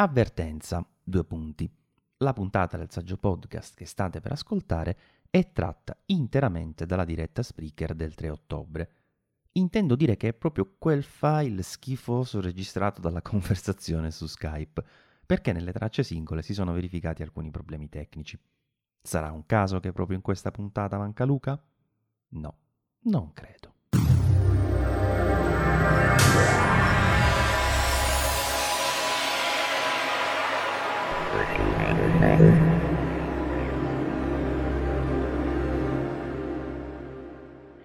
Avvertenza, due punti. La puntata del saggio podcast che state per ascoltare è tratta interamente dalla diretta Spreaker del 3 ottobre. Intendo dire che è proprio quel file schifoso registrato dalla conversazione su Skype, perché nelle tracce singole si sono verificati alcuni problemi tecnici. Sarà un caso che proprio in questa puntata manca Luca? No, non credo.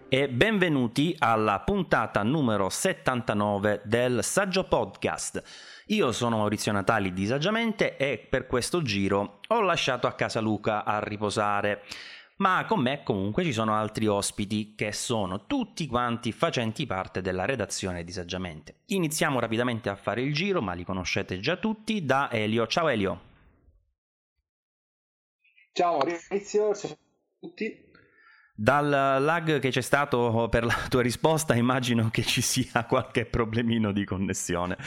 E benvenuti alla puntata numero 79 del Saggio Podcast. Io sono Maurizio Natali di Saggiamente e per questo giro ho lasciato a casa Luca a riposare. Ma con me comunque ci sono altri ospiti che sono tutti quanti facenti parte della redazione di Saggiamente. Iniziamo rapidamente a fare il giro, ma li conoscete già tutti, da Elio. Ciao Elio. Ciao Maurizio, ciao a tutti. Dal lag che c'è stato per la tua risposta immagino che ci sia qualche problemino di connessione.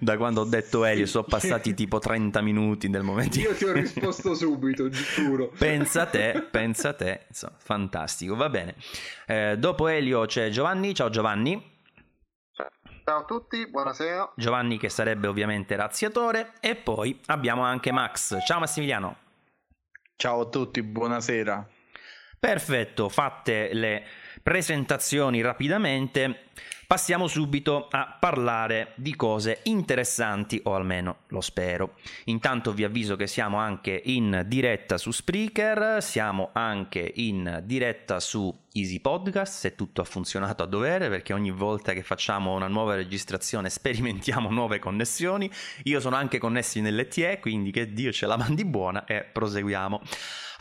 Da quando ho detto Elio sono passati tipo 30 minuti nel momento Io ti ho risposto subito, giuro. Pensa a te, pensa a te, insomma, fantastico, va bene. Eh, dopo Elio c'è Giovanni, ciao Giovanni. Ciao a tutti, buonasera. Giovanni che sarebbe ovviamente razziatore e poi abbiamo anche Max. Ciao Massimiliano. Ciao a tutti, buonasera. Perfetto, fatte le presentazioni rapidamente, passiamo subito a parlare di cose interessanti, o almeno lo spero. Intanto vi avviso che siamo anche in diretta su Spreaker, siamo anche in diretta su Easy Podcast, se tutto ha funzionato a dovere, perché ogni volta che facciamo una nuova registrazione sperimentiamo nuove connessioni. Io sono anche connessi nell'ETE, quindi che Dio ce la mandi buona e proseguiamo.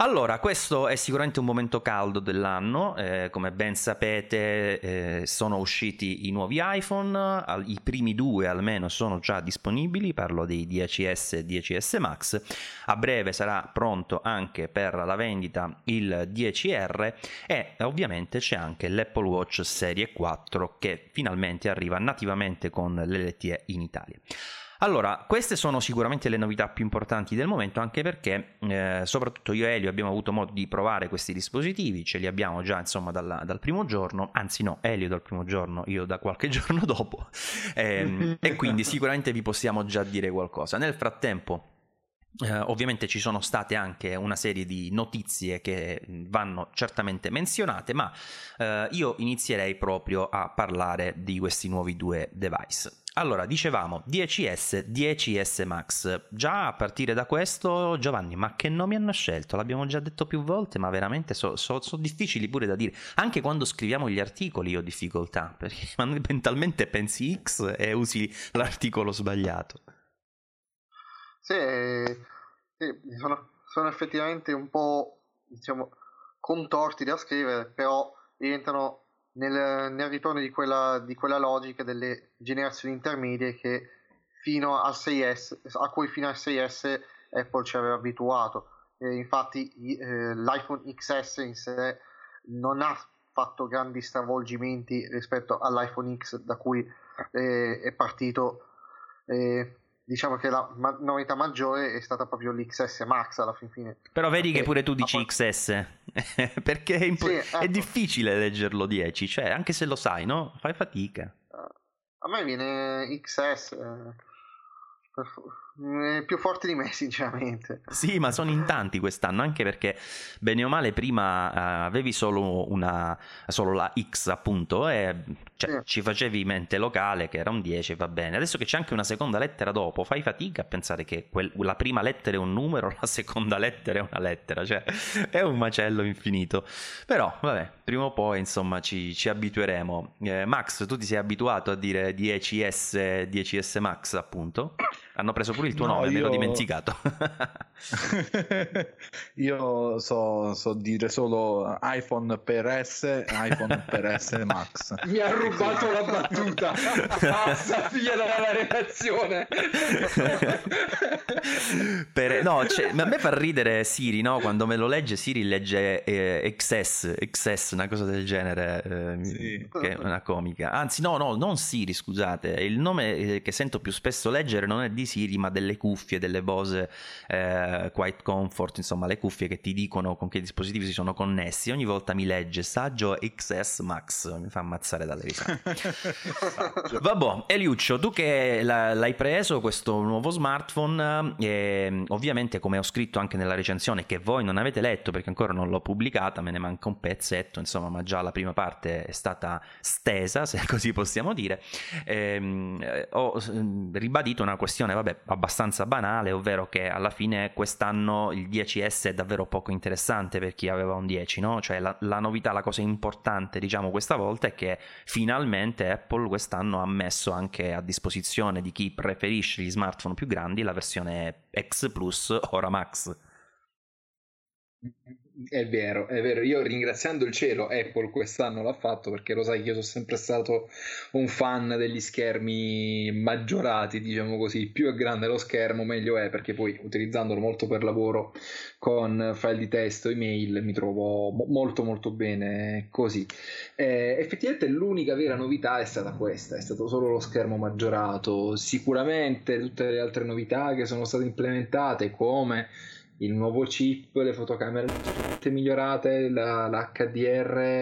Allora, questo è sicuramente un momento caldo dell'anno, eh, come ben sapete eh, sono usciti i nuovi iPhone, i primi due almeno sono già disponibili, parlo dei 10S e 10S Max, a breve sarà pronto anche per la vendita il 10R e ovviamente c'è anche l'Apple Watch Serie 4 che finalmente arriva nativamente con l'LTE in Italia. Allora, queste sono sicuramente le novità più importanti del momento, anche perché eh, soprattutto io e Elio abbiamo avuto modo di provare questi dispositivi, ce li abbiamo già insomma dalla, dal primo giorno, anzi no, Elio dal primo giorno, io da qualche giorno dopo, e, e quindi sicuramente vi possiamo già dire qualcosa. Nel frattempo eh, ovviamente ci sono state anche una serie di notizie che vanno certamente menzionate, ma eh, io inizierei proprio a parlare di questi nuovi due device. Allora, dicevamo 10S, 10S Max. Già a partire da questo, Giovanni, ma che nomi hanno scelto? L'abbiamo già detto più volte, ma veramente sono so, so difficili pure da dire. Anche quando scriviamo gli articoli ho difficoltà, perché mentalmente pensi X e usi l'articolo sbagliato. Sì, sì sono, sono effettivamente un po', diciamo, contorti da scrivere, però diventano nel, nel ritorno di quella, di quella, logica delle generazioni intermedie che fino al 6S, a cui fino al 6S Apple ci aveva abituato. Eh, infatti eh, l'iPhone XS in sé non ha fatto grandi stravolgimenti rispetto all'iPhone X da cui eh, è partito eh, diciamo che la ma- novità maggiore è stata proprio l'XS Max alla fin fine. Però vedi che pure tu dici XS, perché è, impo- sì, ecco. è, difficile leggerlo 10, cioè anche se lo sai, no? Fai fatica. A me viene XS. Eh più forti di me, sinceramente. Sì, ma sono in tanti quest'anno, anche perché bene o male prima uh, avevi solo, una, solo la X, appunto, e cioè, sì. ci facevi mente locale che era un 10, va bene. Adesso che c'è anche una seconda lettera dopo, fai fatica a pensare che quel, la prima lettera è un numero, la seconda lettera è una lettera, cioè è un macello infinito. Però, vabbè, prima o poi, insomma, ci, ci abitueremo. Eh, Max, tu ti sei abituato a dire 10S, 10S Max, appunto? Hanno preso pure il tuo no, nome, io... me l'ho dimenticato. io so, so, dire solo iPhone per S, iPhone per S Max. Mi ha rubato la battuta. Figlia della redazione. per, no, cioè, a me fa ridere Siri, no? Quando me lo legge, Siri legge eh, XS, XS, una cosa del genere, eh, sì. che è una comica. Anzi, no, no, non Siri, scusate. Il nome eh, che sento più spesso leggere non è di Siri, ma delle cuffie, delle Bose eh, Quiet Comfort, insomma le cuffie che ti dicono con che dispositivi si sono connessi. Ogni volta mi legge Saggio XS Max, mi fa ammazzare dalle risate. Vabbè, Eliuccio, tu che l'hai preso questo nuovo smartphone, eh, ovviamente come ho scritto anche nella recensione che voi non avete letto perché ancora non l'ho pubblicata, me ne manca un pezzetto, insomma, ma già la prima parte è stata stesa, se così possiamo dire. Ehm, eh, ho ribadito una questione, vabbè, abbastanza banale, ovvero che alla fine quest'anno il 10S è davvero poco interessante per chi aveva un 10, no? Cioè la, la novità, la cosa importante, diciamo, questa volta è che finalmente Apple quest'anno ha messo anche a disposizione di chi preferisce gli smartphone più grandi la versione X Plus, ora Max. È vero, è vero. Io ringraziando il cielo, Apple quest'anno l'ha fatto perché lo sai che io sono sempre stato un fan degli schermi maggiorati, diciamo così. Più è grande lo schermo, meglio è perché poi utilizzandolo molto per lavoro con file di testo, email, mi trovo molto molto bene così. Eh, effettivamente l'unica vera novità è stata questa, è stato solo lo schermo maggiorato. Sicuramente tutte le altre novità che sono state implementate come il nuovo chip, le fotocamere tutte migliorate, la,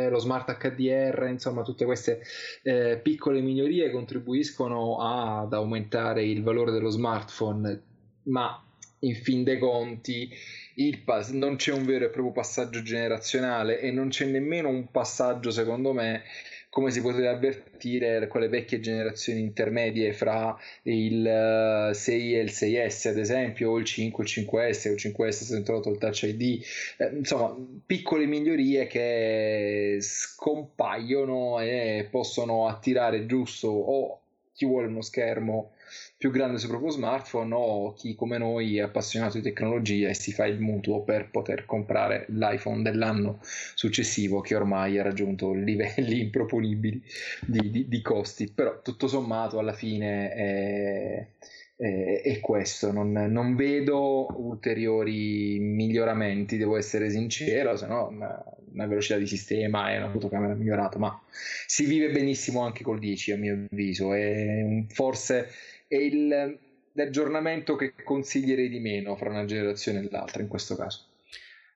lo smart HDR, insomma tutte queste eh, piccole migliorie contribuiscono ad aumentare il valore dello smartphone, ma in fin dei conti pass- non c'è un vero e proprio passaggio generazionale e non c'è nemmeno un passaggio secondo me come si poteva avvertire con le vecchie generazioni intermedie fra il 6 eh, e il 6S ad esempio o il 5 e il 5S o il 5S si è introdotto il Touch ID eh, insomma piccole migliorie che scompaiono e possono attirare giusto o chi vuole uno schermo più grande sul proprio smartphone o chi come noi è appassionato di tecnologia e si fa il mutuo per poter comprare l'iPhone dell'anno successivo che ormai ha raggiunto livelli improponibili di, di, di costi. Però tutto sommato alla fine è, è, è questo. Non, non, vedo ulteriori miglioramenti devo essere sincero se no una, una velocità di sistema e una fotocamera migliorata ma si vive benissimo anche col 10 a mio avviso. E forse è il, l'aggiornamento che consiglierei di meno fra una generazione e l'altra in questo caso.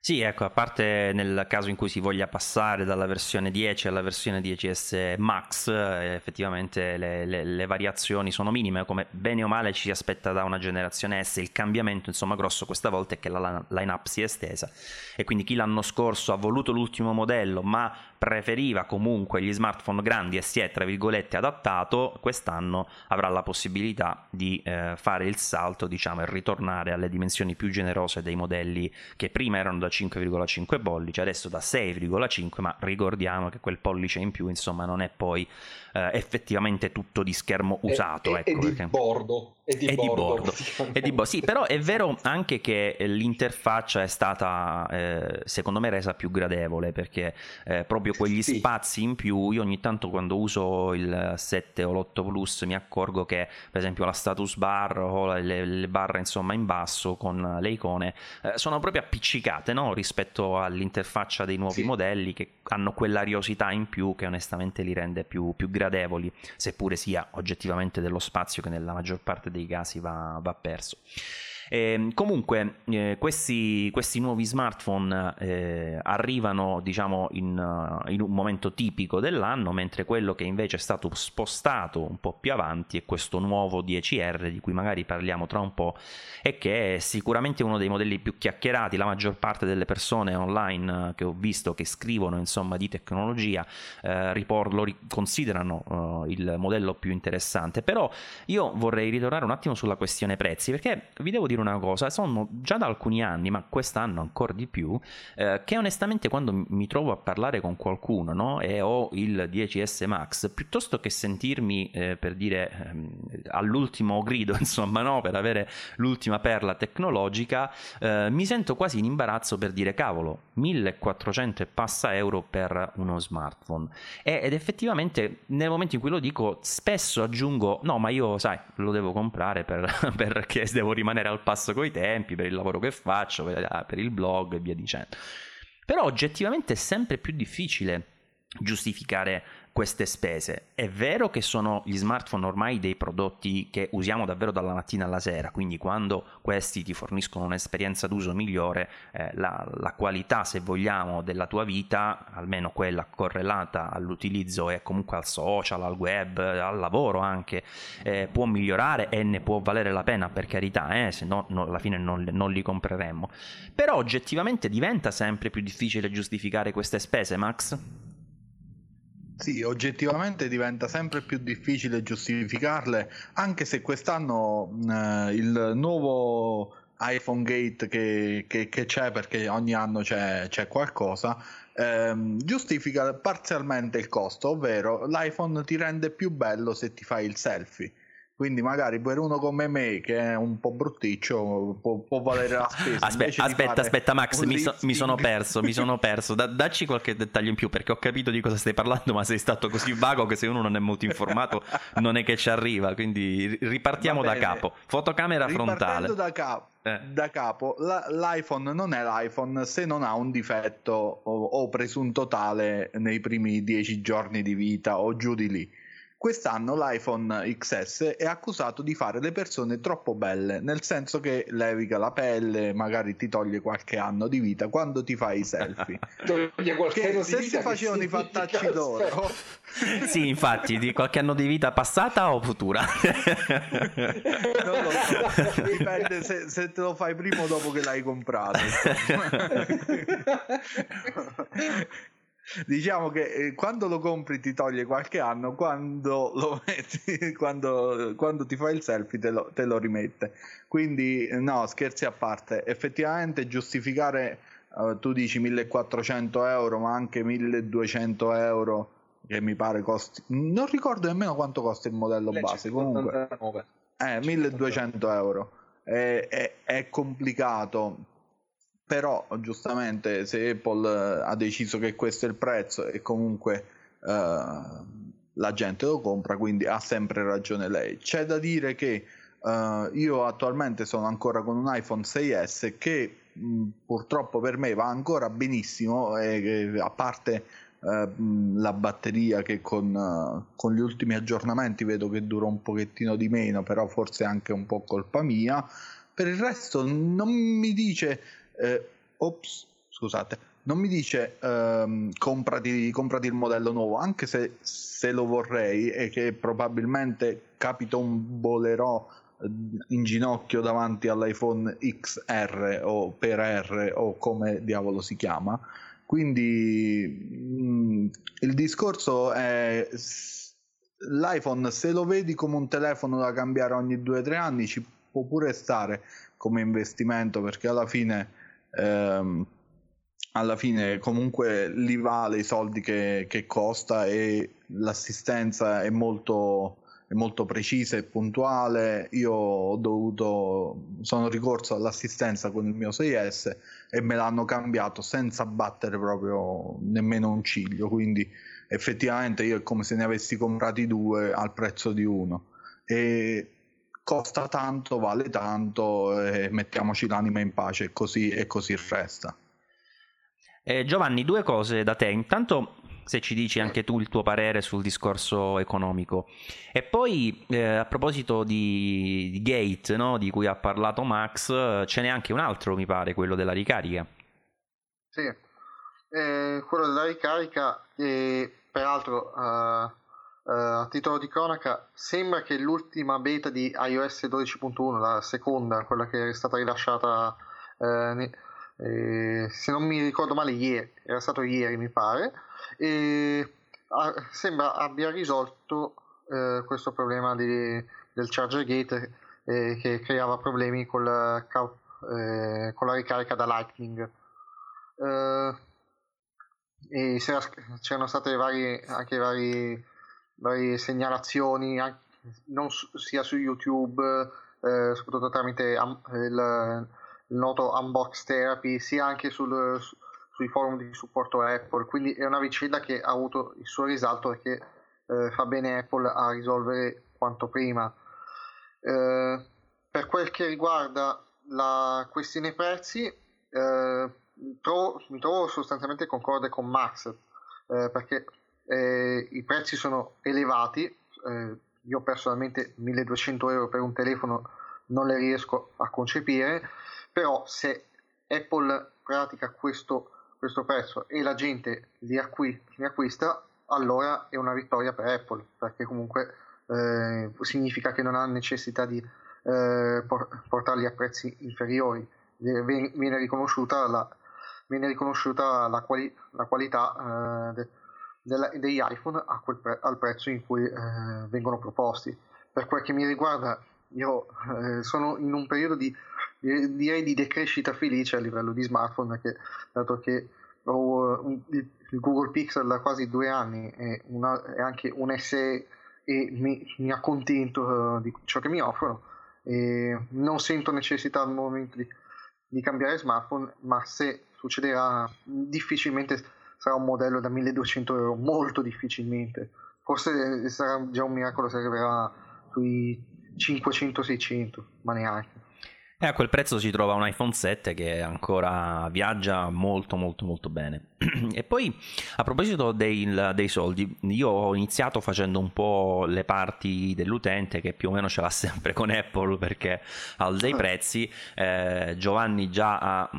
Sì, ecco, a parte nel caso in cui si voglia passare dalla versione 10 alla versione 10S Max, eh, effettivamente le, le, le, variazioni sono minime, come bene o male ci si aspetta da una generazione S, il cambiamento insomma grosso questa volta è che la line-up si è estesa e quindi chi l'anno scorso ha voluto l'ultimo modello ma preferiva comunque gli smartphone grandi e si è tra virgolette adattato, quest'anno avrà la possibilità di eh, fare il salto, diciamo, e ritornare alle dimensioni più generose dei modelli che prima erano da 5,5 pollici, adesso da 6,5, ma ricordiamo che quel pollice in più, insomma, non è poi eh, effettivamente tutto di schermo usato. E, ecco, e di bordo. E di, e bordo, di bordo. E di bo- sì, però è vero anche che l'interfaccia è stata, eh, secondo me, resa più gradevole perché eh, proprio quegli sì. spazi in più, io ogni tanto quando uso il 7 o l'8 Plus mi accorgo che, per esempio, la status bar o le, le barre insomma in basso con le icone eh, sono proprio appiccicate no? rispetto all'interfaccia dei nuovi sì. modelli che hanno quell'ariosità in più che onestamente li rende più, più gradevoli, seppure sia oggettivamente dello spazio che nella maggior parte dei casi va, va perso. Eh, comunque, eh, questi, questi, nuovi smartphone eh, arrivano diciamo, in, uh, in, un momento tipico dell'anno, mentre quello che invece è stato spostato un po' più avanti è questo nuovo 10R di cui magari parliamo tra un po' e che è sicuramente uno dei modelli più chiacchierati. La maggior parte delle persone online uh, che ho visto che scrivono insomma, di tecnologia uh, report, lo considerano il modello più interessante. Però io vorrei ritornare un attimo sulla questione prezzi perché vi devo dire una cosa, sono già da alcuni anni, ma quest'anno ancora di più, eh, che onestamente quando mi trovo a parlare con qualcuno no, e ho il 10S Max, piuttosto che sentirmi eh, per dire ehm, all'ultimo grido, insomma, no, per avere l'ultima perla tecnologica, eh, mi sento quasi in imbarazzo per dire cavolo, 1400 e passa euro per uno smartphone. E, ed effettivamente nel momento in cui lo dico, spesso aggiungo no, ma io sai, lo devo comprare per, perché devo rimanere al passo coi tempi, per il lavoro che faccio, per, ah, per il blog e via dicendo. Però oggettivamente è sempre più difficile giustificare queste spese. È vero che sono gli smartphone ormai dei prodotti che usiamo davvero dalla mattina alla sera, quindi quando questi ti forniscono un'esperienza d'uso migliore, eh, la, la, qualità, se vogliamo, della tua vita, almeno quella correlata all'utilizzo e comunque al social, al web, al lavoro anche, eh, può migliorare e ne può valere la pena per carità, eh, se no, no alla fine non, non li compreremmo. Però oggettivamente diventa sempre più difficile giustificare queste spese, Max? Sì, oggettivamente diventa sempre più difficile giustificarle, anche se quest'anno eh, il nuovo iPhone Gate che, che, che, c'è, perché ogni anno c'è, c'è qualcosa, ehm, giustifica parzialmente il costo, ovvero l'iPhone ti rende più bello se ti fai il selfie quindi magari per uno come me che è un po' brutticcio può, può valere la spesa. Aspetta aspetta, aspetta Max mi, so, mi, sono perso mi sono perso. Da, dacci qualche dettaglio in più perché ho capito di cosa stai parlando ma sei stato così vago che se uno non è molto informato non è che ci arriva. Quindi ripartiamo da capo. Fotocamera frontale. da capo eh. da capo la, l'iPhone non è l'iPhone se non ha un difetto o, o presunto tale nei primi dieci giorni di vita o giù di lì Quest'anno l'iPhone XS è accusato di fare le persone troppo belle, nel senso che levica la pelle, magari ti toglie qualche anno di vita quando ti fai i selfie. toglie qualche anno se si facevano i fattacci d'oro. sì, infatti, di qualche anno di vita passata o futura? non lo so, dipende se, se te lo fai prima o dopo che l'hai comprato. diciamo che eh, quando lo compri ti toglie qualche anno, quando lo metti, quando, quando ti fai il selfie te lo, te lo, rimette. Quindi, no, scherzi a parte, effettivamente giustificare, uh, tu dici 1400 euro, ma anche 1200 euro, che mi pare costi, non ricordo nemmeno quanto costa il modello base, comunque, eh, 1200 euro. È, è, è complicato però giustamente se Apple eh, ha deciso che questo è il prezzo e comunque uh, la gente lo compra, quindi ha sempre ragione lei. C'è da dire che uh, io attualmente sono ancora con un iPhone 6S che mh, purtroppo per me va ancora benissimo, e, a parte uh, la batteria che con, con, gli ultimi aggiornamenti vedo che dura un pochettino di meno, però forse anche un po' colpa mia. Per il resto non mi dice eh, ops, scusate, non mi dice ehm, comprati, comprati, il modello nuovo, anche se, se, lo vorrei e che probabilmente capito un bolerò eh, in ginocchio davanti all'iPhone XR o per R o come diavolo si chiama. Quindi mh, mm, il discorso è l'iPhone se lo vedi come un telefono da cambiare ogni 2-3 anni ci può pure stare come investimento perché alla fine ehm, alla fine comunque li vale i soldi che, che costa e l'assistenza è molto, è molto precisa e puntuale. Io ho dovuto, sono ricorso all'assistenza con il mio 6S e me l'hanno cambiato senza battere proprio nemmeno un ciglio. Quindi effettivamente io è come se ne avessi comprati due al prezzo di uno. E costa tanto, vale tanto, e mettiamoci l'anima in pace e così, e così resta. Eh, Giovanni, due cose da te. Intanto se ci dici anche tu il tuo parere sul discorso economico. E poi eh, a proposito di, di Gate, no? di cui ha parlato Max, ce n'è anche un altro, mi pare, quello della ricarica. Sì, eh, quello della ricarica, e peraltro uh, Uh, a titolo di cronaca, sembra che l'ultima beta di iOS 12.1, la seconda, quella che è stata rilasciata, uh, ne, eh, se non mi ricordo male, ieri, era stato ieri mi pare, e a, sembra abbia risolto uh, questo problema di, del charger gate eh, che creava problemi con la, con la ricarica da Lightning. e c'erano state varie, anche vari varie segnalazioni non sia su YouTube, eh, soprattutto tramite um, il, il, noto Unbox Therapy, sia anche sul, su, sui forum di supporto Apple. Quindi è una vicenda che ha avuto il suo risalto e che eh, fa bene Apple a risolvere quanto prima. Eh, per quel che riguarda la questione prezzi, eh, trovo, mi trovo sostanzialmente concorde con Max, eh, perché eh, i prezzi sono elevati, eh, io personalmente 1200 euro per un telefono non le riesco a concepire, però se Apple pratica questo, questo prezzo e la gente li, acqui- li, acquista, allora è una vittoria per Apple, perché comunque eh, significa che non ha necessità di eh, portarli a prezzi inferiori, viene riconosciuta la, viene riconosciuta la, quali- la qualità eh, della- degli iPhone pre- al prezzo in cui eh, vengono proposti. Per quel che mi riguarda, io eh, sono in un periodo di, direi di decrescita felice a livello di smartphone, che, dato che ho un, il, Google Pixel da quasi due anni e, una, e anche un SE e mi, mi accontento uh, di ciò che mi offrono e non sento necessità al momento di, di cambiare smartphone, ma se succederà difficilmente sarà un modello da 1200 euro, molto difficilmente. Forse sarà già un miracolo se arriverà sui 500-600, ma neanche. E a quel prezzo si trova un iPhone 7 che ancora viaggia molto molto molto bene. E poi a proposito dei, dei, soldi, io ho iniziato facendo un po' le parti dell'utente che più o meno ce l'ha sempre con Apple perché ha dei prezzi. Eh, Giovanni già ha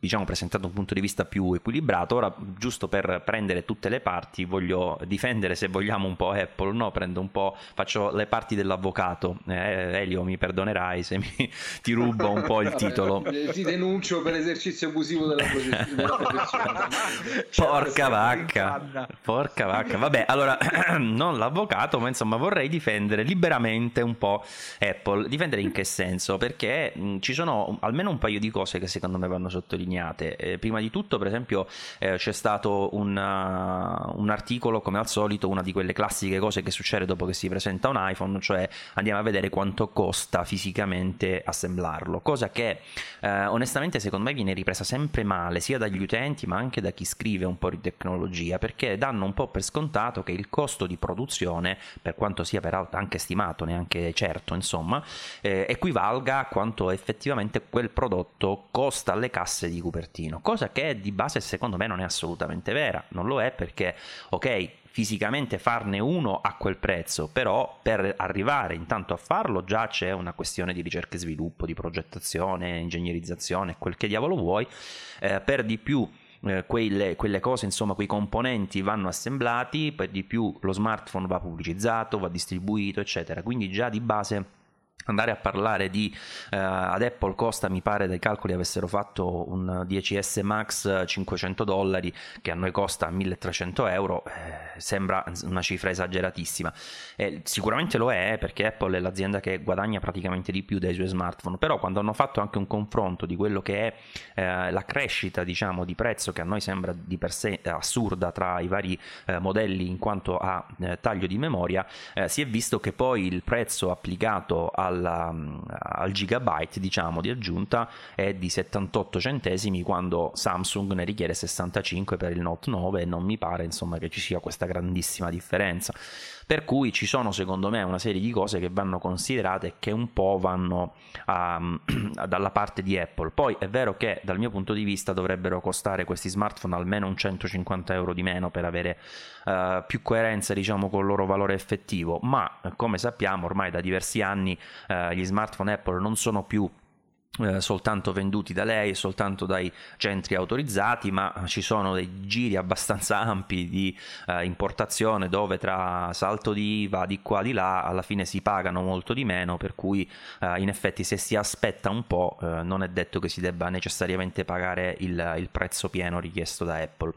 diciamo, presentato un punto di vista più equilibrato. Ora, giusto per prendere tutte le parti, voglio difendere se vogliamo un po' Apple, no? Prendo un po', faccio le parti dell'avvocato. Eh, Elio, mi perdonerai se mi ti rubo un po' il titolo. Ti denuncio per esercizio abusivo della professione. porca vacca, porca vacca. Vabbè, allora, non l'avvocato, ma insomma vorrei difendere liberamente un po' Apple. Difendere in che senso? Perché mh, ci sono almeno un paio di cose che secondo me vanno sottolineate. Eh, prima di tutto, per esempio, eh, c'è stato un, uh, un articolo, come al solito, una di quelle classiche cose che succede dopo che si presenta un iPhone, cioè andiamo a vedere quanto costa fisicamente assemblarlo, cosa che eh, onestamente secondo me viene ripresa sempre male sia dagli utenti ma anche da chi scrive un po' di tecnologia perché danno un po' per scontato che il costo di produzione, per quanto sia peraltro anche stimato, neanche certo, insomma, eh, equivalga a quanto effettivamente quel prodotto costa alle casse di Cupertino, cosa che di base secondo me non è assolutamente vera, non lo è perché ok fisicamente farne uno a quel prezzo, però per arrivare intanto a farlo già c'è una questione di ricerca e sviluppo, di progettazione, ingegnerizzazione, quel che diavolo vuoi, eh, per di più eh, quelle, quelle, cose, insomma, quei componenti vanno assemblati, per di più lo smartphone va pubblicizzato, va distribuito, eccetera. Quindi già di base andare a parlare di uh, ad Apple costa mi pare dai calcoli avessero fatto un 10S Max 500 dollari che a noi costa 1300 euro eh, sembra una cifra esageratissima. Eh, sicuramente lo è perché Apple è l'azienda che guadagna praticamente di più dai suoi smartphone però quando hanno fatto anche un confronto di quello che è eh, la crescita diciamo di prezzo che a noi sembra di per sé assurda tra i vari eh, modelli in quanto a eh, taglio di memoria si è visto che poi il prezzo applicato al alla, al gigabyte diciamo di aggiunta è di 78 centesimi quando Samsung ne richiede 65 per il Note 9 e non mi pare insomma che ci sia questa grandissima differenza per cui ci sono secondo me una serie di cose che vanno considerate e che un po' vanno um, dalla parte di Apple. Poi è vero che dal mio punto di vista dovrebbero costare questi smartphone almeno un 150 euro di meno per avere uh, più coerenza diciamo con il loro valore effettivo, ma come sappiamo ormai da diversi anni uh, gli smartphone Apple non sono più eh, soltanto venduti da lei, soltanto dai centri autorizzati, ma ci sono dei giri abbastanza ampi di eh, importazione dove tra salto di IVA di qua di là alla fine si pagano molto di meno, per cui eh, in effetti se si aspetta un po' eh, non è detto che si debba necessariamente pagare il, il prezzo pieno richiesto da Apple.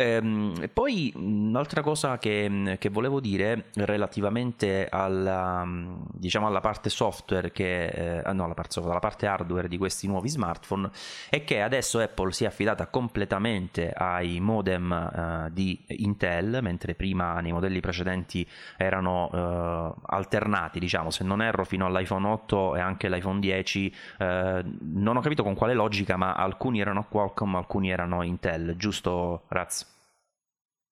Ehm, poi un'altra cosa che, che, volevo dire relativamente alla, diciamo alla parte software, che, eh, no, alla parte, software, alla parte hardware di questi nuovi smartphone, è che adesso Apple si è affidata completamente ai modem eh, di Intel, mentre prima nei modelli precedenti erano eh, alternati, diciamo, se non erro fino all'iPhone 8 e anche l'iPhone 10, eh, non ho capito con quale logica, ma alcuni erano Qualcomm, alcuni erano Intel, giusto Raz?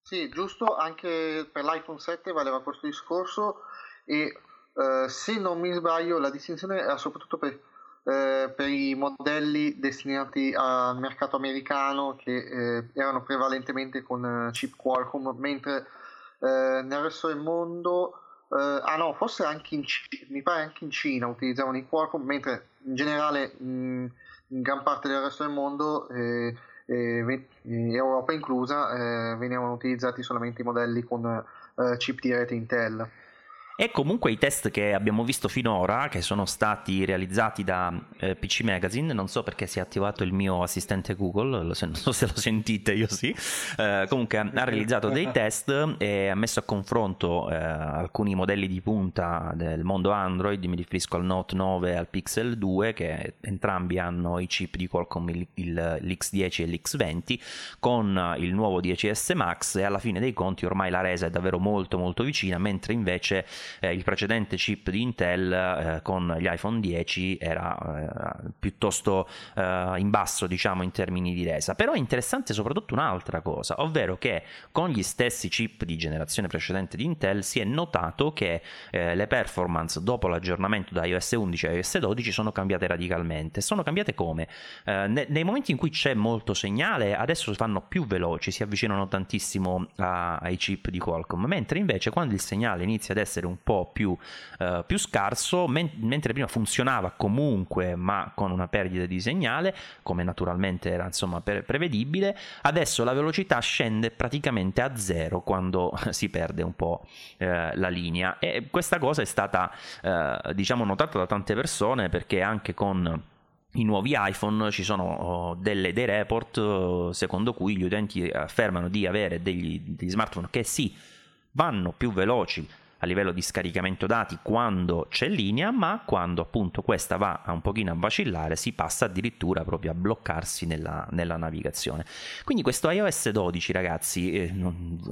Sì, giusto, anche per l'iPhone 7 valeva questo discorso e eh, se non mi sbaglio la distinzione era soprattutto per eh, per i modelli destinati al mercato americano che eh, erano prevalentemente con eh, chip Qualcomm, mentre eh, nel resto del mondo, eh, ah no, forse anche in, mi pare anche in Cina utilizzavano i Qualcomm, mentre in generale mh, in gran parte del resto del mondo Europa inclusa, venivano utilizzati solamente i modelli con chip di rete Intel. E comunque i test che abbiamo visto finora, che sono stati realizzati da eh, PC Magazine, non so perché si è attivato il mio assistente Google, non so se lo sentite, io sì. Eh, comunque ha realizzato dei test e ha messo a confronto eh, alcuni modelli di punta del mondo Android, mi riferisco al Note 9 e al Pixel 2, che entrambi hanno i chip di Qualcomm, il, il, l'X10 e l'X20, con il nuovo 10S Max e alla fine dei conti ormai la resa è davvero molto molto vicina, mentre invece eh, il precedente chip di Intel eh, con gli iPhone 10 era eh, piuttosto eh, in basso diciamo in termini di resa. Però è interessante soprattutto un'altra cosa ovvero che con gli stessi chip di generazione precedente di Intel si è notato che eh, le performance dopo l'aggiornamento da iOS 11 a iOS 12 sono cambiate radicalmente. Sono cambiate come? Eh, ne- nei momenti in cui c'è molto segnale adesso fanno più veloci si avvicinano tantissimo a- ai chip di Qualcomm. Mentre invece quando il segnale inizia ad essere un po' più, uh, più scarso, men- mentre prima funzionava comunque ma con una perdita di segnale, come naturalmente era insomma pre- prevedibile, adesso la velocità scende praticamente a zero quando si perde un po' uh, la linea. E questa cosa è stata uh, diciamo notata da tante persone perché anche con i nuovi iPhone ci sono oh, delle, dei report secondo cui gli utenti affermano di avere degli, degli smartphone che sì vanno più veloci a livello di scaricamento dati quando c'è linea, ma quando appunto questa va a un pochino a vacillare si passa addirittura proprio a bloccarsi nella, nella navigazione. Quindi questo iOS 12 ragazzi eh,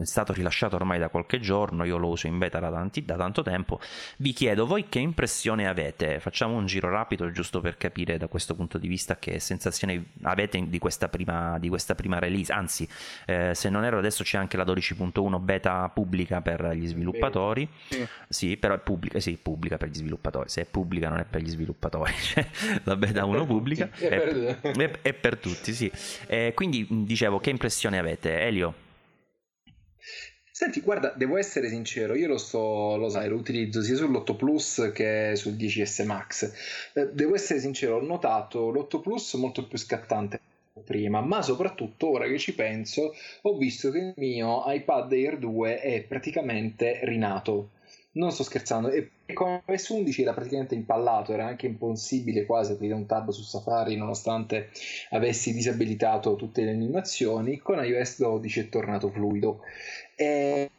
è stato rilasciato ormai da qualche giorno, io lo uso in beta da, tanti, da tanto tempo, vi chiedo voi che impressione avete? Facciamo un giro rapido giusto per capire da questo punto di vista che sensazioni avete di questa prima, di questa prima release, anzi eh, se non ero adesso c'è anche la 12.1 beta pubblica per gli sviluppatori. Sì. sì, però è pubblica, sì, pubblica per gli sviluppatori. Se è pubblica non è per gli sviluppatori, cioè, la beta 1 pubblica è, è, per, è, per tutti, sì. Eh, quindi dicevo, che impressione avete? Elio? Senti, guarda, devo essere sincero, io lo sto, lo sai, lo utilizzo sia sull'8 Plus che sul 10S Max. Eh, devo essere sincero, ho notato l'8 Plus molto più scattante prima, ma soprattutto ora che ci penso, ho visto che il mio iPad Air 2 è praticamente rinato non sto scherzando, e con iOS 11 era praticamente impallato, era anche impossibile quasi aprire un tab su Safari nonostante avessi disabilitato tutte le animazioni, con iOS 12 è tornato fluido. E,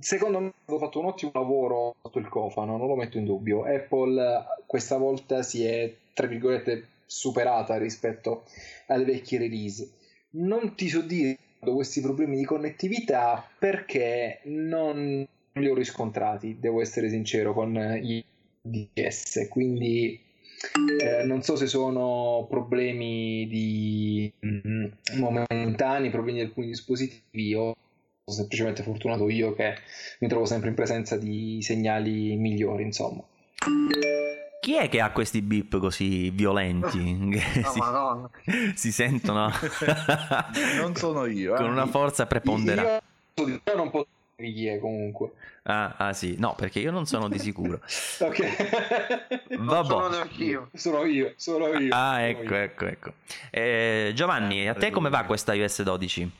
secondo me hanno fatto un ottimo lavoro sotto il cofano, non lo metto in dubbio. Apple questa volta si è, tra virgolette, superata rispetto alle vecchie release. Non ti so dire questi problemi di connettività perché non li ho riscontrati, devo essere sincero, con i DS, quindi eh, non so se sono problemi di mm, momentanei, problemi di alcuni dispositivi o semplicemente fortunato io che mi trovo sempre in presenza di segnali migliori, insomma. Chi è che ha questi beep così violenti? Oh, si, si, sentono non sono io eh. con una forza preponderante. Io, io non posso chi è comunque. Ah, ah, sì, no, perché io non sono di sicuro. ok. Vabbè. Sono neanch'io. Sono io, sono io. Ah, ecco, io. ecco, ecco. Eh, Giovanni, a te come va questa iOS 12?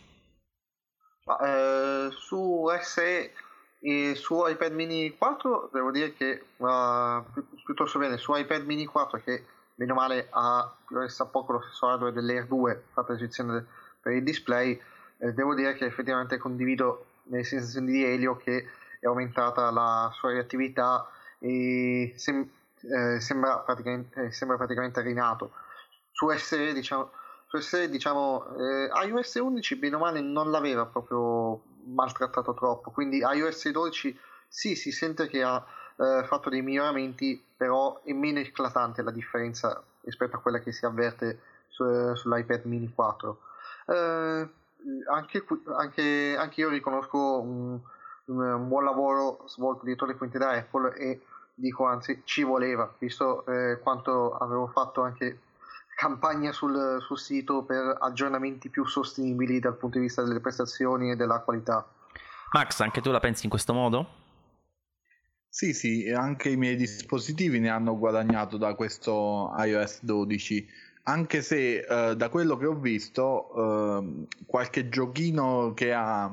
Eh, su SE e su iPad mini 4 devo dire che va piuttosto bene. Su iPad mini 4 che meno male ha resta poco lo stesso hardware dell'Air 2 fatta eccezione per il display, eh, devo dire che effettivamente condivido nelle sensazioni di Elio che è aumentata la sua reattività e sem- eh, sembra, praticamente, eh, sembra, praticamente, rinato. Su SE diciamo, su SE, diciamo eh, iOS 11 bene o male non l'aveva proprio maltrattato troppo, quindi iOS 12 sì, si sente che ha eh, fatto dei miglioramenti, però è meno eclatante la differenza rispetto a quella che si avverte su, sull'iPad mini 4. Eh, anche, anche, anche, io riconosco un, un, buon lavoro svolto dietro le quinte da Apple e dico anzi ci voleva, visto eh, quanto avevo fatto anche campagna sul, sul, sito per aggiornamenti più sostenibili dal punto di vista delle prestazioni e della qualità. Max, anche tu la pensi in questo modo? Sì, sì, anche i miei dispositivi ne hanno guadagnato da questo iOS 12, anche se eh, da quello che ho visto eh, qualche giochino che ha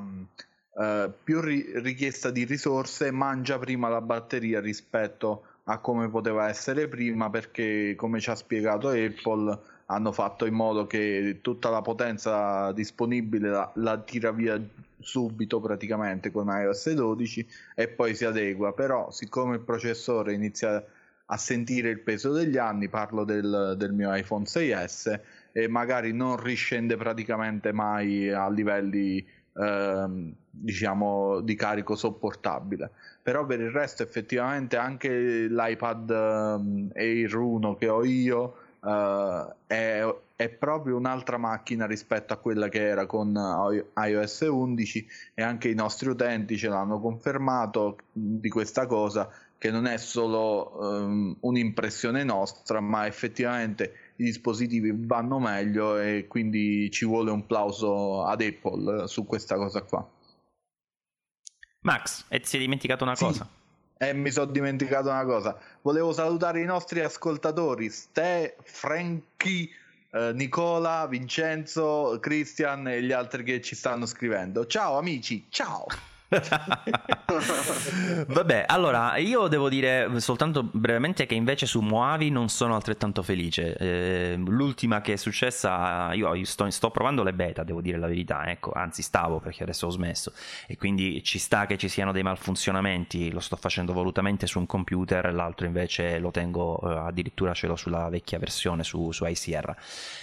eh, più ri- richiesta di risorse mangia prima la batteria rispetto a come poteva essere prima perché come ci ha spiegato Apple hanno fatto in modo che tutta la potenza disponibile la, la tira via subito praticamente con iOS 12 e poi si adegua. Però siccome il processore inizia a sentire il peso degli anni parlo del, del mio iPhone 6s e magari non riscende praticamente mai a livelli ehm, diciamo di carico sopportabile però per il resto effettivamente anche l'iPad ehm, Air 1 che ho io uh, è, è, proprio un'altra macchina rispetto a quella che era con iOS 11 e anche i nostri utenti ce l'hanno confermato di questa cosa che non è solo um, un'impressione nostra ma effettivamente i dispositivi vanno meglio e quindi ci vuole un plauso ad Apple su questa cosa qua. Max, e ti sei dimenticato una sì. cosa? Eh, mi sono dimenticato una cosa. Volevo salutare i nostri ascoltatori, Ste, Franchi, eh, Nicola, Vincenzo, Christian e gli altri che ci stanno scrivendo. Ciao amici, ciao! Vabbè, allora io devo dire soltanto brevemente che invece su Moavi non sono altrettanto felice. Eh, l'ultima che è successa, io, sto, sto, provando le beta, devo dire la verità, ecco, anzi stavo perché adesso ho smesso e quindi ci sta che ci siano dei malfunzionamenti, lo sto facendo volutamente su un computer, l'altro invece lo tengo eh, addirittura ce l'ho sulla vecchia versione su, su iSierra.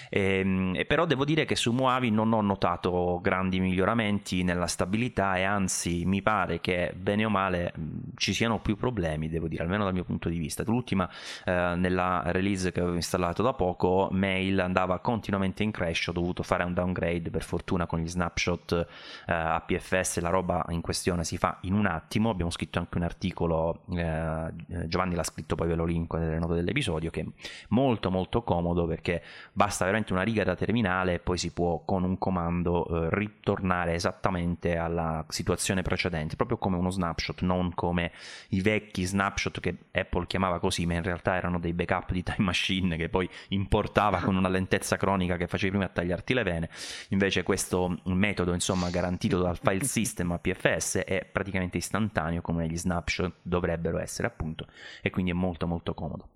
E, e però devo dire che su Moavi non ho notato grandi miglioramenti nella stabilità e anzi mi pare che bene o male ci siano più problemi, devo dire, almeno dal mio punto di vista. L'ultima, eh, nella release che avevo installato da poco, Mail andava continuamente in crash, ho dovuto fare un downgrade, per fortuna con gli snapshot eh, APFS la roba in questione si fa in un attimo, abbiamo scritto anche un articolo, eh, Giovanni l'ha scritto, poi ve lo linko nelle note dell'episodio, che è molto molto comodo perché basta veramente una riga da terminale e poi si può con un comando eh, ritornare esattamente alla situazione precedente, proprio come uno snapshot, non come i vecchi snapshot che Apple chiamava così, ma in realtà erano dei backup di Time Machine che poi importava con una lentezza cronica che facevi prima a tagliarti le vene. Invece questo metodo, insomma, garantito dal file system a PFS è praticamente istantaneo come gli snapshot dovrebbero essere, appunto, e quindi è molto molto comodo.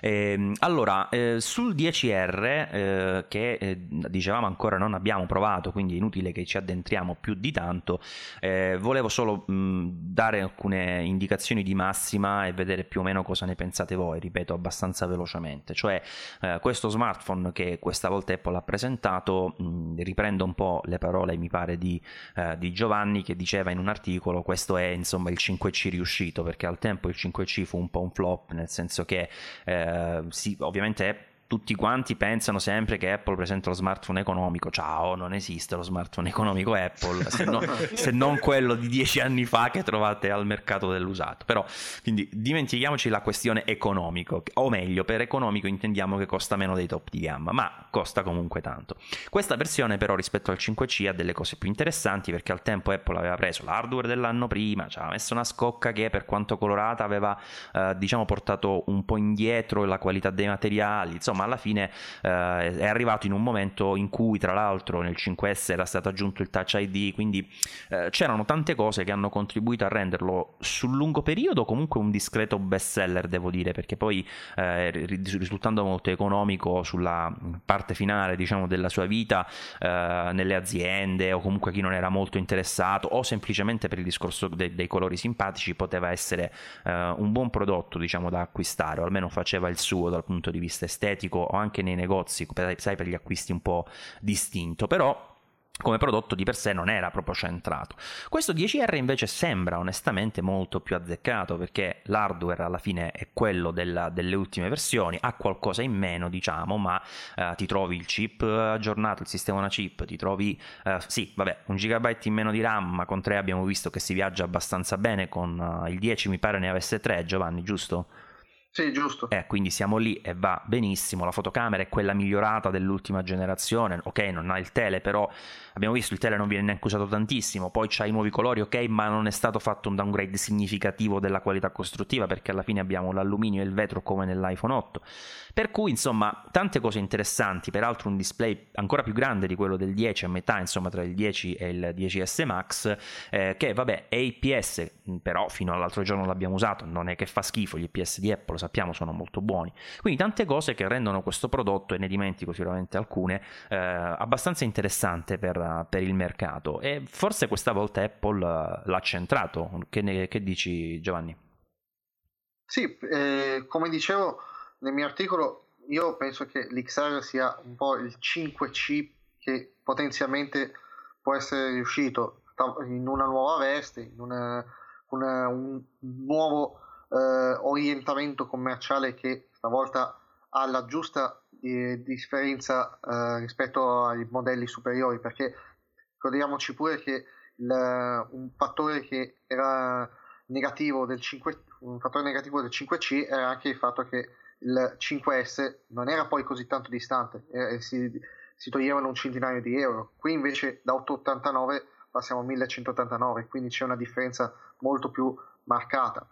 Eh, allora, eh, sul 10R, eh, che eh, dicevamo ancora non abbiamo provato, quindi è inutile che ci addentriamo più di tanto, eh, volevo solo mh, dare alcune indicazioni di massima e vedere più o meno cosa ne pensate voi, ripeto abbastanza velocemente. Cioè, eh, questo smartphone che questa volta Apple ha presentato, mh, riprendo un po' le parole, mi pare, di, di Giovanni che diceva in un articolo, questo è insomma il 5C riuscito, perché al tempo il 5C fu un po' un flop, nel senso che eh, sì, ovviamente tutti quanti pensano sempre che Apple presenta lo smartphone economico. Ciao, non esiste lo smartphone economico Apple, se, no, se, non quello di dieci anni fa che trovate al mercato dell'usato. Però, quindi dimentichiamoci la questione economico, o meglio, per economico intendiamo che costa meno dei top di gamma, ma costa comunque tanto. Questa versione però rispetto al 5C ha delle cose più interessanti perché al tempo Apple aveva preso l'hardware dell'anno prima, ci aveva messo una scocca che per quanto colorata aveva eh, diciamo portato un po' indietro la qualità dei materiali, insomma alla fine eh, è arrivato in un momento in cui tra l'altro nel 5S era stato aggiunto il Touch ID, quindi eh, c'erano tante cose che hanno contribuito a renderlo sul lungo periodo comunque un discreto best seller, devo dire, perché poi eh, risultando molto economico sulla parte finale diciamo della sua vita eh, nelle aziende o comunque chi non era molto interessato o semplicemente per il discorso de- dei colori simpatici poteva essere eh, un buon prodotto diciamo da acquistare o almeno faceva il suo dal punto di vista estetico o anche nei negozi, sai, per gli acquisti un po' distinto, però come prodotto di per sé non era proprio centrato. Questo 10R invece sembra onestamente molto più azzeccato perché l'hardware alla fine è quello della, delle ultime versioni, ha qualcosa in meno diciamo, ma eh, ti trovi il chip aggiornato, il sistema una chip, ti trovi, eh, sì vabbè, un gigabyte in meno di RAM, ma con 3 abbiamo visto che si viaggia abbastanza bene, con uh, il 10 mi pare ne avesse 3 Giovanni, giusto? Sì, giusto. Eh, quindi siamo lì e va benissimo. La fotocamera è quella migliorata dell'ultima generazione. Ok, non ha il tele, però abbiamo visto il tele non viene neanche usato tantissimo. Poi c'ha i nuovi colori, ok, ma non è stato fatto un downgrade significativo della qualità costruttiva perché alla fine abbiamo l'alluminio e il vetro come nell'iPhone 8. Per cui, insomma, tante cose interessanti. Peraltro, un display ancora più grande di quello del 10, a metà, insomma, tra il 10 e il 10S Max. Eh, che vabbè, è IPS, però fino all'altro giorno l'abbiamo usato. Non è che fa schifo gli IPS di Apple sappiamo sono molto buoni. Quindi tante cose che rendono questo prodotto, e ne dimentico sicuramente alcune, eh, abbastanza interessante per, per, il mercato. E forse questa volta Apple eh, l'ha centrato. Che, ne, che dici Giovanni? Sì, eh, come dicevo nel mio articolo, io penso che l'XR sia un po' il 5C che potenzialmente può essere riuscito in una nuova veste, in una, una, un nuovo eh, orientamento commerciale che stavolta ha la giusta eh, differenza eh, rispetto ai modelli superiori, perché ricordiamoci pure che il, un fattore che era negativo del 5 un fattore negativo del 5C era anche il fatto che il 5S non era poi così tanto distante eh, si, si, toglievano un centinaio di euro. Qui invece da 889 passiamo a 1189 quindi c'è una differenza molto più marcata.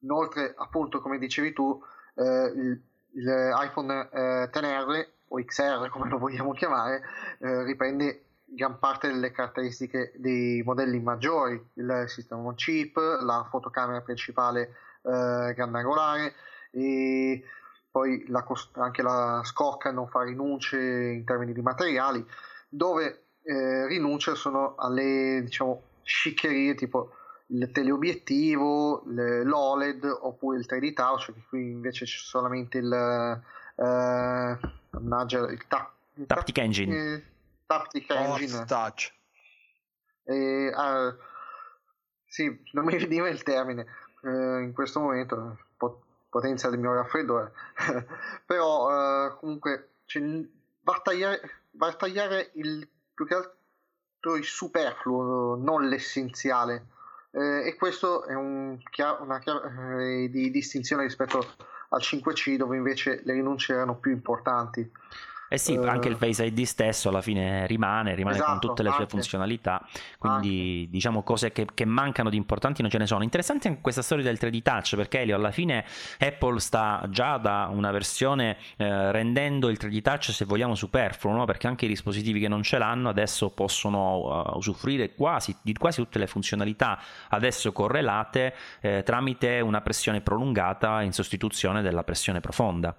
Inoltre, appunto, come dicevi tu, eh, il, l'iPhone eh, XR o XR, come lo vogliamo chiamare, eh, riprende gran parte delle caratteristiche dei modelli maggiori, il sistema on chip, la fotocamera principale eh, grandangolare e poi la cost- anche la scocca non fa rinunce in termini di materiali, dove eh, rinunce sono alle diciamo sciccherie tipo il teleobiettivo, l'OLED oppure il 3D Touch, che qui invece c'è solamente il, eh, il, ta- il Taptic Engine. Eh, Taptic Engine. Touch. E, uh, sì, non mi veniva il termine uh, in questo momento, pot- potenzia del mio raffreddore, però uh, comunque cioè, va, a tagliare, va a tagliare il più che altro il superfluo, non l'essenziale eh, e questo è un chiar- una chiave eh, di distinzione rispetto al 5C dove invece le rinunce erano più importanti. Eh sì, uh, anche il Face ID stesso alla fine rimane, rimane esatto, con tutte le sue funzionalità, quindi anche. diciamo cose che, che, mancano di importanti non ce ne sono. Interessante anche questa storia del 3D Touch, perché Elio, alla fine Apple sta già da una versione eh, rendendo il 3D Touch, se vogliamo, superfluo, no? perché anche i dispositivi che non ce l'hanno adesso possono uh, usufruire quasi di quasi tutte le funzionalità adesso correlate eh, tramite una pressione prolungata in sostituzione della pressione profonda.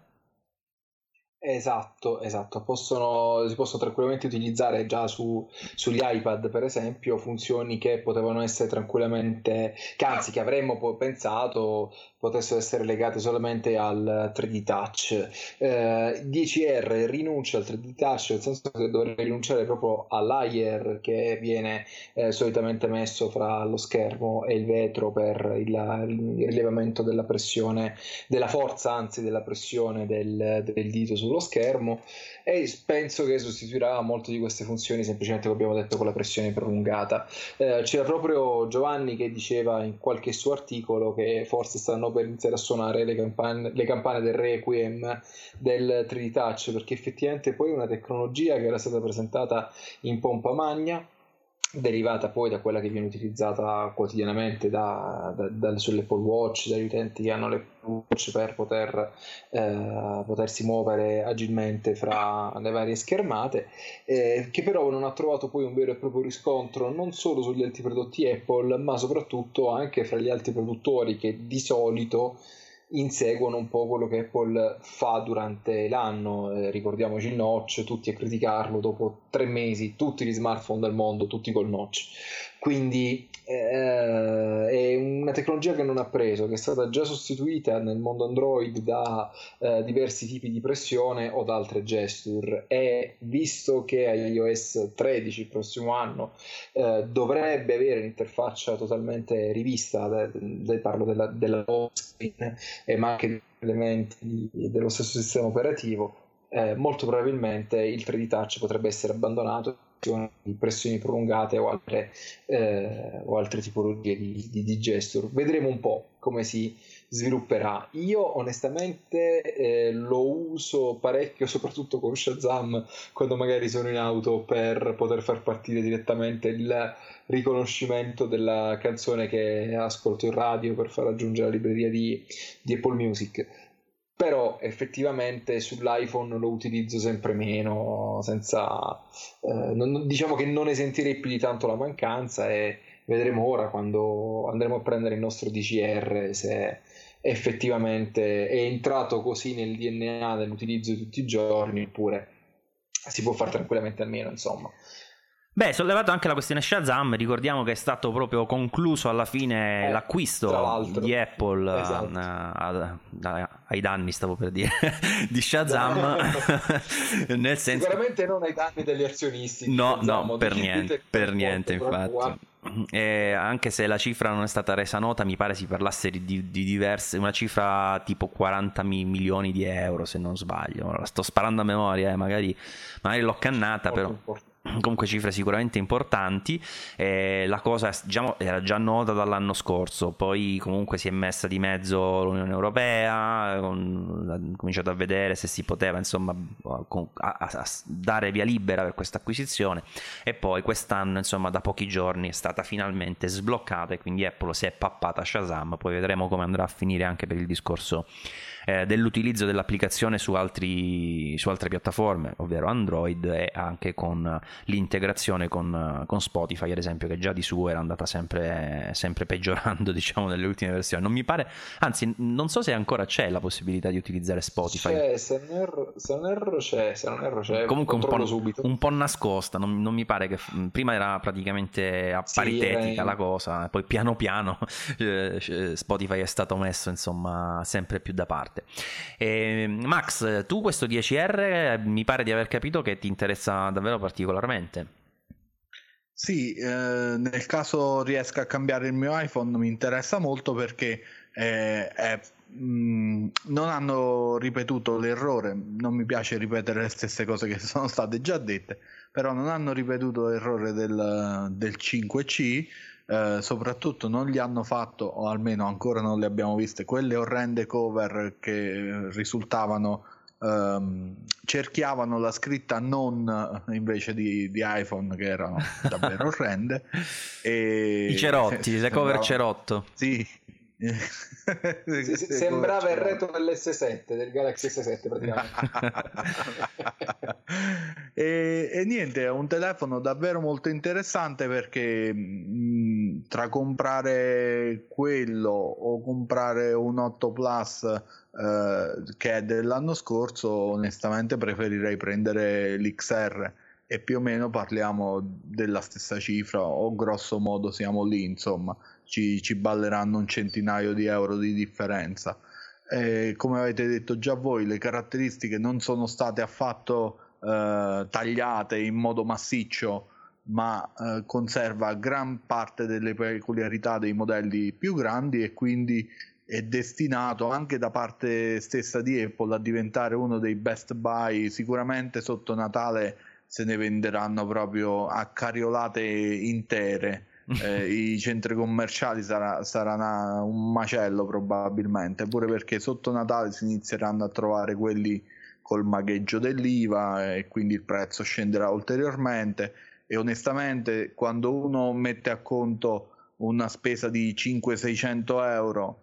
Esatto, esatto, possono, si possono tranquillamente utilizzare già su, sugli iPad per esempio funzioni che potevano essere tranquillamente, che anzi che avremmo pensato potessero essere legate solamente al 3D touch. Eh, 10R rinuncia al 3D touch nel senso che dovrei rinunciare proprio all'air che viene eh, solitamente messo fra lo schermo e il vetro per il, il rilevamento della pressione, della forza anzi della pressione del, del dito sullo schermo e penso che sostituirà molte di queste funzioni semplicemente come abbiamo detto con la pressione prolungata. Eh, c'era proprio Giovanni che diceva in qualche suo articolo che forse stanno per iniziare a suonare le campane, le campane del Requiem del 3D Touch perché effettivamente poi è una tecnologia che era stata presentata in pompa magna derivata poi da quella che viene utilizzata quotidianamente da, da, da, sull'Apple Watch, dagli utenti che hanno l'Apple Watch per poter, eh, potersi muovere agilmente fra le varie schermate, eh, che però non ha trovato poi un vero e proprio riscontro non solo sugli altri prodotti Apple, ma soprattutto anche fra gli altri produttori che di solito inseguono un po' quello che Apple fa durante l'anno. Eh, ricordiamoci il notch, tutti a criticarlo dopo tre mesi, tutti gli smartphone del mondo, tutti col notch. Quindi eh, è una tecnologia che non ha preso, che è stata già sostituita nel mondo Android da eh, diversi tipi di pressione o da altre gesture. E visto che iOS 13 il prossimo anno eh, dovrebbe avere un'interfaccia totalmente rivista, de, de, parlo della, della screen, ma anche elementi dello stesso sistema operativo, eh, molto probabilmente il 3D Touch potrebbe essere abbandonato di pressioni prolungate o altre, eh, o altre tipologie di, di, di, gesture. Vedremo un po' come si svilupperà. Io onestamente eh, lo uso parecchio, soprattutto con Shazam, quando magari sono in auto per poter far partire direttamente il riconoscimento della canzone che ascolto in radio per far aggiungere la libreria di, di Apple Music però effettivamente sull'iPhone lo utilizzo sempre meno, senza, eh, non, diciamo che non ne sentirei più di tanto la mancanza e vedremo ora quando andremo a prendere il nostro DCR se effettivamente è entrato così nel DNA dell'utilizzo di tutti i giorni oppure si può fare tranquillamente a meno, insomma. Beh, sollevato anche la questione Shazam, ricordiamo che è stato proprio concluso alla fine eh, l'acquisto di Apple esatto. uh, ai danni, stavo per dire, di Shazam. Nel senso... Sicuramente non ai danni degli azionisti. No, Shazam, no, per niente, per niente infatti. E anche se la cifra non è stata resa nota, mi pare si parlasse di, di, di diverse, una cifra tipo 40 milioni di euro, se non sbaglio. La sto sparando a memoria, eh, magari, magari l'ho cannata, Molto però. Importante comunque cifre sicuramente importanti. Eh, la cosa diciamo, era già nota dall'anno scorso. Poi comunque si è messa di mezzo l'Unione Europea ha cominciato a vedere se si poteva insomma a, a, a dare via libera per questa acquisizione. E poi quest'anno insomma da pochi giorni è stata finalmente sbloccata e quindi Apple si è pappata Shazam. Poi vedremo come andrà a finire anche per il discorso eh, dell'utilizzo dell'applicazione su, altri, su, altre piattaforme, ovvero Android e anche con l'integrazione con, con, Spotify, ad esempio, che già di suo era andata sempre, sempre peggiorando, diciamo, nelle ultime versioni. Non mi pare, anzi, non so se ancora c'è la possibilità di utilizzare Spotify. C'è, se non erro, se non erro c'è, se non erro c'è. Comunque un po', un po', nascosta, non, non, mi pare che prima era praticamente a paritetica sì, la cosa, poi piano piano eh, Spotify è stato messo, insomma, sempre più da parte parte. E, Max, tu questo 10R mi pare di aver capito che ti interessa davvero particolarmente. Sì, eh, nel caso riesca a cambiare il mio iPhone mi interessa molto perché eh, è, mm, non hanno ripetuto l'errore, non mi piace ripetere le stesse cose che sono state già dette, però non hanno ripetuto l'errore del, del 5C eh, soprattutto non gli hanno fatto, o almeno ancora non le abbiamo viste, quelle orrende cover che risultavano Um, cerchiavano la scritta non invece di, di iPhone che erano davvero orrende e i cerotti, le cover cerotto. Sì, sembrava il retro dell'S7 del Galaxy S7 praticamente. E, e, niente è un telefono davvero molto interessante perché mh, tra comprare quello o comprare un 8 Plus eh, che è dell'anno scorso onestamente preferirei prendere l'XR e più o meno parliamo della stessa cifra o grosso modo siamo lì insomma ci, ci balleranno un centinaio di euro di differenza. E come avete detto già voi, le caratteristiche non sono state affatto eh, tagliate in modo massiccio, ma eh, conserva gran parte delle peculiarità dei modelli più grandi e quindi è destinato anche da parte stessa di Apple a diventare uno dei best buy. Sicuramente sotto Natale se ne venderanno proprio a cariolate intere eh, i centri commerciali sarà, sarà una, un macello probabilmente, pure perché sotto Natale si inizieranno a trovare quelli col magheggio dell'IVA e quindi il prezzo scenderà ulteriormente. E onestamente quando uno mette a conto una spesa di 500-600 euro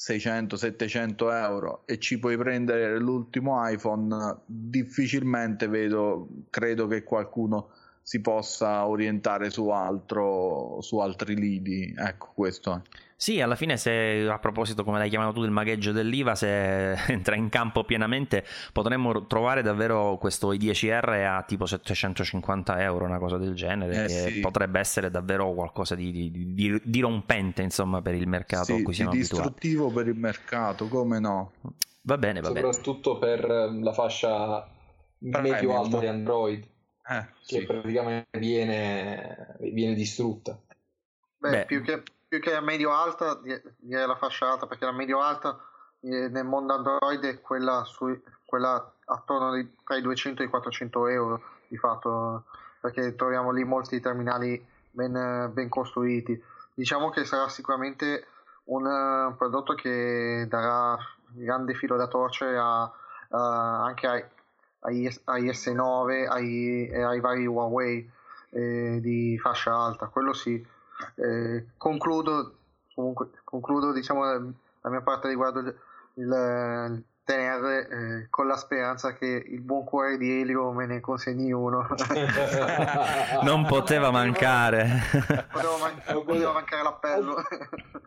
600-700 euro e ci puoi prendere l'ultimo iPhone difficilmente vedo credo che qualcuno si possa orientare su altro, su altri lidi. Ecco, questo è. Sì, alla fine se a proposito, come l'hai chiamato tu, del magheggio dell'IVA, se entra in campo pienamente, potremmo trovare davvero questo i10R a tipo 750 euro, una cosa del genere, eh, che sì. potrebbe essere davvero qualcosa di, di, di, di, rompente, insomma, per il mercato sì, a cui siamo distruttivo abituati. per il mercato, come no? Va bene, va Soprattutto bene. per la fascia medio-alta di Android, eh, che sì. praticamente viene, viene distrutta. Beh, Beh, più che più che la medio alta direi la fascia alta perché la medio alta eh, nel mondo Android è quella, sui, quella attorno ai, tra i 200 e i 400 euro di fatto perché troviamo lì molti terminali ben, ben costruiti diciamo che sarà sicuramente un prodotto che darà grande filo da torcere a, uh, anche ai, ai, ai, S9 ai, e ai vari Huawei eh, di fascia alta quello sì. Eh, concludo, comunque, concludo diciamo, la mia parte riguardo il, il tenere eh, con la speranza che il buon cuore di Elio me ne consegni uno. non poteva mancare. Poteva, man- poteva mancare l'appello.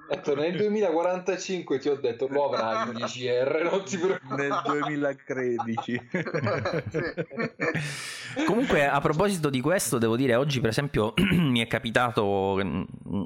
Detto, nel 2045 ti ho detto lo avrai il 10R, non ti preoccupare. Nel 2013. Comunque, a proposito di questo, devo dire, oggi per esempio mi è capitato,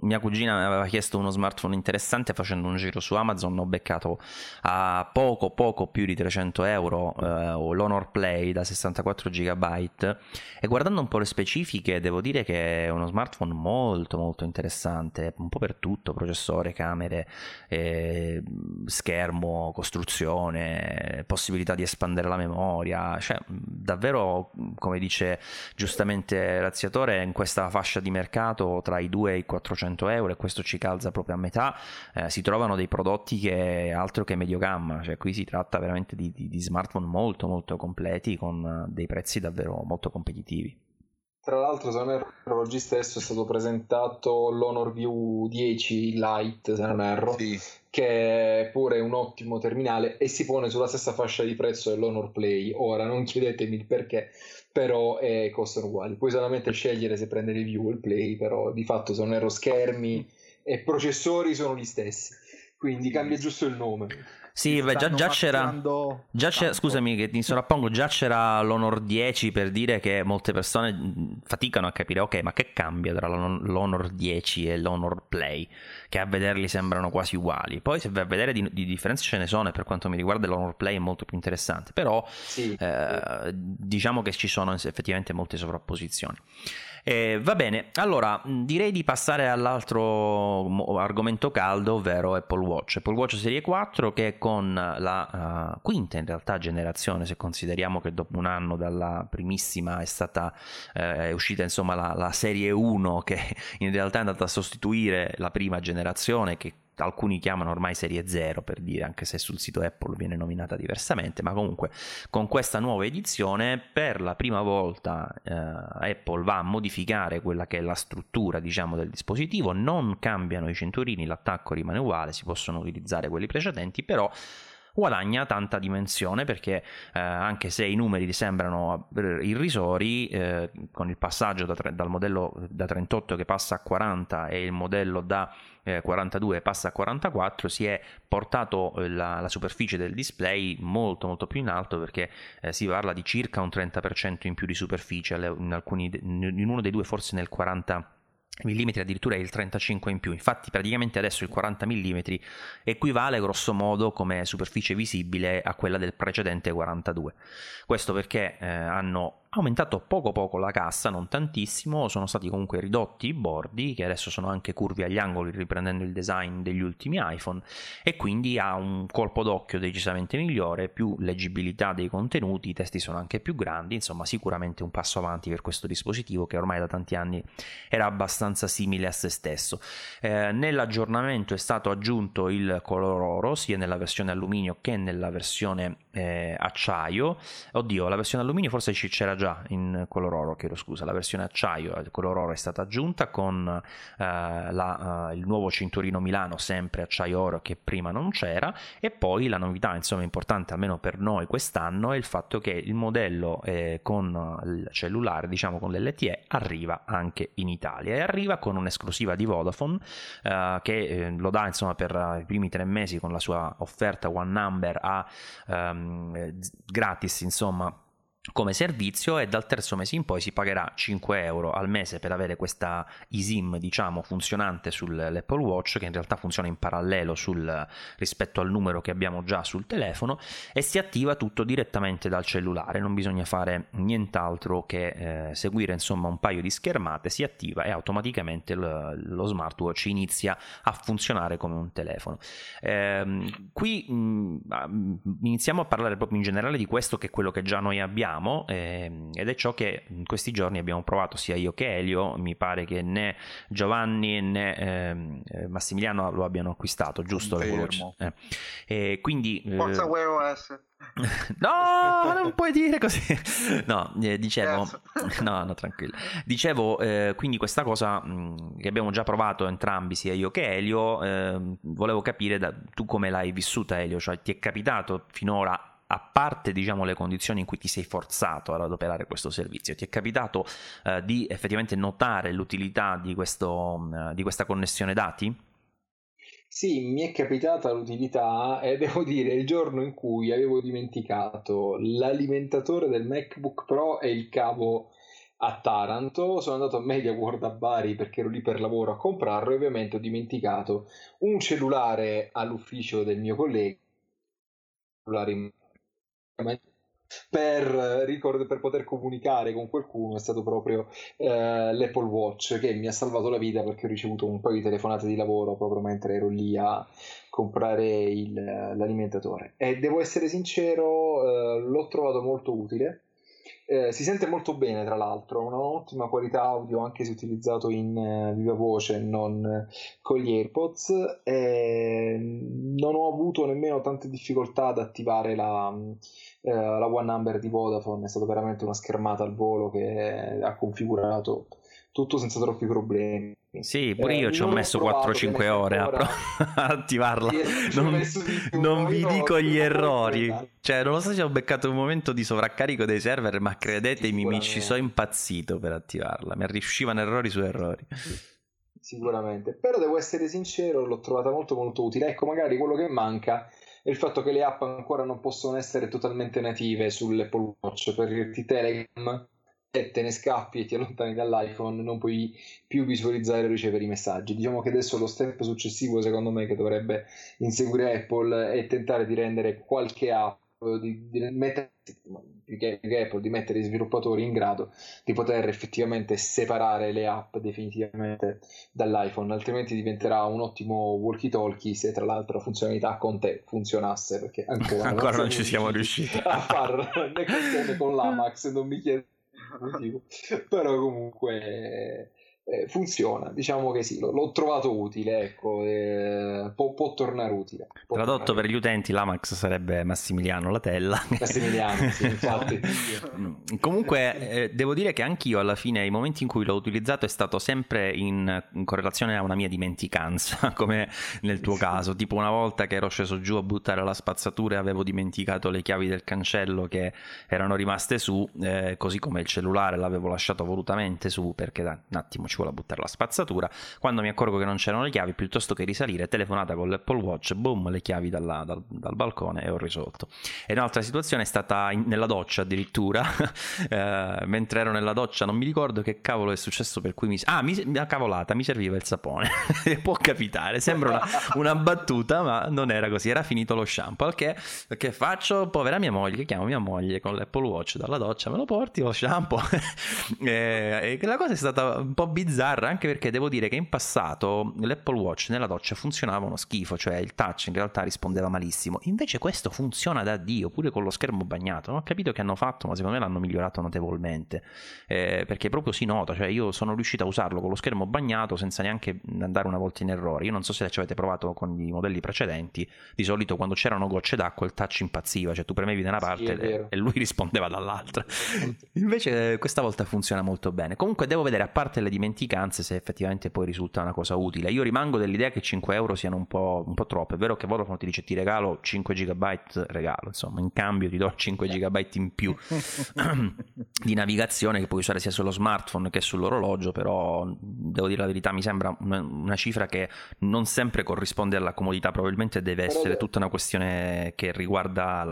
mia cugina mi aveva chiesto uno smartphone interessante facendo un giro su Amazon, ho beccato a poco, poco più di 300 euro eh, l'Honor Play da 64 GB e guardando un po' le specifiche devo dire che è uno smartphone molto molto interessante, un po' per tutto, processore, camere, eh, schermo, costruzione, possibilità di espandere la memoria, cioè davvero come dice giustamente Razziatore in questa fascia di mercato tra i 2 e i 400 euro e questo ci calza proprio a metà, eh, si trovano dei prodotti che altro che medio gamma, cioè qui si tratta tratta veramente di, di, di smartphone molto molto completi con eh, dei prezzi davvero molto competitivi. Tra l'altro, se non erro, oggi stesso è stato presentato l'Honor View 10 Lite, se non erro, sì. che è pure un ottimo terminale e si pone sulla stessa fascia di prezzo dell'Honor Play. Ora, non chiedetemi il perché, però eh, costano uguali. Puoi solamente scegliere se prendere il View o il Play, però di fatto, se non erro, schermi e processori sono gli stessi. Quindi cambia giusto il nome. Sì, beh, già, già c'era. Già c'era scusami che ti sovrappongo. Già c'era l'Honor 10 per dire che molte persone faticano a capire, ok, ma che cambia tra l'Honor 10 e l'Honor Play? Che a vederli sembrano quasi uguali. Poi, se vai a vedere di, di differenze ce ne sono, e per quanto mi riguarda, l'Honor Play è molto più interessante. Però, sì. eh, diciamo che ci sono effettivamente molte sovrapposizioni. Eh, va bene, allora direi di passare all'altro argomento caldo, ovvero Apple Watch. Apple Watch Serie 4 che con la uh, quinta in realtà generazione, se consideriamo che dopo un anno dalla primissima è stata eh, è uscita insomma la, la Serie 1 che in realtà è andata a sostituire la prima generazione che alcuni chiamano ormai serie 0 per dire, anche se sul sito Apple viene nominata diversamente, ma comunque con questa nuova edizione per la prima volta eh, Apple va a modificare quella che è la struttura diciamo del dispositivo, non cambiano i cinturini, l'attacco rimane uguale, si possono utilizzare quelli precedenti, però guadagna tanta dimensione perché eh, anche se i numeri sembrano irrisori, eh, con il passaggio da, dal modello da 38 che passa a 40 e il modello da eh, 42 passa a 44 si è portato eh, la, la, superficie del display molto molto più in alto perché eh, si parla di circa un 30% in più di superficie in, alcuni, in uno dei due forse nel 40 mm addirittura è il 35 in più. Infatti praticamente adesso il 40 mm equivale grosso modo come superficie visibile a quella del precedente 42 questo perché eh, hanno aumentato poco poco la cassa, non tantissimo, sono stati comunque ridotti i bordi che adesso sono anche curvi agli angoli riprendendo il design degli ultimi iPhone e quindi ha un colpo d'occhio decisamente migliore, più leggibilità dei contenuti, i testi sono anche più grandi, insomma sicuramente un passo avanti per questo dispositivo che ormai da tanti anni era abbastanza simile a se stesso. Eh, nell'aggiornamento è stato aggiunto il color oro sia nella versione alluminio che nella versione eh, acciaio. Oddio, la versione alluminio forse c'era già in color oro, chiedo scusa. La versione acciaio, il color oro è stata aggiunta con eh, la, uh, il nuovo cinturino Milano, sempre acciaio oro che prima non c'era. E poi la novità, insomma, importante almeno per noi quest'anno è il fatto che il modello eh, con il cellulare, diciamo con l'LTE, arriva anche in Italia e arriva con un'esclusiva di Vodafone eh, che eh, lo dà insomma per i primi tre mesi con la sua offerta One Number a um, gratis insomma come servizio e dal terzo mese in poi si pagherà 5 euro al mese per avere questa eSIM diciamo funzionante sull'Apple Watch che in realtà funziona in parallelo sul, rispetto al numero che abbiamo già sul telefono e si attiva tutto direttamente dal cellulare. Non bisogna fare nient'altro che eh, seguire insomma un paio di schermate si attiva e automaticamente lo, lo smartwatch inizia a funzionare come un telefono. Eh, qui mh, iniziamo a parlare proprio in generale di questo che è quello che già noi abbiamo abbiamo eh, ed è ciò che in questi giorni abbiamo provato sia io che Elio, mi pare che né Giovanni né ehm, eh, Massimiliano lo abbiano acquistato, giusto? Eh. E quindi, eh, Forza Wear OS. no, non puoi dire così. No, eh, dicevo, no, no, tranquillo. Dicevo, eh, quindi questa cosa mh, mm, che abbiamo già provato entrambi, sia io che Elio, eh, volevo capire da, tu come l'hai vissuta, Elio, cioè ti è capitato finora a parte diciamo, le condizioni in cui ti sei forzato ad adoperare questo servizio, ti è capitato eh, di effettivamente notare l'utilità di, questo, eh, di questa connessione dati? Sì, mi è capitata l'utilità e devo dire il giorno in cui avevo dimenticato l'alimentatore del MacBook Pro e il cavo a Taranto, sono andato a Media World a Bari perché ero lì per lavoro a comprarlo e ovviamente ho dimenticato un cellulare all'ufficio del mio collega, cellulare in per, ricordo, per poter comunicare con qualcuno è stato proprio eh, l'Apple Watch che mi ha salvato la vita perché ho ricevuto un paio di telefonate di lavoro proprio mentre ero lì a comprare il, l'alimentatore. E devo essere sincero eh, l'ho trovato molto utile eh, si sente molto bene, tra l'altro, ha un'ottima qualità audio anche se utilizzato in uh, viva voce, non con gli AirPods. E non ho avuto nemmeno tante difficoltà ad attivare la, uh, la One Number di Vodafone, è stata veramente una schermata al volo che ha configurato tutto senza troppi problemi. Sì, pure io eh, ci ho messo 4-5 ore a, pro- a attivarla. Non, non vi dico gli errori. Cioè, non lo so se ho beccato un momento di sovraccarico dei server, ma credetemi, mi ci sono impazzito per attivarla. Mi riuscivano errori su errori. Sicuramente. Però devo essere sincero, l'ho trovata molto molto utile. Ecco, magari quello che manca è il fatto che le app ancora non possono essere totalmente native sull'Apple Watch. Per dirti Telegram te ne scappi e ti allontani dall'iPhone, non puoi più visualizzare o ricevere i messaggi. Diciamo che adesso lo step successivo, secondo me, che dovrebbe inseguire Apple è tentare di rendere qualche app di, di mettere che, Apple di mettere i sviluppatori in grado di poter effettivamente separare le app definitivamente dall'iPhone altrimenti diventerà un ottimo walkie talkie se tra l'altro la funzionalità con te funzionasse perché ancora, ancora non, non ci siamo riusciti a fare né con l'Amax non mi chiedo però comunque eh, funziona, diciamo che sì, l'ho trovato utile, ecco, eh, può, può, tornare utile. Può Tradotto tornare per gli utenti, l'Amax sarebbe Massimiliano Latella. Massimiliano, sì, infatti. Comunque, eh, devo dire che anch'io alla fine, i momenti in cui l'ho utilizzato è stato sempre in, in correlazione a una mia dimenticanza, come nel tuo caso, tipo una volta che ero sceso giù a buttare la spazzatura e avevo dimenticato le chiavi del cancello che erano rimaste su, eh, così come il cellulare l'avevo lasciato volutamente su perché un attimo ci vuole buttare la spazzatura. Quando mi accorgo che non c'erano le chiavi, piuttosto che risalire, telefonata con l'Apple Watch, boom, le chiavi dalla, dal, dal, balcone e ho risolto. E un'altra situazione è stata in, nella doccia addirittura, eh, mentre ero nella doccia, non mi ricordo che cavolo è successo per cui mi... Ah, mi, una cavolata, mi serviva il sapone. Può capitare, sembra una, una, battuta, ma non era così, era finito lo shampoo. Al che, che faccio? Povera mia moglie, chiamo mia moglie con l'Apple Watch dalla doccia, me lo porti lo shampoo? e, e la cosa è stata un po' bizzarra bizzarra anche perché devo dire che in passato l'Apple Watch nella doccia funzionava uno schifo, cioè il touch in realtà rispondeva malissimo. Invece questo funziona da Dio, pure con lo schermo bagnato. Non ho capito che hanno fatto, ma secondo me l'hanno migliorato notevolmente. Eh, perché proprio si nota, cioè io sono riuscito a usarlo con lo schermo bagnato senza neanche andare una volta in errore. Io non so se ci avete provato con i modelli precedenti, di solito quando c'erano gocce d'acqua il touch impazziva, cioè tu premevi da una parte sì, e lui rispondeva dall'altra. Invece questa volta funziona molto bene. Comunque devo vedere, a parte le dimenticanze, se effettivamente poi risulta una cosa utile. Io rimango dell'idea che 5 euro siano un po', un po troppo. È vero che Vodafone ti dice ti regalo 5 GB, regalo, insomma, in cambio ti do 5 GB in più di navigazione che puoi usare sia sullo smartphone che sull'orologio, però devo dire la verità, mi sembra una, una cifra che non sempre corrisponde alla comodità, probabilmente deve essere tutta una questione che riguarda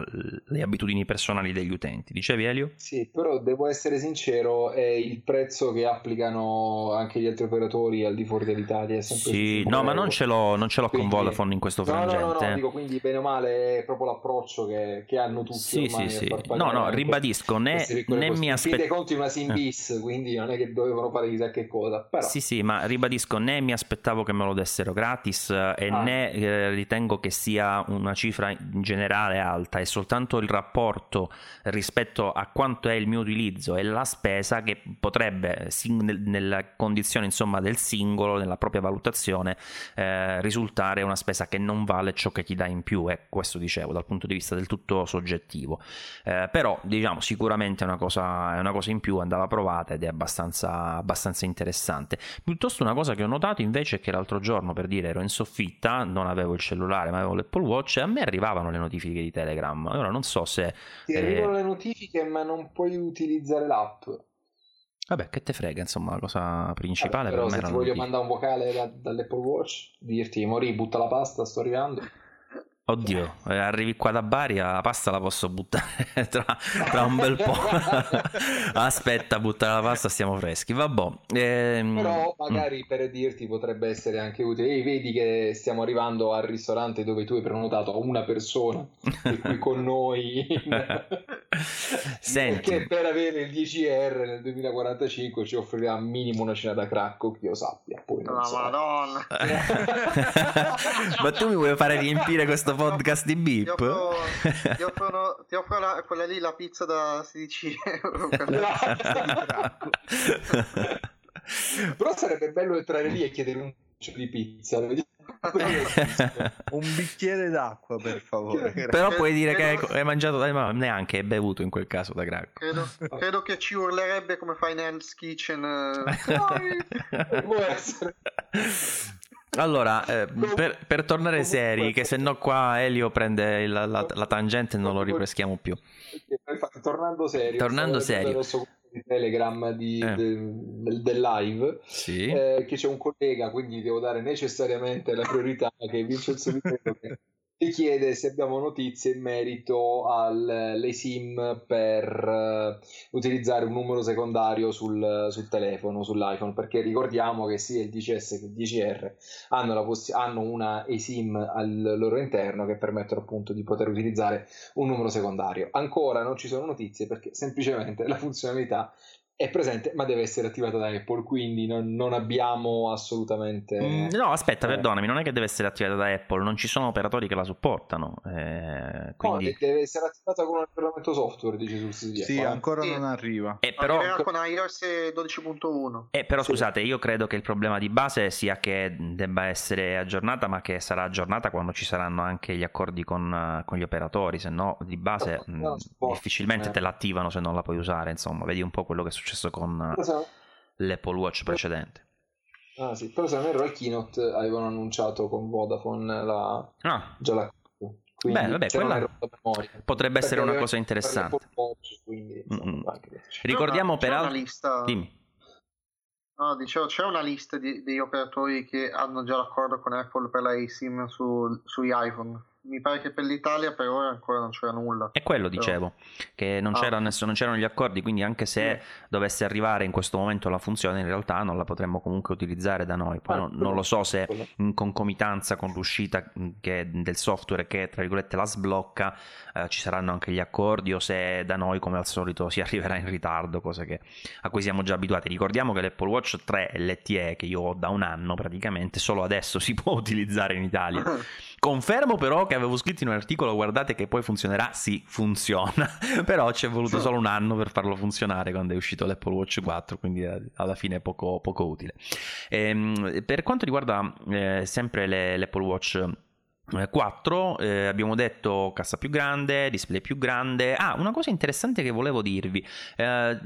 le abitudini personali degli utenti. Dicevi Elio? Sì, però devo essere sincero, è il prezzo che applicano anche gli altri operatori al di fuori dell'Italia. È sempre sì, no, ma non ce l'ho, non ce l'ho quindi, con Vodafone in questo frangente. No, no, no, no, dico quindi bene o male è proprio l'approccio che, che hanno tutti. Sì, sì, sì. No, no, ribadisco, né, né mi aspettavo... conti una sim bis, quindi non è che dovevano fare chissà che cosa. Però... Sì, sì, ma ribadisco, né mi aspettavo che me lo dessero gratis e ah. né eh, ritengo che sia una cifra in generale alta, è soltanto il rapporto rispetto a quanto è il mio utilizzo e la spesa che potrebbe nella condizione insomma del singolo, nella propria valutazione, eh, risultare una spesa che non vale ciò che ti dà in più, e questo dicevo dal punto di vista del tutto soggettivo. Eh, però diciamo sicuramente è una, cosa, è una cosa in più, andava provata ed è abbastanza, abbastanza interessante. Piuttosto una cosa che ho notato invece è che l'altro giorno per dire ero in soffitta, non avevo il cellulare ma avevo l'Apple Watch e a me arrivavano le notifiche di Telegram. Ora non so se... Ti eh... arrivano le notifiche ma non puoi utilizzare l'app. Vabbè, che te frega, insomma, la cosa principale Vabbè, però per me se ti voglio mandare un vocale da, dall'Apple Watch, dirti morì, butta la pasta, sto arrivando. Oddio, eh, arrivi qua da Bari, la pasta la posso buttare tra, tra un bel po'. Aspetta, buttare la pasta, stiamo freschi. Vabbè. Ehm... Però magari mm. per dirti potrebbe essere anche utile. Ehi, vedi che stiamo arrivando al ristorante dove tu hai prenotato una persona e qui con noi. Senti. Che per avere il 10R nel 2045 ci offrirà minimo una cena da cracco, che io sappia. Poi non la so. madonna. Ma tu mi vuoi fare riempire questo podcast di Beep? Ti offro, ti offro, ti offro la, quella lì, la pizza da 16 euro. Però sarebbe bello entrare lì e chiedere un di pizza. un bicchiere d'acqua per favore però puoi dire credo... che hai mangiato ma neanche hai bevuto in quel caso da Graco credo, credo, che ci urlerebbe come fai nell's kitchen può essere allora, eh, per, per, tornare seri, che se no qua Elio prende la, la, la tangente e non lo ripeschiamo più. Tornando seri, tornando serio. Di Telegram di, eh. del, del, live sì. eh, che c'è un collega quindi devo dare necessariamente la priorità che Vincenzo Vitello ti chiede se abbiamo notizie in merito alle SIM per uh, utilizzare un numero secondario sul, sul, telefono, sull'iPhone, perché ricordiamo che sia il 10S che il 10R hanno, poss- hanno una eSIM al loro interno che permettono appunto di poter utilizzare un numero secondario. Ancora non ci sono notizie perché semplicemente la funzionalità è presente ma deve essere attivata da Apple quindi non, non abbiamo assolutamente mm, no aspetta eh. perdonami non è che deve essere attivata da Apple non ci sono operatori che la supportano eh, quindi... no, deve essere attivata con un aggiornamento software dice sul sito sì ancora sì. non arriva eh, però... arriverà con iOS 12.1 eh, però sì. scusate io credo che il problema di base sia che debba essere aggiornata ma che sarà aggiornata quando ci saranno anche gli accordi con, con gli operatori se no di base no, mh, mm, difficilmente eh. te l'attivano se non la puoi usare insomma vedi un po' quello che succede successo con so. l'Apple Watch precedente. Ah sì, però se non erro al keynote avevano annunciato con Vodafone la... Ah. già la quindi Beh, vabbè, quella potrebbe essere una cosa interessante. Watch, quindi, insomma, Ricordiamo una, peraltro... Lista... Dimmi. No, dicevo, c'è una lista di, degli operatori che hanno già l'accordo con Apple per la eSIM su, sugli iPhone. Mi pare che per l'Italia per ora ancora non c'era nulla. È quello dicevo, che non, Ah. c'era nessuno- non c'erano gli accordi, quindi anche se dovesse arrivare in questo momento la funzione, in realtà non la potremmo comunque utilizzare da noi. Poi Ah, non, non lo so se in concomitanza con l'uscita mh, che- del software che tra virgolette la sblocca eh, ci saranno anche gli accordi o se da noi come al solito si arriverà in ritardo, cosa che- a cui siamo già abituati. Ricordiamo che l'Apple Watch 3 LTE che io ho da un anno praticamente solo adesso si può utilizzare in Italia. Confermo però che avevo scritto in un articolo, guardate che poi funzionerà, sì, funziona, però ci è voluto solo un anno per farlo funzionare quando è uscito l'Apple Watch 4, quindi eh, alla fine è poco, poco utile. Ehm, per quanto riguarda eh, sempre le- l'Apple Watch 4 eh, abbiamo detto cassa più grande, display più grande. Ah, una cosa interessante che volevo dirvi, eh,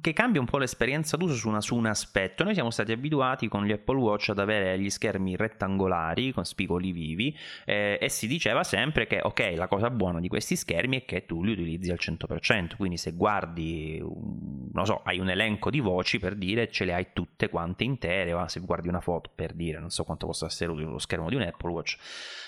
che cambia un po' l'esperienza d'uso su, una- su un aspetto. Noi siamo stati abituati con gli Apple Watch ad avere gli schermi rettangolari con spigoli vivi eh, e si diceva sempre che, ok, la cosa buona di questi schermi è che tu li utilizzi al 100%, quindi se guardi, non so, hai un elenco di voci per dire ce le hai tutte quante intere, o se guardi una foto per dire, non so quanto possa essere lo schermo di un Apple Watch,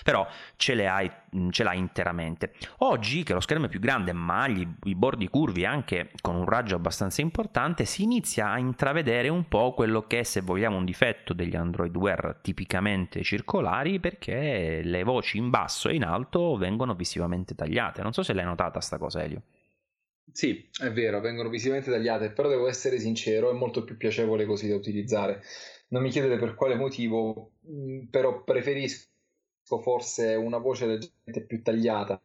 però ce le hai, mh, ce l'hai interamente. Oggi che lo schermo è più grande, ma gli- i bordi curvi anche con un raggio abbastanza importante, si inizia a intravedere un po' quello che è, se vogliamo, un difetto degli Android Wear tipicamente circolari, perché le voci in basso e in alto vengono visivamente tagliate. Non so se l'hai notata sta cosa, Elio. Sì, è vero, vengono visivamente tagliate, però devo essere sincero, è molto più piacevole così da utilizzare. Non mi chiedete per quale motivo, mh, però preferisco forse una voce leggermente più tagliata.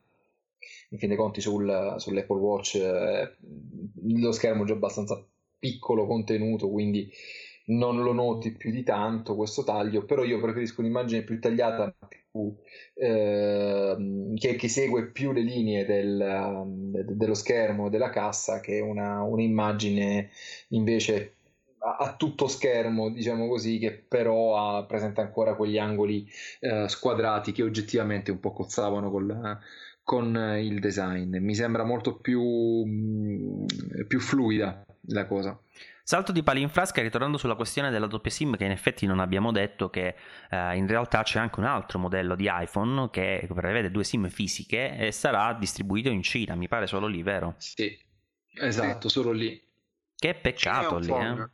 In fin dei conti sul- sull'Apple Watch eh, lo schermo è già abbastanza piccolo, contenuto, quindi non lo noti più di tanto questo taglio, però io preferisco un'immagine più tagliata, più, ehm, che, che segue più le linee del, de- dello schermo, della cassa, che una, un'immagine invece a, a tutto schermo, diciamo così, che però ha- presenta ancora quegli angoli eh, squadrati che oggettivamente un po' cozzavano col, con il design. Mi sembra molto più, mh, più fluida la cosa. Salto di pali in frasca, ritornando sulla questione della doppia SIM, che in effetti non abbiamo detto che eh, in realtà c'è anche un altro modello di iPhone che prevede due SIM fisiche e sarà distribuito in Cina, mi pare solo lì, vero? Sì, esatto, solo lì. Che peccato lì, eh?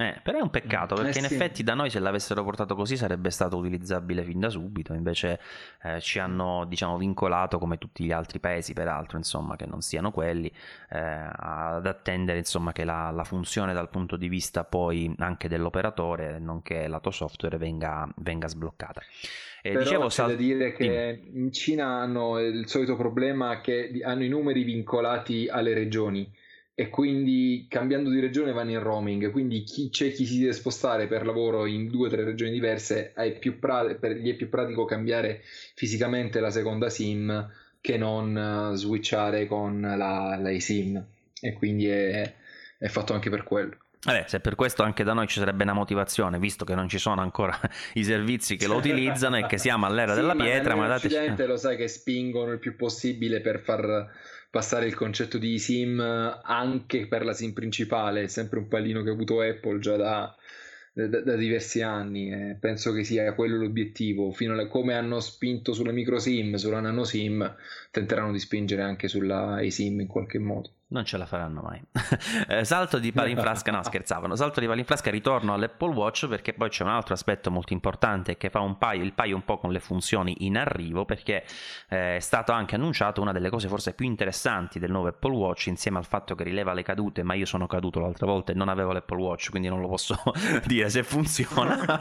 Eh, però è un peccato Eh perché in sì. effetti da noi se l'avessero portato così sarebbe stato utilizzabile fin da subito, invece eh, ci hanno diciamo vincolato come tutti gli altri paesi peraltro insomma che non siano quelli eh, ad attendere insomma che la, la funzione dal punto di vista poi anche dell'operatore nonché lato software venga, venga sbloccata. E Però dicevo c'è sal- da dire che in Cina hanno il solito problema che hanno i numeri vincolati alle regioni e quindi cambiando di regione vanno in roaming, quindi chi, c'è chi si deve spostare per lavoro in due o tre regioni diverse, è più pra- per- gli è più pratico cambiare fisicamente la seconda SIM che non eh, switchare con la, la eSIM. E quindi è, è fatto anche per quello. Vabbè, se per questo anche da noi ci sarebbe una motivazione, visto che non ci sono ancora i servizi che lo utilizzano e che siamo all'era Sì, della ma pietra, ma dateci... Lo sai che spingono il più possibile per far passare il concetto di SIM anche per la SIM principale, sempre un pallino che ha avuto Apple già da, da- da diversi anni e penso che sia quello l'obiettivo, fino a come hanno spinto sulla micro SIM, sulla nano SIM, tenteranno di spingere anche sulla eSIM in qualche modo. Non ce la faranno mai. Eh, salto di palo in frasca, no scherzavano. Salto di palo in frasca, ritorno all'Apple Watch perché poi c'è un altro aspetto molto importante che fa un paio, il paio un po' con le funzioni in arrivo perché eh, è stato anche annunciato una delle cose forse più interessanti del nuovo Apple Watch insieme al fatto che rileva le cadute, ma io sono caduto l'altra volta e non avevo l'Apple Watch quindi non lo posso dire se funziona.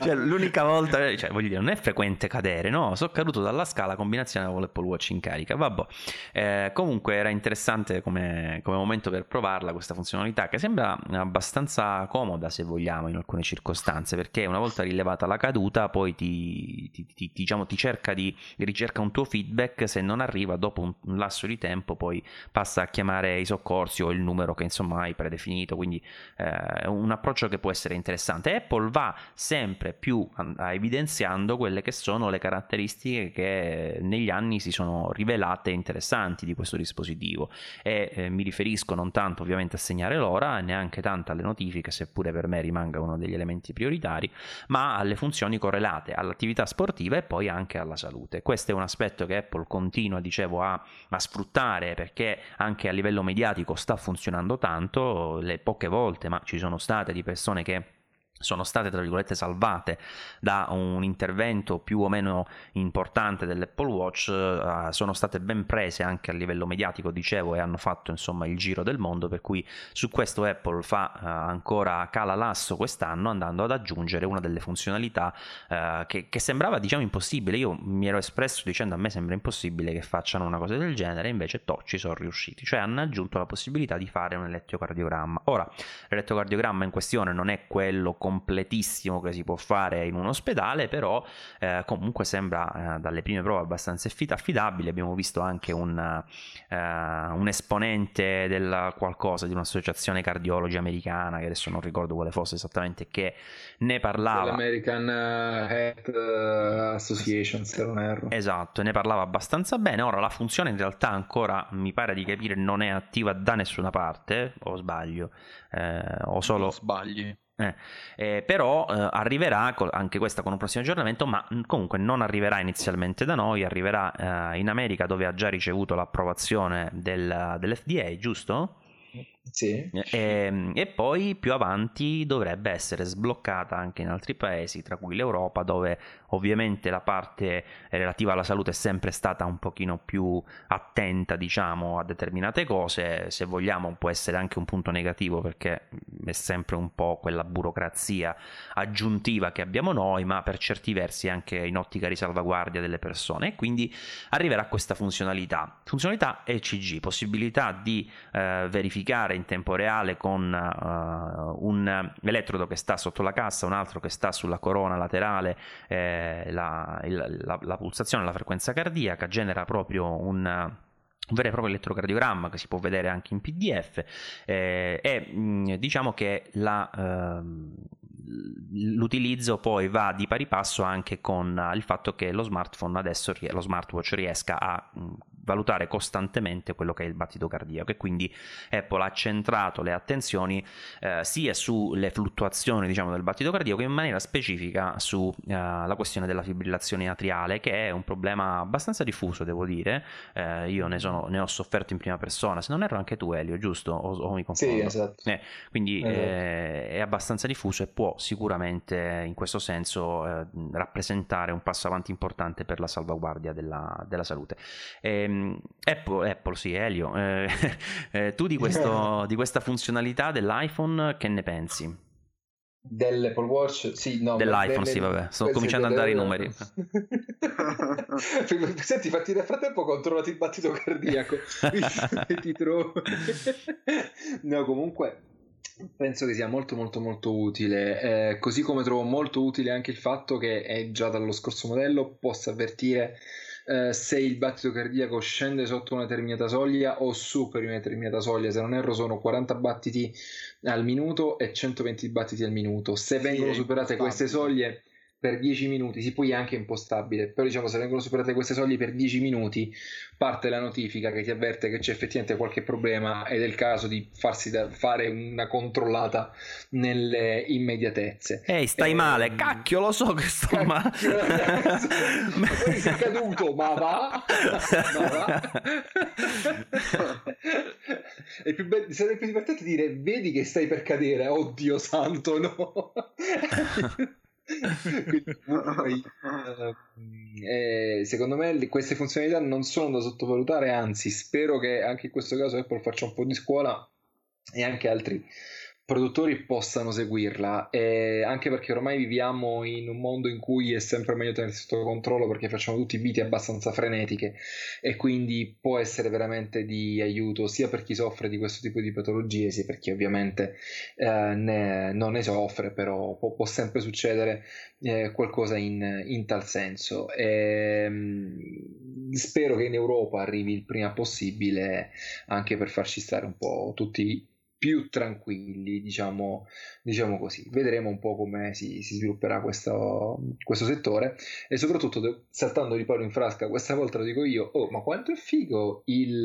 cioè, l'unica volta, cioè, voglio dire, non è frequente cadere, no? Sono caduto dalla scala combinazione con l'Apple Watch in carica. Vabbè, eh, comunque era interessante come, come momento per provarla questa funzionalità che sembra abbastanza comoda se vogliamo in alcune circostanze perché una volta rilevata la caduta poi ti, ti- ti- diciamo, ti cerca di ricerca un tuo feedback se non arriva dopo un, un lasso di tempo poi passa a chiamare i soccorsi o il numero che insomma hai predefinito quindi eh, un approccio che può essere interessante. Apple va sempre più a- a evidenziando quelle che sono le caratteristiche che negli anni si sono rivelate interessanti di questo dispositivo e eh, mi riferisco non tanto ovviamente a segnare l'ora, neanche tanto alle notifiche, seppure per me rimanga uno degli elementi prioritari, ma alle funzioni correlate all'attività sportiva e poi anche alla salute. Questo è un aspetto che Apple continua, dicevo, a, a sfruttare perché anche a livello mediatico sta funzionando tanto, le poche volte, ma ci sono state di persone che sono state tra virgolette salvate da un intervento più o meno importante dell'Apple Watch uh, sono state ben prese anche a livello mediatico dicevo e hanno fatto insomma il giro del mondo per cui su questo Apple fa uh, ancora cala l'asso quest'anno andando ad aggiungere una delle funzionalità uh, che, che, sembrava diciamo impossibile. Io mi ero espresso dicendo a me sembra impossibile che facciano una cosa del genere invece to ci sono riusciti cioè hanno aggiunto la possibilità di fare un elettrocardiogramma. Ora l'elettrocardiogramma in questione non è quello completissimo che si può fare in un ospedale, però eh, comunque sembra eh, dalle prime prove abbastanza affidabile. Abbiamo visto anche un, eh, un esponente del qualcosa di un'associazione cardiologi americana, che adesso non ricordo quale fosse esattamente, che ne parlava. L'American eh, Health eh, Association, se non erro. Esatto, ne parlava abbastanza bene. Ora la funzione in realtà ancora mi pare di capire non è attiva da nessuna parte, o sbaglio, eh, o solo... Non sbagli. Eh, eh, però eh, arriverà anche questa con un prossimo aggiornamento, ma comunque non arriverà inizialmente da noi, arriverà eh, in America dove ha già ricevuto l'approvazione del, dell'FDA, giusto? Sì. E, ehm, e, poi più avanti dovrebbe essere sbloccata anche in altri paesi, tra cui l'Europa, dove ovviamente la parte relativa alla salute è sempre stata un pochino più attenta, diciamo, a determinate cose. Se vogliamo può essere anche un punto negativo perché è sempre un po' quella burocrazia aggiuntiva che abbiamo noi, ma per certi versi anche in ottica di salvaguardia delle persone. E quindi arriverà questa funzionalità. Funzionalità ECG, possibilità di eh, verificare in tempo reale con uh, un elettrodo che sta sotto la cassa, un altro che sta sulla corona laterale, eh, la, la, la, pulsazione, la frequenza cardiaca, genera proprio un un vero e proprio elettrocardiogramma che si può vedere anche in PDF eh, e mh, diciamo che la, eh, l'utilizzo poi va di pari passo anche con il fatto che lo smartphone adesso, lo smartwatch riesca a mh, valutare costantemente quello che è il battito cardiaco e quindi Apple ha centrato le attenzioni eh, sia sulle fluttuazioni diciamo, del battito cardiaco che in maniera specifica sulla eh, questione della fibrillazione atriale che è un problema abbastanza diffuso devo dire eh, io ne, sono, ne, ho sofferto in prima persona se non erro anche tu Elio giusto? o, o mi confondo? Sì esatto eh, quindi esatto. Eh, è abbastanza diffuso e può sicuramente in questo senso eh, rappresentare un passo avanti importante per la salvaguardia della, della salute e, Ehm, Apple, Apple, sì, Elio, eh, eh, tu di, questo, di questa funzionalità dell'iPhone che ne pensi? Dell'Apple Watch, sì, no. Dell'iPhone, delle, sì, vabbè, sto cominciando ad andare i numeri. Senti, infatti nel frattempo ho controllato il battito cardiaco. ti trovo. no, comunque penso che sia molto molto molto utile, eh, così come trovo molto utile anche il fatto che è già dallo scorso modello possa avvertire eh, se il battito cardiaco scende sotto una determinata soglia o superi una determinata soglia. Se non erro, sono 40 battiti al minuto e 120 battiti al minuto. Se vengono superate queste soglie per 10 minuti, si poi è anche impostabile, però diciamo se vengono superate queste soglie per 10 minuti parte la notifica che ti avverte che c'è effettivamente qualche problema ed è il caso di farsi da, fare una controllata nelle immediatezze. Ehi, stai eh, male, cacchio, lo so che sto male. ma poi sei caduto, ma va. Ma va. è più be- sarebbe più divertente dire vedi che stai per cadere, oddio santo, no. Quindi, eh, secondo me queste funzionalità non sono da sottovalutare, anzi spero che anche in questo caso Apple faccia un po' di scuola e anche altri produttori possano seguirla, eh, anche perché ormai viviamo in un mondo in cui è sempre meglio tenere sotto controllo perché facciamo tutti vite abbastanza frenetiche e quindi può essere veramente di aiuto sia per chi soffre di questo tipo di patologie sia per chi ovviamente eh, ne, non ne soffre, però può, può sempre succedere eh, qualcosa in, in, tal senso. E, ehm, spero che in Europa arrivi il prima possibile anche per farci stare un po' tutti più tranquilli, diciamo, diciamo così. Vedremo un po' come si, si svilupperà questo, questo, settore e soprattutto saltando di palo in frasca, questa volta lo dico io, oh ma quanto è figo il,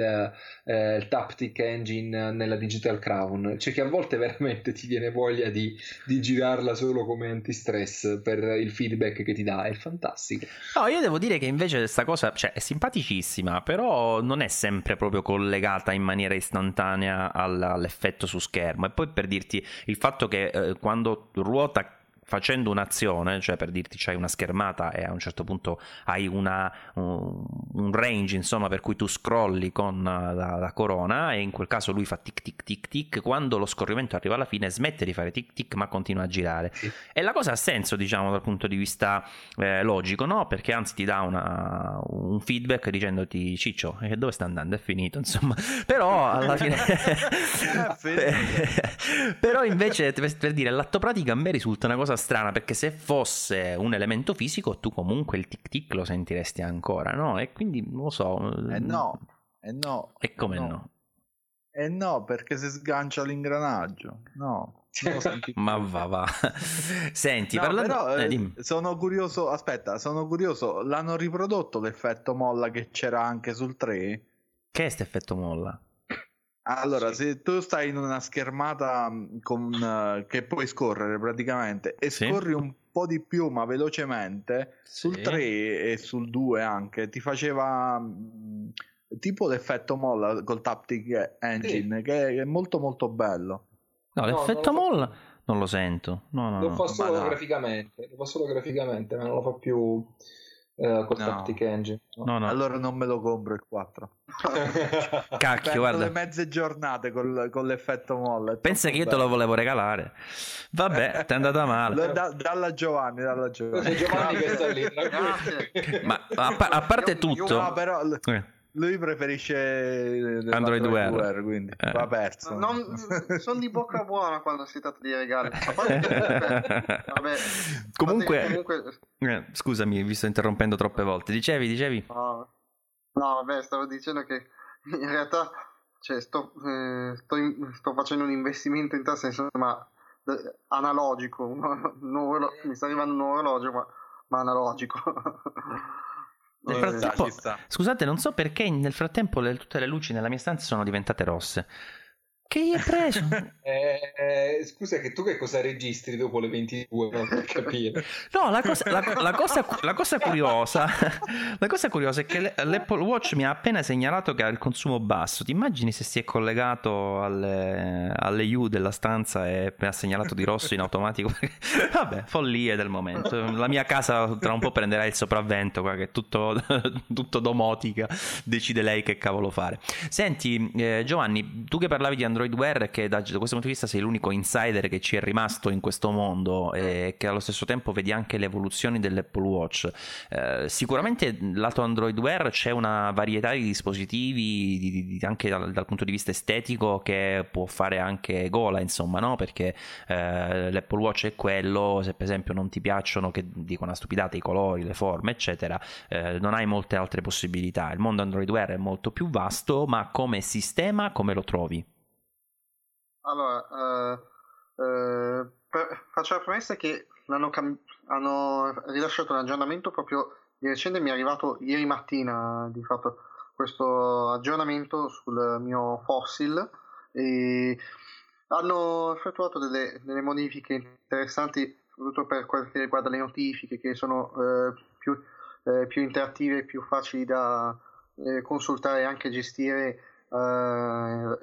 eh, il Taptic Engine nella Digital Crown, cioè che a volte veramente ti viene voglia di, di girarla solo come antistress per il feedback che ti dà, è fantastico. No, io devo dire che invece questa cosa cioè, è simpaticissima, però non è sempre proprio collegata in maniera istantanea all'effetto su schermo. E poi per dirti il fatto che eh, quando ruota facendo un'azione, cioè per dirti c'hai una schermata e a un certo punto hai una, un, un, range insomma per cui tu scrolli con la, la, corona e in quel caso lui fa tic tic tic tic, quando lo scorrimento arriva alla fine smette di fare tic tic ma continua a girare. Sì. E la cosa ha senso diciamo dal punto di vista eh, logico, no? Perché anzi ti dà una, un feedback dicendoti ciccio, eh, dove sta andando? È finito insomma. Però alla fine... Però invece per, per dire l'atto pratica a me risulta una cosa strana perché se fosse un elemento fisico tu comunque il tic tic lo sentiresti ancora, no? E quindi non lo so. Eh no, eh no. E come no? no? Eh no, perché se sgancia l'ingranaggio. No. Ma va va. Senti, no, parlando... però, eh, sono curioso, aspetta, sono curioso, l'hanno riprodotto l'effetto molla che c'era anche sul 3? Che è questo effetto molla? Allora, sì. se tu stai in una schermata con, uh, che puoi scorrere praticamente e sì. scorri un po' di più ma velocemente, sì. sul 3 e sul 2 anche ti faceva mh, tipo l'effetto molla col Taptic Engine che è molto molto bello. No, l'effetto no, molla fa... non lo sento. No, no, lo fa solo graficamente, lo fa solo graficamente, ma non lo fa più uh, col no. Taptic Engine. No. no. Allora non me lo compro il 4. Cacchio, guarda. le mezze giornate col, con l'effetto molle. Pensa che io te lo volevo regalare. Vabbè, ti è andata male. Da, dalla Giovanni, dalla Giovanni. Giovanni che sta lì. Ma a, a parte tutto... No, però... Eh lui preferisce Android Wear, Wear quindi eh. va perso. Non, sono di bocca buona quando si tratta di regali. Vabbè, comunque, comunque... Eh, scusami, vi sto interrompendo troppe volte. Dicevi, dicevi? No, no vabbè, stavo dicendo che in realtà cioè, sto, eh, sto, in, sto, facendo un investimento in tal senso, ma eh, analogico. Nuovo, mi sta arrivando un nuovo orologio, ma, ma analogico. Nel frattempo, scusate, non so perché nel frattempo le, tutte le luci nella mia stanza sono diventate rosse. Che gli hai preso? eh, eh, scusa, che tu che cosa registri dopo le 22? Non per capire. no, la cosa, la, la, cosa, la cosa, curiosa, la cosa curiosa è che l'Apple Watch mi ha appena segnalato che ha il consumo basso. Ti immagini se si è collegato alle, alle U della stanza e mi ha segnalato di rosso in automatico? Vabbè, follie del momento. La mia casa tra un po' prenderà il sopravvento, qua, che è tutto, tutto domotica. Decide lei che cavolo fare. Senti, eh, Giovanni, tu che parlavi di Android Android Wear che da, da, questo punto di vista sei l'unico insider che ci è rimasto in questo mondo e che allo stesso tempo vedi anche le evoluzioni dell'Apple Watch. Eh, sicuramente lato Android Wear c'è una varietà di dispositivi di, di, anche dal, dal, punto di vista estetico che può fare anche gola, insomma, no? Perché eh, l'Apple Watch è quello, se per esempio non ti piacciono, che dico una stupidata, i colori, le forme, eccetera, eh, non hai molte altre possibilità. Il mondo Android Wear è molto più vasto, ma come sistema come lo trovi? Allora, eh, eh, per, faccio la premessa che cam- hanno, rilasciato un aggiornamento proprio di recente, mi è arrivato ieri mattina di fatto questo aggiornamento sul mio fossil e hanno effettuato delle, delle modifiche interessanti soprattutto per quel che riguarda le notifiche che sono eh, più, eh, più, interattive e più facili da eh, consultare e anche gestire eh,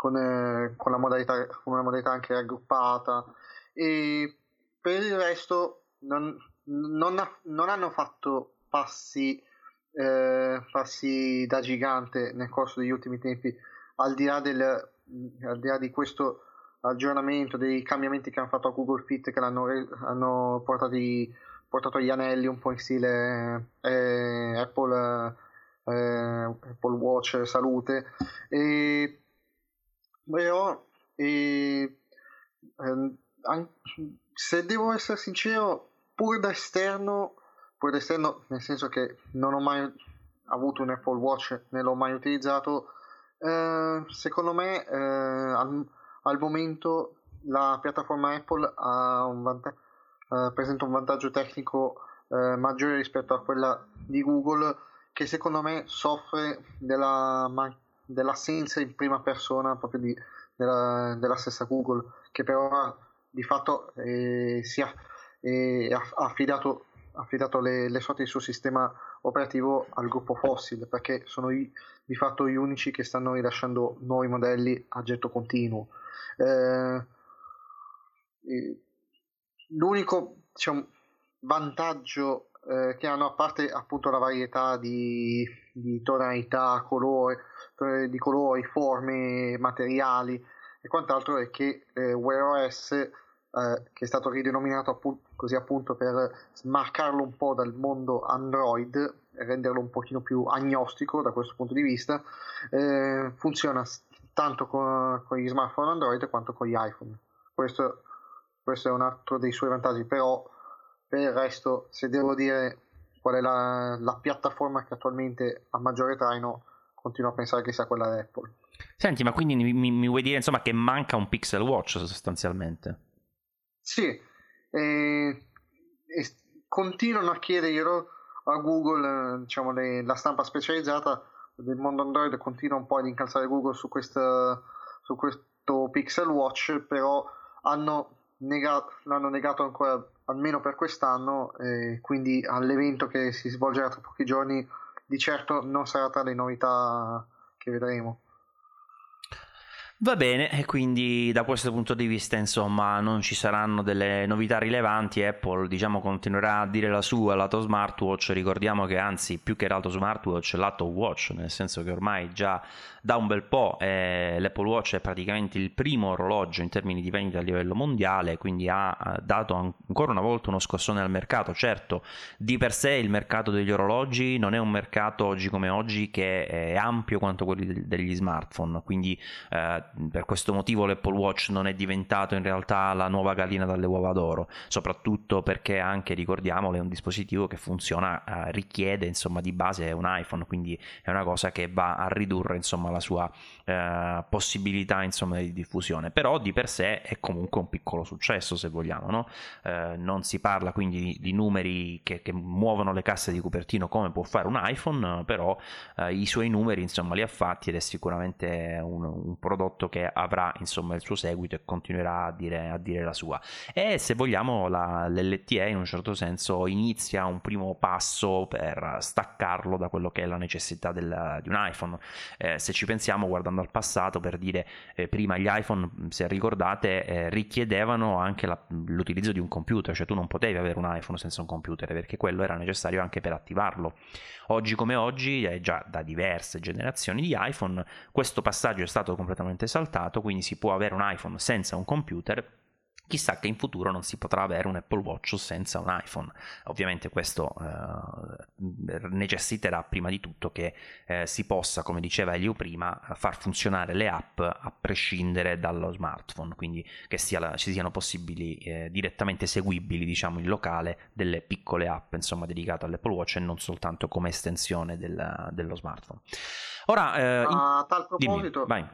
con, eh, con, la modalità, con una modalità anche raggruppata e per il resto non, non, ha, non hanno fatto passi, eh, passi da gigante nel corso degli ultimi tempi al di là, del, al di, là di questo aggiornamento dei cambiamenti che hanno fatto a Google Fit che l'hanno hanno portati, portato gli anelli un po' in stile eh, Apple, eh, Apple Watch salute. E però eh, eh, se devo essere sincero, pur da esterno, pur da esterno, nel senso che non ho mai avuto un Apple Watch, né l'ho mai utilizzato, eh, secondo me eh, al, al momento la piattaforma Apple un vanta- eh, presenta un vantaggio tecnico eh, maggiore rispetto a quella di Google che secondo me soffre della, man- dell'assenza in prima persona proprio di, della, della, stessa Google che però di fatto eh, si ha, eh, ha affidato, affidato le, le sorti del suo sistema operativo al gruppo Fossil perché sono i, di fatto gli unici che stanno rilasciando nuovi modelli a getto continuo. Eh, l'unico diciamo, vantaggio eh, che hanno, a parte appunto la varietà di, di tonalità, colore, di colori, forme, materiali e quant'altro, è che eh, Wear OS, eh, che è stato ridenominato appunto, così appunto per smarcarlo un po' dal mondo Android renderlo un pochino più agnostico da questo punto di vista, eh, funziona tanto con, con, gli smartphone Android quanto con gli iPhone. Questo, questo è un altro dei suoi vantaggi, però per il resto, se devo dire qual è la, la piattaforma che attualmente ha maggiore traino, continuo a pensare che sia quella di Apple. Senti, ma quindi mi, mi, vuoi dire insomma che manca un Pixel Watch sostanzialmente? Sì, e, e continuano a chiederglielo a Google, diciamo, le, la stampa specializzata del mondo Android continua un po' ad incalzare Google su, questa, su questo Pixel Watch, però hanno negato, l'hanno negato ancora almeno per quest'anno, eh, quindi all'evento che si svolgerà tra pochi giorni di certo non sarà tra le novità che vedremo. Va bene, e quindi da questo punto di vista, insomma, non ci saranno delle novità rilevanti. Apple, diciamo, continuerà a dire la sua lato smartwatch. Ricordiamo che, anzi, più che lato smartwatch, lato watch, nel senso che ormai già da un bel po' eh, l'Apple Watch è praticamente il primo orologio in termini di vendita a livello mondiale, quindi ha dato ancora una volta uno scossone al mercato. Certo, di per sé il mercato degli orologi non è un mercato oggi come oggi che è ampio quanto quello degli smartphone, quindi eh, per questo motivo l'Apple Watch non è diventato in realtà la nuova gallina dalle uova d'oro, soprattutto perché anche ricordiamolo è un dispositivo che funziona, eh, richiede insomma di base un iPhone, quindi è una cosa che va a ridurre insomma la sua eh, possibilità insomma di diffusione, però di per sé è comunque un piccolo successo se vogliamo, no? eh, non si parla quindi di, numeri che, che, muovono le casse di Cupertino come può fare un iPhone, però eh, i suoi numeri insomma li ha fatti ed è sicuramente un, un prodotto prodotto che avrà insomma il suo seguito e continuerà a dire, a dire la sua. E se vogliamo la, l'LTE in un certo senso inizia un primo passo per staccarlo da quello che è la necessità del, di un iPhone. Eh, se ci pensiamo guardando al passato per dire eh, prima gli iPhone se ricordate eh, richiedevano anche la, l'utilizzo di un computer, cioè tu non potevi avere un iPhone senza un computer perché quello era necessario anche per attivarlo. Oggi come oggi, e già da diverse generazioni di iPhone, questo passaggio è stato completamente saltato, quindi si può avere un iPhone senza un computer Chissà che in futuro non si potrà avere un Apple Watch senza un iPhone. Ovviamente questo eh, necessiterà prima di tutto che eh, si possa, come diceva Elio prima, far funzionare le app a prescindere dallo smartphone, quindi che sia, ci siano possibili eh, direttamente eseguibili, diciamo, in locale delle piccole app, insomma, dedicate all'Apple Watch e non soltanto come estensione del, dello smartphone. Ora, eh, in... a tal proposito, Dimmi,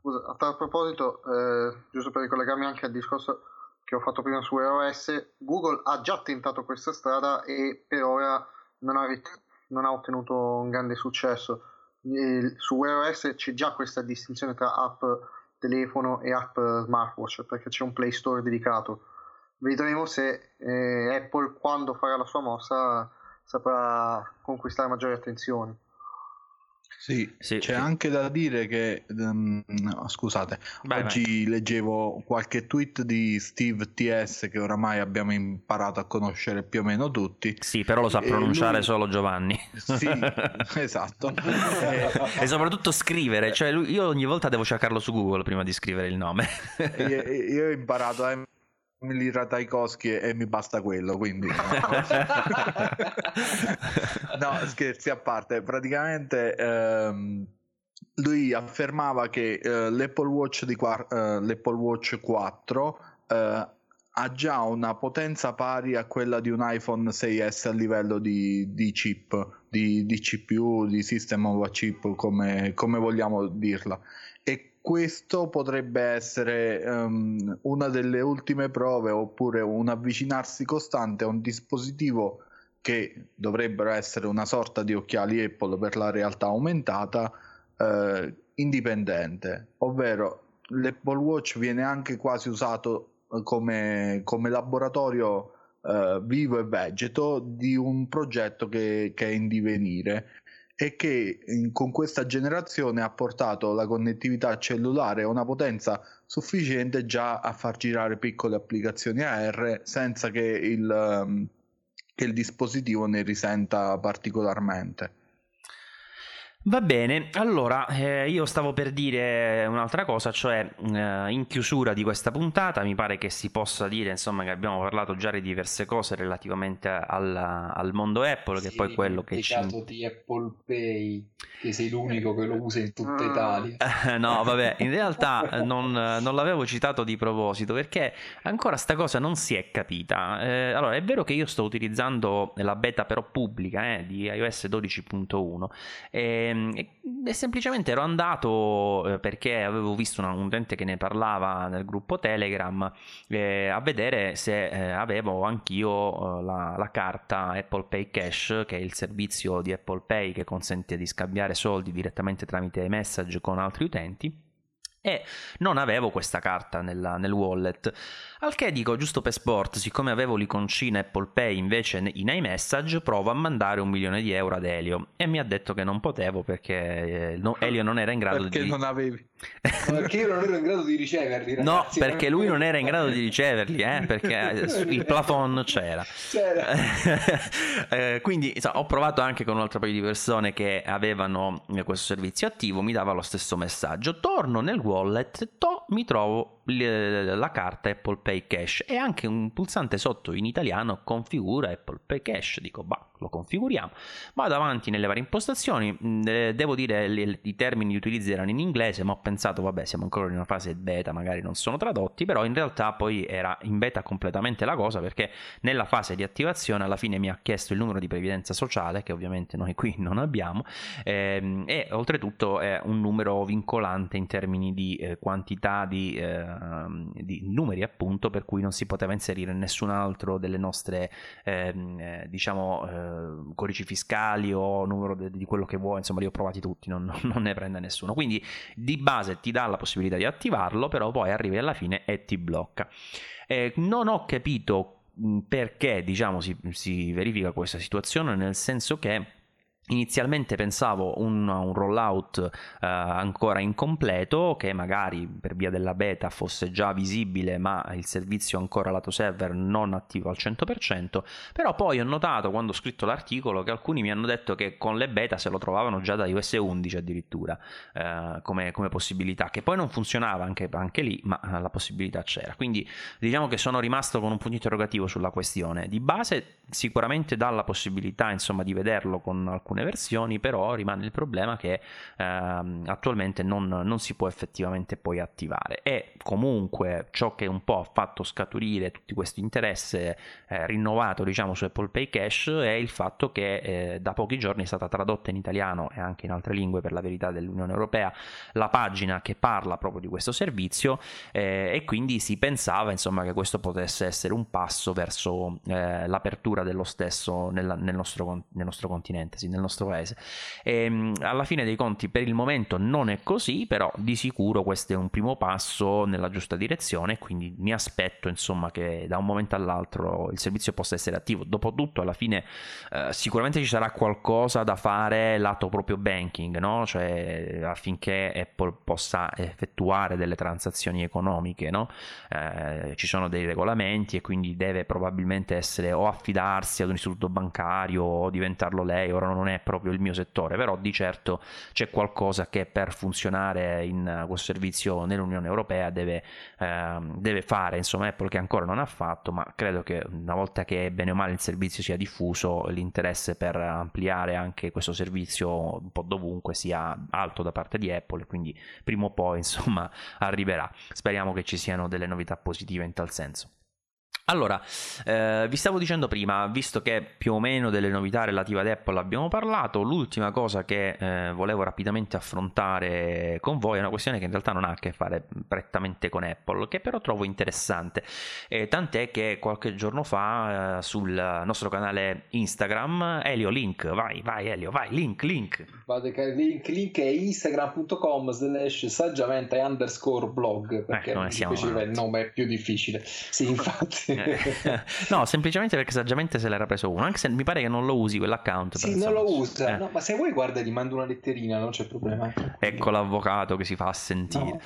scusa, a tal proposito, eh, giusto per ricollegarmi anche al discorso che ho fatto prima su iOS, Google ha già tentato questa strada e per ora non ha, rit- non ha ottenuto un grande successo. E su iOS c'è già questa distinzione tra app telefono e app smartwatch perché c'è un Play Store dedicato. Vedremo se eh, Apple quando farà la sua mossa saprà conquistare maggiori attenzioni. Sì, sì, c'è sì. anche da dire che, um, no, scusate, vai, oggi vai. leggevo qualche tweet di Steve TS che oramai abbiamo imparato a conoscere più o meno tutti. Sì, però lo sa pronunciare lui... solo Giovanni. Sì, esatto. e soprattutto scrivere, cioè lui, io ogni volta devo cercarlo su Google prima di scrivere il nome. io, io ho imparato a Emily Ratajkowski e mi basta quello quindi. No scherzi a parte. Praticamente ehm, lui affermava che eh, l'Apple, Watch di, eh, l'Apple Watch 4 eh, ha già una potenza pari a quella di un iPhone 6S a livello di, di chip di, di, CPU di system of a chip come, come vogliamo dirla questo potrebbe essere um, una delle ultime prove oppure un avvicinarsi costante a un dispositivo che dovrebbero essere una sorta di occhiali Apple per la realtà aumentata eh, indipendente, ovvero l'Apple Watch viene anche quasi usato eh, come, come laboratorio eh, vivo e vegeto di un progetto che, che è in divenire e che con questa generazione ha portato la connettività cellulare a una potenza sufficiente già a far girare piccole applicazioni AR senza che il, um, che il dispositivo ne risenta particolarmente. Va bene, allora eh, io stavo per dire un'altra cosa, cioè eh, in chiusura di questa puntata mi pare che si possa dire insomma che abbiamo parlato già di diverse cose relativamente al, al mondo Apple, sì, che poi quello che ci... di Apple Pay, che sei l'unico che lo usa in tutta mm. Italia. no, vabbè, in realtà non, non, l'avevo citato di proposito perché ancora sta cosa non si è capita. Eh, allora, è vero che io sto utilizzando la beta però pubblica eh, di iOS 12.1 Ehm, e, semplicemente ero andato eh, perché avevo visto una, un utente che ne parlava nel gruppo Telegram eh, a vedere se eh, avevo anch'io eh, la, la, carta Apple Pay Cash, che è il servizio di Apple Pay che consente di scambiare soldi direttamente tramite message con altri utenti e non avevo questa carta nella, nel wallet. Al che dico, giusto per sport, siccome avevo l'iconcina Apple Pay invece in iMessage, provo a mandare un milione di euro ad Elio. E mi ha detto che non potevo perché eh, no, Elio non era in grado perché di... Perché non avevi? perché io non ero in grado di riceverli, ragazzi. No, perché lui non era in grado di riceverli, eh, perché il plafond c'era. c'era. eh, quindi insomma, ho provato anche con un altro paio di persone che avevano questo servizio attivo, mi dava lo stesso messaggio. Torno nel wallet, to, mi trovo la carta Apple Pay Cash e anche un pulsante sotto in italiano configura Apple Pay Cash. Dico, bah, lo configuriamo. Vado avanti nelle varie impostazioni. Mm, eh, devo dire, i termini di utilizzo erano in inglese, ma ho pensato, vabbè, siamo ancora in una fase beta, magari non sono tradotti, però in realtà poi era in beta completamente la cosa perché nella fase di attivazione alla fine mi ha chiesto il numero di previdenza sociale, che ovviamente noi qui non abbiamo, ehm, e oltretutto è un numero vincolante in termini di eh, quantità di, eh, di, numeri, appunto, per cui non si poteva inserire nessun altro delle nostre, ehm, eh, diciamo, eh, eh, codici fiscali o numero de- di quello che vuoi, insomma li ho provati tutti, non, non, ne prende nessuno. Quindi di base ti dà la possibilità di attivarlo, però poi arrivi alla fine e ti blocca. Eh, non ho capito perché diciamo si, si verifica questa situazione, nel senso che Inizialmente pensavo un, un rollout uh, ancora incompleto che magari per via della beta fosse già visibile ma il servizio ancora lato server non attivo al 100% però poi ho notato quando ho scritto l'articolo che alcuni mi hanno detto che con le beta se lo trovavano già da iOS 11 addirittura uh, come, come, possibilità che poi non funzionava anche, anche lì ma la possibilità c'era. Quindi diciamo che sono rimasto con un punto interrogativo sulla questione. Di base sicuramente dà la possibilità insomma di vederlo con alcune alcune versioni, però rimane il problema che ehm, attualmente non, non, si può effettivamente poi attivare. E comunque ciò che un po' ha fatto scaturire tutto questo interesse eh, rinnovato diciamo su Apple Pay Cash è il fatto che eh, da pochi giorni è stata tradotta in italiano e anche in altre lingue per la verità dell'Unione Europea la pagina che parla proprio di questo servizio eh, e quindi si pensava insomma che questo potesse essere un passo verso eh, l'apertura dello stesso nella, nel, nostro, nel nostro continente, sì, nel nostro paese. E, ehm, alla fine dei conti per il momento non è così, però di sicuro questo è un primo passo nella giusta direzione, quindi mi aspetto insomma che da un momento all'altro il servizio possa essere attivo. Dopotutto alla fine eh, sicuramente ci sarà qualcosa da fare lato proprio banking, no? cioè affinché Apple possa effettuare delle transazioni economiche, no? eh, ci sono dei regolamenti e quindi deve probabilmente essere o affidarsi ad un istituto bancario o diventarlo lei, ora non è proprio il mio settore, però di certo c'è qualcosa che per funzionare in questo servizio nell'Unione Europea deve, ehm, deve fare, insomma Apple che ancora non ha fatto, ma credo che una volta che bene o male il servizio sia diffuso, l'interesse per ampliare anche questo servizio un po' dovunque sia alto da parte di Apple, quindi prima o poi insomma arriverà. Speriamo che ci siano delle novità positive in tal senso. Allora, eh, vi stavo dicendo prima, visto che più o meno delle novità relative ad Apple abbiamo parlato, l'ultima cosa che eh, volevo rapidamente affrontare con voi è una questione che in realtà non ha a che fare prettamente con Apple, che però trovo interessante. Eh, tant'è che qualche giorno fa eh, sul nostro canale Instagram, Elio Link, vai, vai Elio, vai, link, link. Vado, link, link è instagram.com slash saggiamente underscore blog, perché eh, non è il nome è più difficile. Sì, infatti. no, semplicemente perché saggiamente se l'era preso uno, anche se mi pare che non lo usi quell'account. Sì, non lo usa, eh. no, ma se vuoi guarda gli mando una letterina, non c'è problema. Ecco l'avvocato che si fa sentire.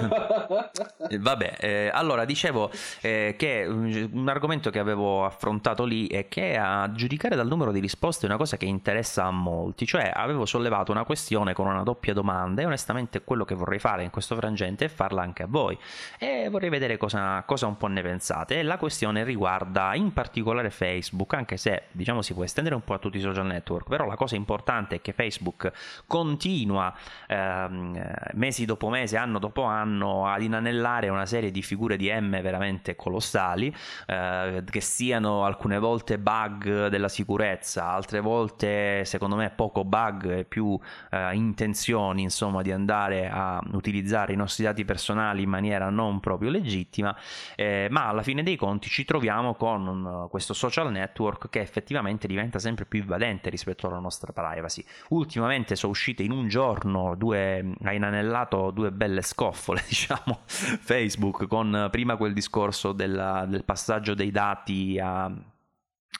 No. Vabbè, eh, allora dicevo eh, che un argomento che avevo affrontato lì è che a giudicare dal numero di risposte è una cosa che interessa a molti, cioè avevo sollevato una questione con una doppia domanda e onestamente quello che vorrei fare in questo frangente è farla anche a voi e vorrei vedere cosa, cosa un po' ne pensate la questione riguarda in particolare Facebook, anche se diciamo si può estendere un po' a tutti i social network, però la cosa importante è che Facebook continua ehm, mesi dopo mese, anno dopo anno ad inanellare una serie di figure di M veramente colossali, eh, che siano alcune volte bug della sicurezza, altre volte secondo me poco bug e più eh, intenzioni insomma di andare a utilizzare i nostri dati personali in maniera non proprio legittima, eh, ma alla fine dei dei conti ci troviamo con un, questo social network che effettivamente diventa sempre più invadente rispetto alla nostra privacy. Ultimamente sono uscite in un giorno due, ha inanellato due belle scoffole, diciamo, Facebook, con prima quel discorso della, del passaggio dei dati a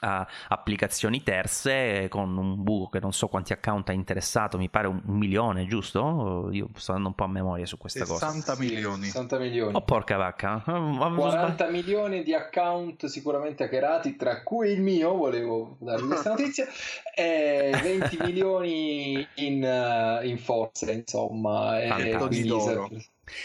a applicazioni terze con un buco che non so quanti account ha interessato, mi pare un, un milione, giusto? Io sto andando un po' a memoria su questa 60 cosa. 60 milioni. 60 milioni. Oh porca vacca. 40 milioni di account sicuramente hackerati, tra cui il mio, volevo darvi questa notizia, e 20 milioni in, uh, in forze, insomma. E quindi,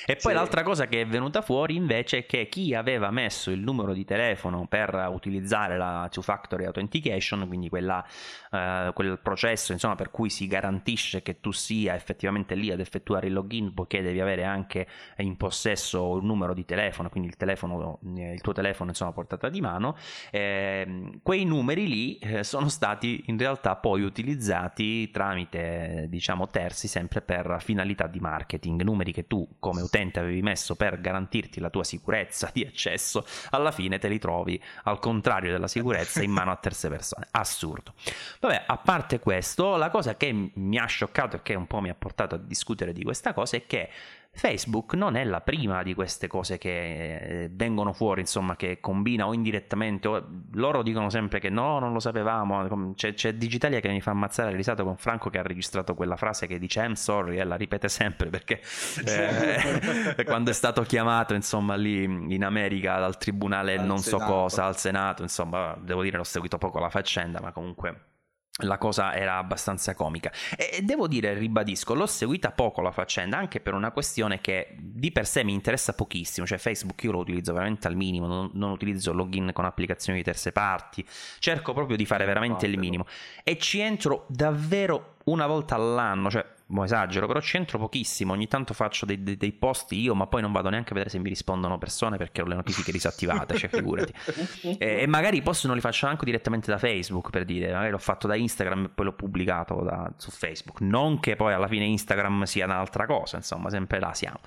e poi sì. l'altra cosa che è venuta fuori invece è che chi aveva messo il numero di telefono per utilizzare la two factory authentication, quindi quella, uh, quel processo insomma, per cui si garantisce che tu sia effettivamente lì ad effettuare il login, poiché devi avere anche in possesso un numero di telefono, quindi il, telefono, eh, il tuo telefono insomma portata di mano, eh, quei numeri lì eh, sono stati in realtà poi utilizzati tramite diciamo terzi sempre per finalità di marketing, numeri che tu come come utente avevi messo per garantirti la tua sicurezza di accesso, alla fine te li trovi al contrario della sicurezza in mano a terze persone. Assurdo. Vabbè, a parte questo, la cosa che mi ha scioccato e che un po' mi ha portato a discutere di questa cosa è che Facebook non è la prima di queste cose che eh, vengono fuori, insomma, che combina o indirettamente. O... Loro dicono sempre che no, non lo sapevamo. C'è, c'è, Digitalia che mi fa ammazzare il risato con Franco che ha registrato quella frase che dice I'm sorry e la ripete sempre perché eh, quando è stato chiamato, insomma, lì in America dal tribunale al non Senato. so cosa, al Senato, insomma, devo dire, l'ho seguito poco la faccenda, ma comunque la cosa era abbastanza comica. E devo dire, ribadisco, l'ho seguita poco la faccenda anche per una questione che di per sé mi interessa pochissimo, cioè Facebook io lo utilizzo veramente al minimo, non, non utilizzo login con applicazioni di terze parti, cerco proprio di fare veramente il minimo. e ci entro davvero una volta all'anno, cioè mo esagero, però c'entro pochissimo, ogni tanto faccio dei, dei, dei, post io, ma poi non vado neanche a vedere se mi rispondono persone perché ho le notifiche disattivate, cioè figurati. e, e, magari posso non li faccio anche direttamente da Facebook, per dire, magari l'ho fatto da Instagram e poi l'ho pubblicato da, su Facebook, non che poi alla fine Instagram sia un'altra cosa, insomma, sempre là siamo.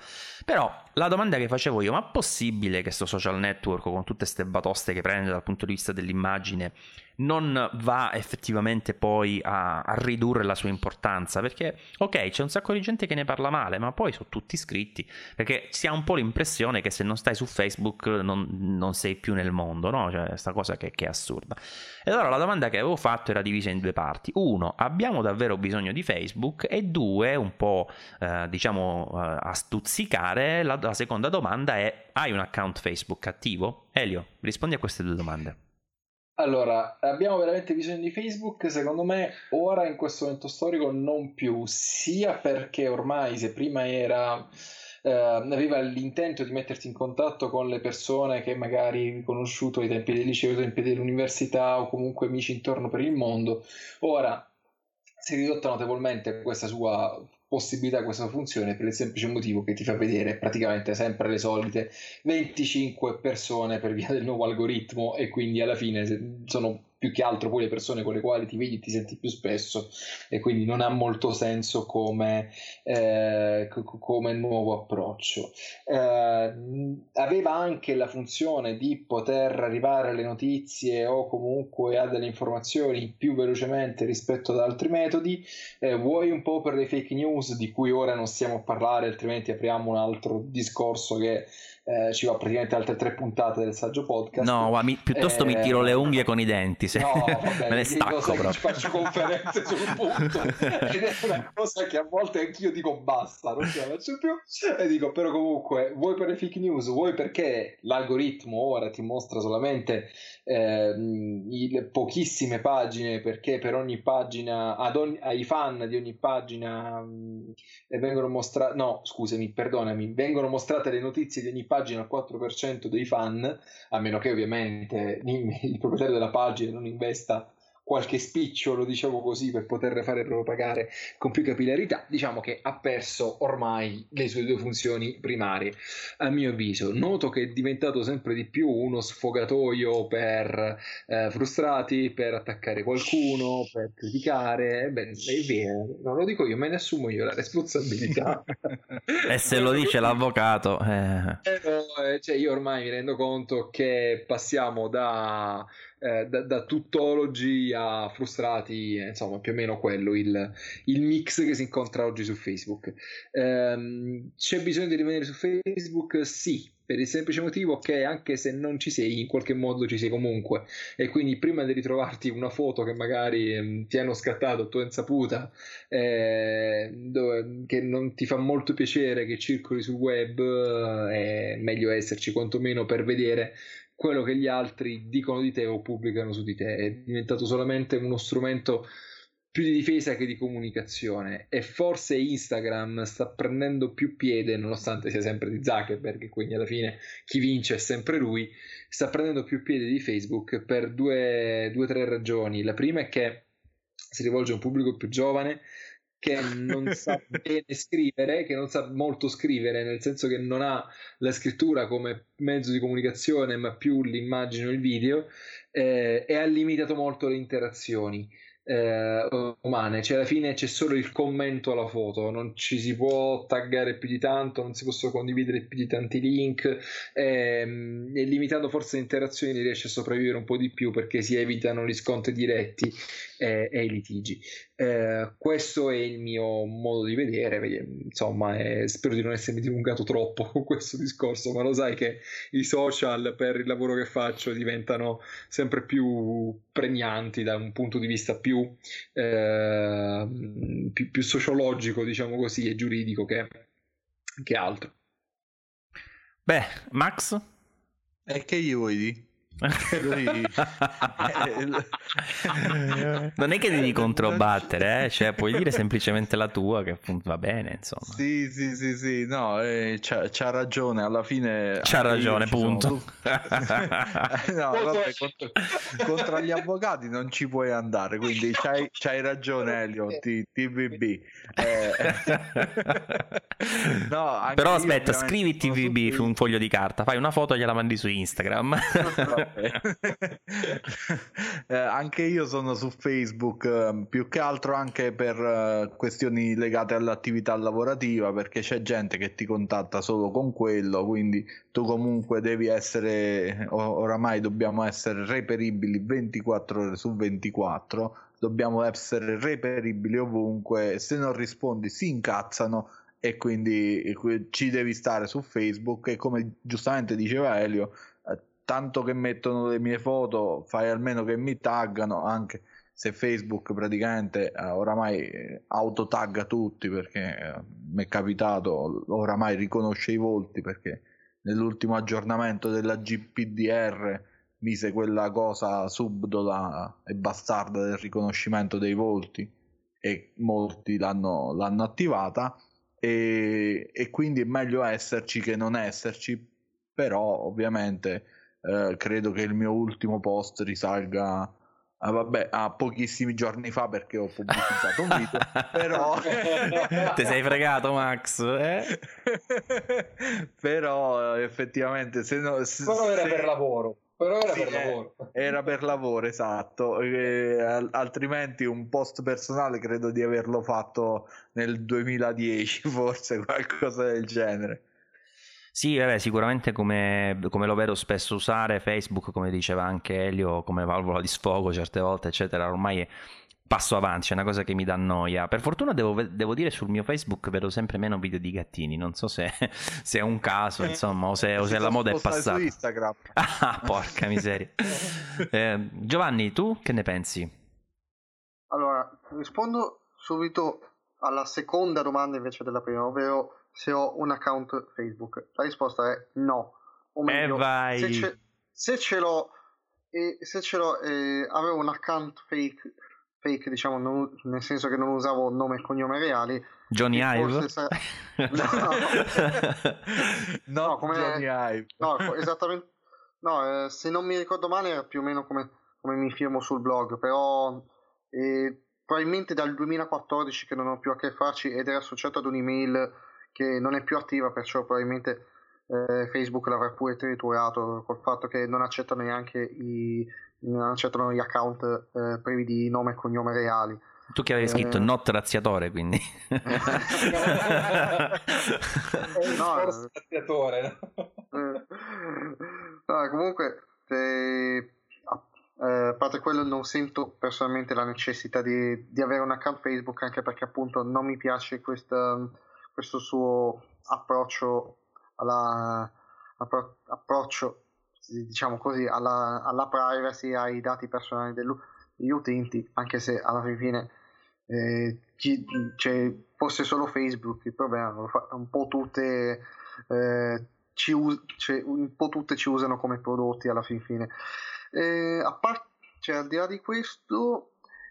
Però la domanda che facevo io, ma è possibile che questo social network con tutte queste batoste che prende dal punto di vista dell'immagine non va effettivamente poi a, a, ridurre la sua importanza perché ok c'è un sacco di gente che ne parla male ma poi sono tutti iscritti perché si ha un po' l'impressione che se non stai su Facebook non, non sei più nel mondo no? cioè questa cosa che, che, è assurda e allora la domanda che avevo fatto era divisa in due parti uno abbiamo davvero bisogno di Facebook e due un po' eh, diciamo eh, a stuzzicare la, la seconda domanda è hai un account Facebook attivo? Elio rispondi a queste due domande allora, abbiamo veramente bisogno di Facebook? Secondo me, ora in questo momento storico non più, sia perché ormai se prima era eh, aveva l'intento di metterti in contatto con le persone che magari hai conosciuto ai tempi del liceo, ai tempi dell'università o comunque amici intorno per il mondo, ora si è ridotta notevolmente questa sua possibilità questa funzione per il semplice motivo che ti fa vedere praticamente sempre le solite 25 persone per via del nuovo algoritmo e quindi alla fine sono più che altro poi le persone con le quali ti vedi e ti senti più spesso e quindi non ha molto senso come, eh, come nuovo approccio. Eh, aveva anche la funzione di poter arrivare alle notizie o comunque a delle informazioni più velocemente rispetto ad altri metodi, eh, vuoi un po' per le fake news di cui ora non stiamo a parlare, altrimenti apriamo un altro discorso che eh, ci va praticamente altre tre puntate del saggio podcast. No, ma mi, piuttosto eh, mi tiro le unghie con i denti, se no, vabbè, me ne stacco proprio. faccio conferenze sul punto ed è una cosa che a volte anch'io dico basta, non ce la faccio più e dico però comunque vuoi per le fake news, vuoi perché l'algoritmo ora ti mostra solamente eh, pochissime pagine perché per ogni pagina ad ogni, ai fan di ogni pagina mh, vengono mostrate no scusami perdonami vengono mostrate le notizie di ogni pagina al 4% dei fan, a meno che ovviamente il proprietario della pagina non investa qualche spicciolo, diciamo così, per poter fare pagare con più capillarità, diciamo che ha perso ormai le sue due funzioni primarie, a mio avviso. Noto che è diventato sempre di più uno sfogatoio per eh, frustrati, per attaccare qualcuno, per criticare. Beh, è vero, non lo dico io, me ne assumo io la responsabilità. e se lo dice l'avvocato... Eh. Eh, cioè io ormai mi rendo conto che passiamo da eh, da, da, tuttologi a frustrati, eh, insomma, più o meno quello il, il, mix che si incontra oggi su Facebook. Ehm, c'è bisogno di rimanere su Facebook? Sì, per il semplice motivo che anche se non ci sei, in qualche modo ci sei comunque. E quindi prima di ritrovarti una foto che magari eh, ti hanno scattato a tua insaputa, eh, dove, che non ti fa molto piacere che circoli sul web, eh, è meglio esserci quantomeno per vedere quello che gli altri dicono di te o pubblicano su di te, è diventato solamente uno strumento più di difesa che di comunicazione. E forse Instagram sta prendendo più piede nonostante sia sempre di Zuckerberg quindi alla fine chi vince è sempre lui sta prendendo più piede di Facebook per due o tre ragioni. La prima è che si rivolge a un pubblico più giovane che non sa bene scrivere, che non sa molto scrivere, nel senso che non ha la scrittura come mezzo di comunicazione, ma più l'immagine o il video, eh, e ha limitato molto le interazioni eh, umane, cioè alla fine c'è solo il commento alla foto, non ci si può taggare più di tanto, non si possono condividere più di tanti link ehm, e limitando forse le interazioni riesce a sopravvivere un po' di più perché si evitano gli scontri diretti e, e i litigi. Eh, questo è il mio modo di vedere, insomma, eh, spero di non essermi dilungato troppo con questo discorso, ma lo sai che i social per il lavoro che faccio diventano sempre più pregnanti da un punto di vista più, eh, più, più sociologico, diciamo così, e giuridico che, che altro. Beh, Max? E che gli vuoi dire? non è che devi controbattere, eh? cioè, puoi dire semplicemente la tua che va bene, insomma. Sì, sì, sì, sì, no, eh, c'ha, c'ha, ragione, alla fine... C'ha ragione, punto. no, vabbè, contro, contro, gli avvocati non ci puoi andare, quindi c'hai, c'hai ragione Elio, T, TVB. Eh, no, Però aspetta, scrivi TVB su un foglio di carta, fai una foto e gliela mandi su Instagram. Eh, anche io sono su Facebook eh, più che altro anche per eh, questioni legate all'attività lavorativa perché c'è gente che ti contatta solo con quello quindi tu comunque devi essere oramai dobbiamo essere reperibili 24 ore su 24 dobbiamo essere reperibili ovunque se non rispondi si incazzano e quindi ci devi stare su Facebook e come giustamente diceva Elio tanto che mettono le mie foto, fai almeno che mi taggano, anche se Facebook praticamente eh, oramai eh, autotagga tutti perché eh, mi è capitato, oramai riconosce i volti perché nell'ultimo aggiornamento della GPDR mise quella cosa subdola e bastarda del riconoscimento dei volti e molti l'hanno, l'hanno attivata e, e quindi è meglio esserci che non esserci però ovviamente eh, credo che il mio ultimo post risalga Ah, vabbè, a pochissimi giorni fa perché ho pubblicizzato un video, però... Ti sei fregato Max, eh? però effettivamente se no... Se, però era se... per lavoro. Però era sì, per lavoro. Era per lavoro, esatto. E, altrimenti un post personale credo di averlo fatto nel 2010, forse qualcosa del genere. Sì, vabbè, sicuramente come, come, lo vedo spesso usare Facebook, come diceva anche Elio, come valvola di sfogo certe volte, eccetera, ormai passo avanti, c'è una cosa che mi dà noia. Per fortuna devo, devo, dire sul mio Facebook vedo sempre meno video di gattini, non so se, se è un caso, insomma, o se, o se la moda è passata. su Instagram. Ah, porca miseria. eh, Giovanni, tu che ne pensi? Allora, rispondo subito alla seconda domanda invece della prima, ovvero se ho un account Facebook? La risposta è no. O meglio, eh vai. Se, ce, se ce l'ho, e se ce l'ho, eh, avevo un account fake, fake diciamo, non, nel senso che non usavo nome e cognome reali. Johnny Ive? Sa... no, no, no come... Johnny Ive. No, esattamente. No, eh, se non mi ricordo male era più o meno come, come mi firmo sul blog, però eh, probabilmente dal 2014 che non ho più a che farci ed era associato ad un'email che non è più attiva, perciò probabilmente eh, Facebook l'avrà pure triturato col fatto che non accettano neanche i, non accettano gli account eh, privi di nome e cognome reali. Tu che avevi eh... scritto not razziatore, quindi. no, razziatore. no, comunque, eh, a parte quello non sento personalmente la necessità di, di, avere un account Facebook anche perché appunto non mi piace questa questo suo approccio alla appro- approccio diciamo così alla, alla, privacy ai dati personali degli utenti anche se alla fine eh, chi, cioè, fosse solo Facebook il problema un po' tutte eh, ci us- cioè, un po' tutte ci usano come prodotti alla fin fine. Eh, a parte cioè, al di là di questo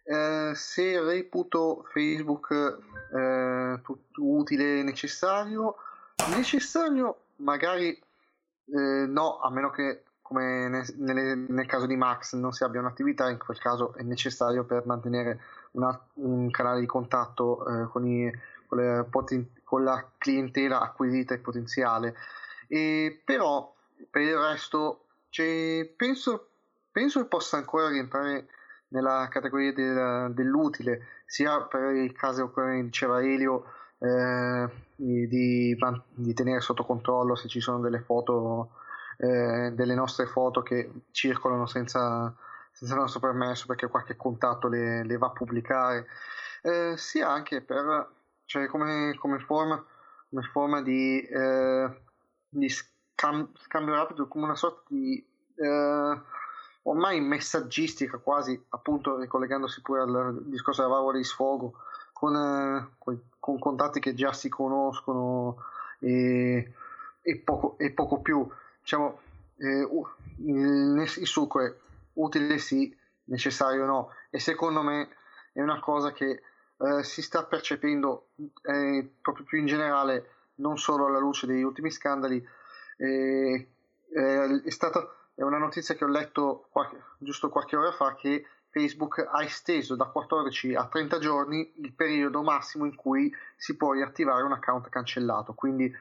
eh, se reputo Facebook eh, utile e necessario, necessario magari eh, no, a meno che come nel, nel, nel, caso di Max non si abbia un'attività, in quel caso è necessario per mantenere una, un canale di contatto eh, con, i, con, le, con, la clientela acquisita e potenziale. E, però per il resto cioè, penso, penso che possa ancora rientrare nella categoria del, dell'utile, sia per il caso come diceva Elio eh, di, di, tenere sotto controllo se ci sono delle foto, eh, delle nostre foto che circolano senza, senza il nostro permesso perché qualche contatto le, le va a pubblicare, eh, sia anche per, cioè come, come, forma, come forma di, eh, di scam, scambio rapido, come una sorta di eh, ormai messaggistica quasi, appunto ricollegandosi pure al discorso della valvola di sfogo, con, eh, con, con, contatti che già si conoscono e, e, poco, e poco, più. Diciamo, eh, il, il succo è utile sì, necessario no, e secondo me è una cosa che eh, si sta percependo eh, proprio più in generale, non solo alla luce degli ultimi scandali, eh, è stata è una notizia che ho letto qualche, giusto qualche ora fa che Facebook ha esteso da 14 a 30 giorni il periodo massimo in cui si può riattivare un account cancellato. Quindi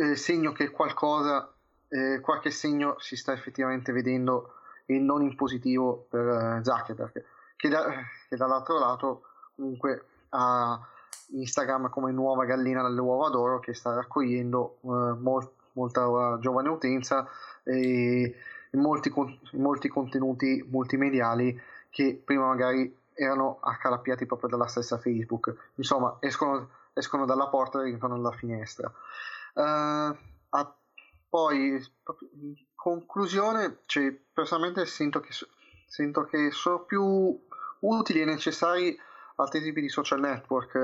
eh, segno che qualcosa, eh, qualche segno si sta effettivamente vedendo e non in positivo per eh, Zuckerberg, che, da, che dall'altro lato comunque ha Instagram come nuova gallina dalle uova d'oro che sta raccogliendo eh, molt, molta giovane utenza e in molti, in molti contenuti multimediali che prima magari erano accalappiati proprio dalla stessa Facebook. Insomma, escono, escono dalla porta e rientrano dalla finestra. Uh, a, poi, in conclusione, cioè, personalmente sento che, sento che sono più utili e necessari altri tipi di social network,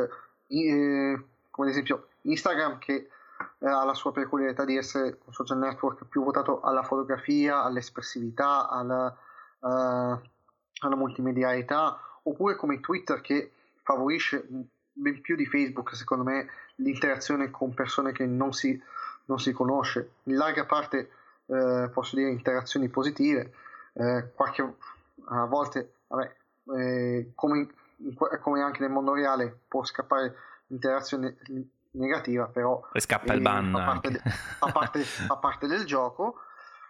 eh, come ad esempio Instagram che ha la sua peculiarità di essere un social network più votato alla fotografia, all'espressività, alla, uh, alla multimedialità, oppure come Twitter che favorisce ben più di Facebook, secondo me, l'interazione con persone che non si, non si conosce. In larga parte eh, posso dire interazioni positive, eh, qualche, a volte vabbè, eh, come, come, anche nel mondo reale può scappare l'interazione negativa, però poi scappa il ban fa parte, de, fa, parte, fa parte, del gioco.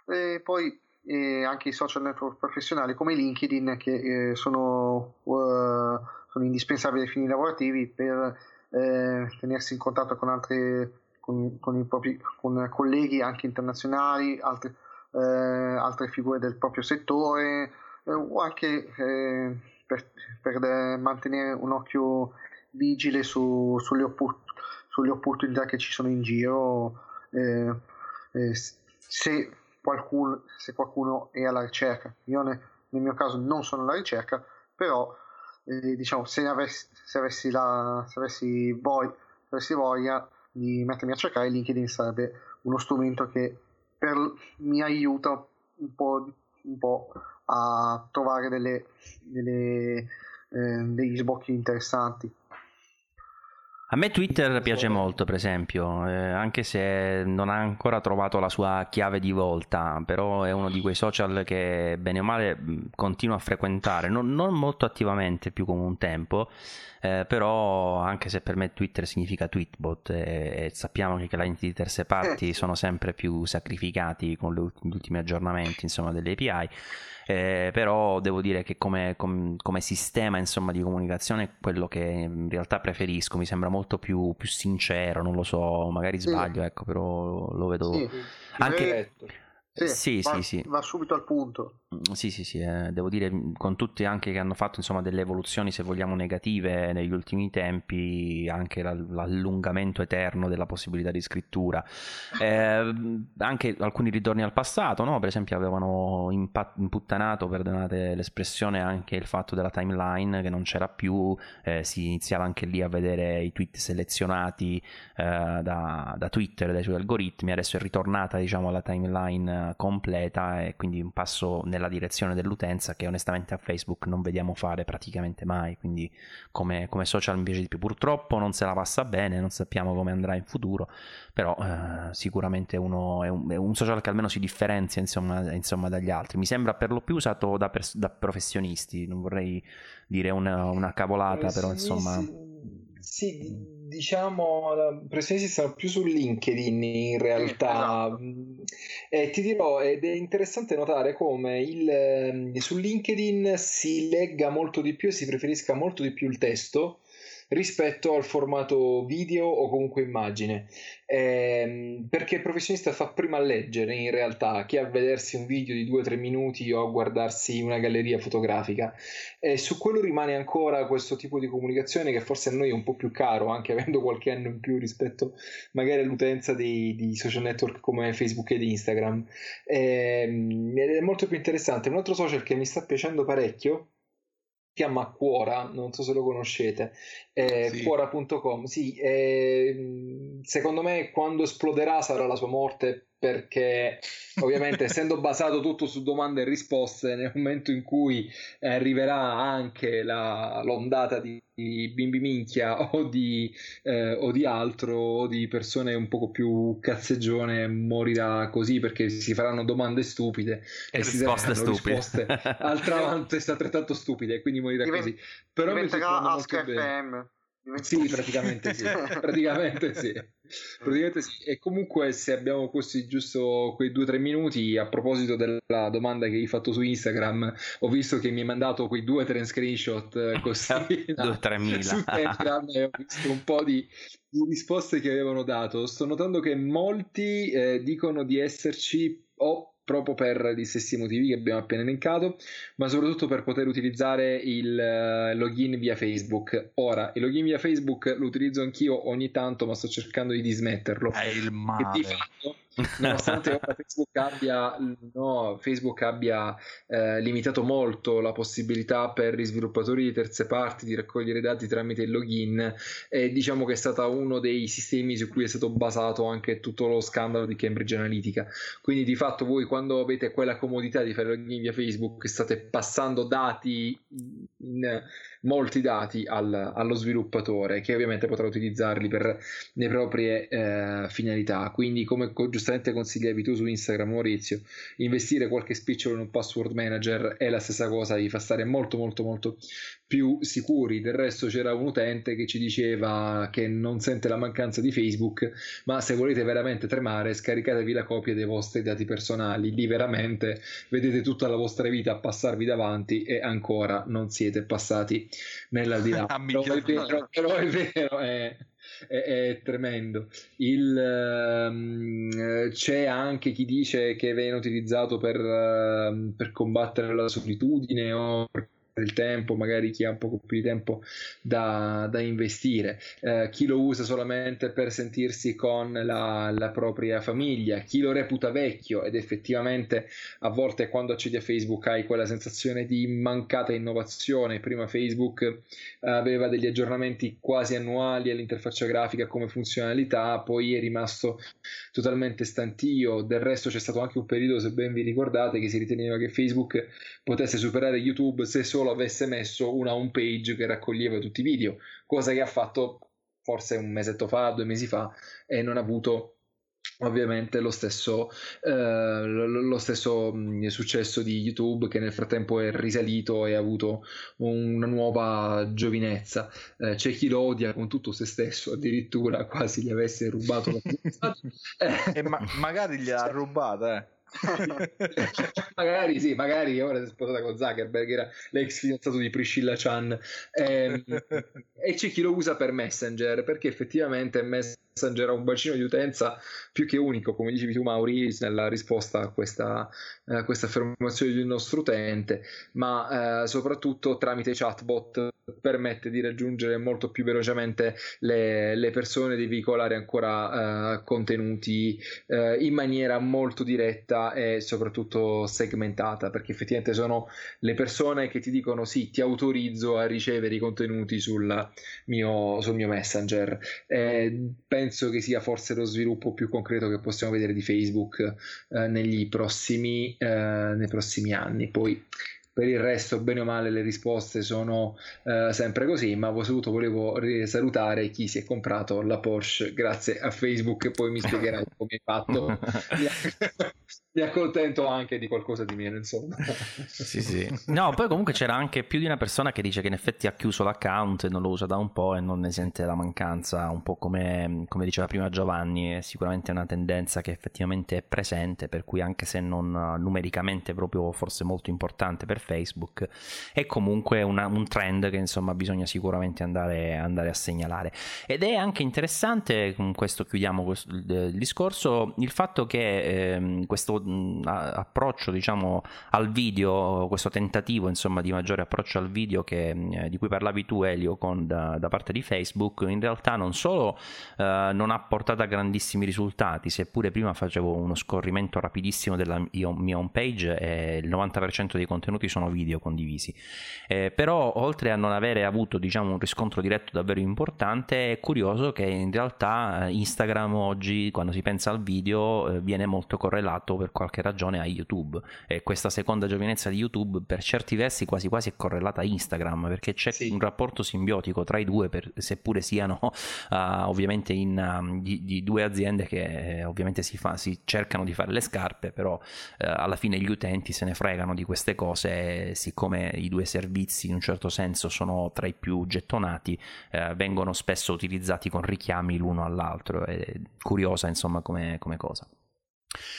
E poi eh, anche i social network professionali come LinkedIn che eh, sono, uh, sono, indispensabili ai fini lavorativi per eh, tenersi in contatto con altri con, con, propri, con colleghi anche internazionali, altre, eh, altre figure del proprio settore eh, o anche eh, per, per, mantenere un occhio vigile su, sulle, oppor- sulle, opportunità che ci sono in giro eh, eh, se, qualcuno, se qualcuno è alla ricerca. Io ne, nel mio caso non sono alla ricerca, però eh, diciamo, se, avessi, se, avessi la, se avessi, voglia, se avessi voglia di mettermi a cercare, LinkedIn sarebbe uno strumento che per, mi aiuta un po', un po a trovare delle, delle, eh, degli sbocchi interessanti. A me Twitter piace molto, per esempio, eh, anche se non ha ancora trovato la sua chiave di volta, però è uno di quei social che bene o male continuo a frequentare, non, non molto attivamente più come un tempo, eh, però anche se per me Twitter significa tweetbot e, e sappiamo che i clienti di terze parti eh. sono sempre più sacrificati con gli ultimi aggiornamenti insomma, delle API, eh, però devo dire che come, com, come, sistema insomma, di comunicazione è quello che in realtà preferisco, mi sembra molto più, più sincero, non lo so, magari sbaglio, sì. ecco, però lo vedo... Sì, anche... Sì, sì, va, sì, sì, Va subito al punto. Mm, sì, sì, sì, eh, devo dire mm, con tutti anche che hanno fatto insomma delle evoluzioni, se vogliamo, negative negli ultimi tempi, anche l'allungamento eterno della possibilità di scrittura, eh, anche alcuni ritorni al passato, no? Per esempio avevano impa- imputtanato, perdonate l'espressione, anche il fatto della timeline che non c'era più, eh, si iniziava anche lì a vedere i tweet selezionati eh, da, da Twitter, dai suoi algoritmi, adesso è ritornata diciamo alla timeline completa e quindi un passo nella direzione dell'utenza che onestamente a Facebook non vediamo fare praticamente mai, quindi come, come social mi piace di più. Purtroppo non se la passa bene, non sappiamo come andrà in futuro, però eh, sicuramente uno è un, è un, social che almeno si differenzia insomma, insomma, dagli altri. Mi sembra per lo più usato da, pers- da professionisti, non vorrei dire una, una cavolata, però insomma... Sì, diciamo, la pressioni si stanno più su LinkedIn in realtà. Esatto. E ti dirò, ed è interessante notare come il, ehm, su LinkedIn si legga molto di più e si preferisca molto di più il testo rispetto al formato video o comunque immagine. Ehm, perché il professionista fa prima a leggere in realtà che a vedersi un video di 2-3 minuti o a guardarsi una galleria fotografica. E su quello rimane ancora questo tipo di comunicazione che forse a noi è un po' più caro, anche avendo qualche anno in più rispetto magari all'utenza dei, di social network come Facebook ed Instagram. Ehm, ed è molto più interessante. Un altro social che mi sta piacendo parecchio chiama Quora, non so se lo conoscete, eh, sì. Quora.com. Sì, eh, secondo me quando esploderà sarà la sua morte perché ovviamente essendo basato tutto su domande e risposte nel momento in cui arriverà anche la, l'ondata di, di bimbi minchia o di, eh, o di altro o di persone un poco più cazzeggione morirà così perché si faranno domande stupide e, e si daranno stupide. risposte altrettanto stupide quindi morirà Divent- così. Però diventerà Ask FM sì, praticamente sì. praticamente sì. Praticamente sì. E comunque, se abbiamo questi giusto quei due o tre minuti, a proposito della domanda che hai fatto su Instagram, ho visto che mi hai mandato quei due o tre screenshot eh, così no, 2 mila su Telegram e ho visto un po' di, di, risposte che avevano dato. Sto notando che molti eh, dicono di esserci o proprio per gli stessi motivi che abbiamo appena elencato, ma soprattutto per poter utilizzare il eh, login via Facebook. Ora, il login via Facebook lo utilizzo anch'io ogni tanto, ma sto cercando di dismetterlo. È il male. E di fatto nonostante ora Facebook abbia, no, Facebook abbia eh, limitato molto la possibilità per gli sviluppatori di terze parti di raccogliere dati tramite il login, e diciamo che è stato uno dei sistemi su cui è stato basato anche tutto lo scandalo di Cambridge Analytica. Quindi di fatto voi quando avete quella comodità di fare login via Facebook state passando dati in molti dati al, allo sviluppatore che ovviamente potrà utilizzarli per le proprie eh, finalità. Quindi come giustamente consigliavi tu su Instagram Maurizio, investire qualche spicciolo in un password manager è la stessa cosa, vi fa stare molto molto molto più sicuri. Del resto c'era un utente che ci diceva che non sente la mancanza di Facebook, ma se volete veramente tremare scaricatevi la copia dei vostri dati personali, lì veramente vedete tutta la vostra vita passarvi davanti e ancora non siete passati nell'aldilà. però, è vero, però è vero, è, è, è tremendo. Il, um, c'è anche chi dice che viene utilizzato per, uh, per combattere la solitudine o per il tempo, magari chi ha un po' più di tempo da, da investire, eh, chi lo usa solamente per sentirsi con la, la, propria famiglia, chi lo reputa vecchio ed effettivamente a volte quando accedi a Facebook hai quella sensazione di mancata innovazione. Prima Facebook eh, aveva degli aggiornamenti quasi annuali all'interfaccia grafica come funzionalità, poi è rimasto totalmente stantio. Del resto c'è stato anche un periodo, se ben vi ricordate, che si riteneva che Facebook potesse superare YouTube se solo avesse messo una home page che raccoglieva tutti i video, cosa che ha fatto forse un mesetto fa, due mesi fa e non ha avuto ovviamente lo stesso, eh, lo stesso successo di YouTube che nel frattempo è risalito e ha avuto una nuova giovinezza. Eh, c'è chi lo odia con tutto se stesso, addirittura quasi gli avesse rubato la e ma- magari gli ha rubata, eh. magari sì, magari ora si è sposata con Zuckerberg, era l'ex fidanzato di Priscilla Chan. E, ehm, e c'è chi lo usa per Messenger perché effettivamente Messenger ha un bacino di utenza più che unico, come dicevi tu, Mauri, nella risposta a questa, a questa affermazione del nostro utente, ma eh, soprattutto tramite chatbot permette di raggiungere molto più velocemente le, le persone, di veicolare ancora eh, contenuti eh, in maniera molto diretta e soprattutto segmentata, perché effettivamente sono le persone che ti dicono sì, ti autorizzo a ricevere i contenuti sul mio, sul mio messenger. Eh, penso che sia forse lo sviluppo più concreto che possiamo vedere di Facebook eh, negli prossimi, eh, nei prossimi anni. Poi per il resto, bene o male, le risposte sono eh, sempre così. Ma soprattutto volevo salutare chi si è comprato la Porsche grazie a Facebook. E poi mi spiegherai come hai fatto. mi accontento anche di qualcosa di meno, insomma. sì, sì. No, poi comunque c'era anche più di una persona che dice che in effetti ha chiuso l'account e non lo usa da un po' e non ne sente la mancanza, un po' come, come diceva prima Giovanni, è sicuramente una tendenza che effettivamente è presente, per cui anche se non numericamente proprio forse molto importante per Facebook, è comunque una, un trend che insomma bisogna sicuramente andare, andare, a segnalare. Ed è anche interessante, con questo chiudiamo questo, il, discorso, il fatto che eh, questo approccio diciamo al video, questo tentativo insomma di maggiore approccio al video che, eh, di cui parlavi tu Elio con, da, da, parte di Facebook, in realtà non solo eh, non ha portato a grandissimi risultati, seppure prima facevo uno scorrimento rapidissimo della mia home page e il 90% dei contenuti sono sono video condivisi. Eh, però oltre a non avere avuto diciamo, un riscontro diretto davvero importante, è curioso che in realtà eh, Instagram oggi, quando si pensa al video, eh, viene molto correlato per qualche ragione a YouTube. E questa seconda giovinezza di YouTube per certi versi quasi quasi è correlata a Instagram, perché c'è sì. un rapporto simbiotico tra i due, per, seppure siano uh, ovviamente in, um, di, di, due aziende che eh, ovviamente si, fa, si, cercano di fare le scarpe, però uh, alla fine gli utenti se ne fregano di queste cose siccome i due servizi in un certo senso sono tra i più gettonati, eh, vengono spesso utilizzati con richiami l'uno all'altro. È curiosa insomma come, come cosa.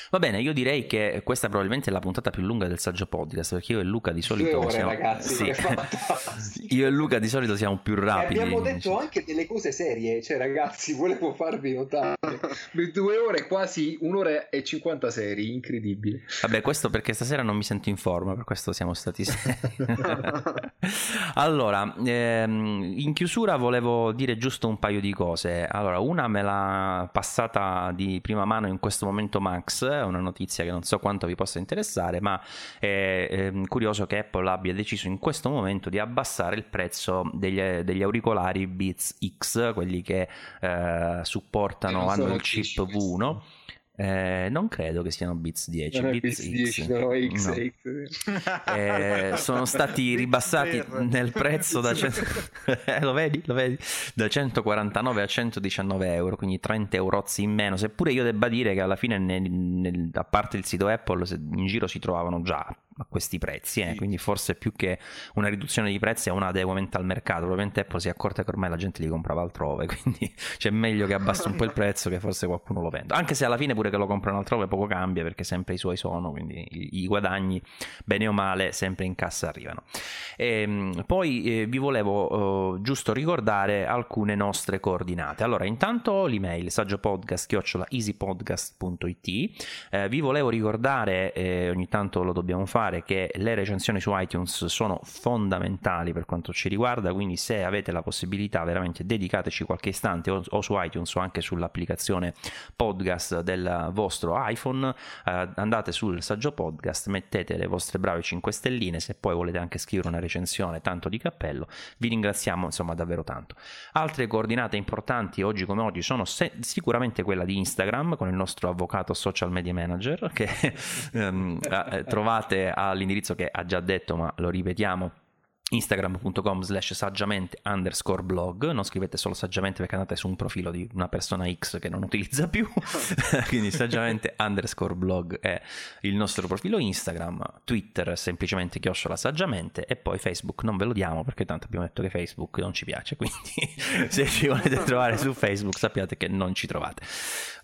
Va bene, io direi che questa è probabilmente la puntata più lunga del saggio podcast perché io e Luca di solito ore, siamo ragazzi, sì. io e Luca di solito siamo più rapidi. E abbiamo detto anche delle cose serie, cioè ragazzi, volevo farvi notare due ore quasi un'ora e 50 serie, incredibile. Vabbè, questo perché stasera non mi sento in forma, per questo siamo stati seri. allora, ehm, in chiusura volevo dire giusto un paio di cose. Allora, una me l'ha passata di prima mano in questo momento Max Max, è una notizia che non so quanto vi possa interessare, ma è, è curioso che Apple abbia deciso in questo momento di abbassare il prezzo degli, degli auricolari Beats X, quelli che eh, supportano, hanno il chip V1 Eh, non credo che siano Beats 10, Non Beats Beats 10, X. sono X, No. X. Eh, sono stati ribassati nel prezzo da, cent- Eh, lo vedi? Lo vedi? da 149 a 119 euro, quindi 30 euro in meno. Seppure io debba dire che alla fine, nel- nel- a parte il sito Apple, in giro si trovavano già a questi prezzi, eh, Sì. quindi forse più che una riduzione di prezzi è un adeguamento al mercato. Probabilmente Apple si è accorta che ormai la gente li comprava altrove, quindi c'è meglio che abbassi un po' il prezzo che forse qualcuno lo venda. Anche se alla fine pure che lo comprano altrove poco cambia perché sempre i suoi sono, quindi i, i guadagni bene o male sempre in cassa arrivano. Ehm, poi eh, vi volevo eh, giusto ricordare alcune nostre coordinate. Allora, intanto l'email saggiopodcast.easypodcast.it eh, vi volevo ricordare, eh, ogni tanto lo dobbiamo fare, che le recensioni su iTunes sono fondamentali per quanto ci riguarda, quindi se avete la possibilità veramente dedicateci qualche istante o, o su iTunes o anche sull'applicazione podcast del vostro iPhone, eh, andate sul saggio podcast, mettete le vostre brave 5 stelline, se poi volete anche scrivere una recensione, tanto di cappello, vi ringraziamo insomma davvero tanto. Altre coordinate importanti oggi come oggi sono se- sicuramente quella di Instagram con il nostro avvocato social media manager che ehm, eh, trovate all'indirizzo che ha già detto ma lo ripetiamo instagram.com slash saggiamente underscore blog. Non scrivete solo saggiamente perché andate su un profilo di una persona X che non utilizza più. Quindi saggiamente underscore blog è il nostro profilo Instagram Twitter semplicemente chiocciola saggiamente e poi Facebook. Non ve lo diamo perché tanto abbiamo detto che Facebook non ci piace quindi se ci volete trovare su Facebook sappiate che non ci trovate.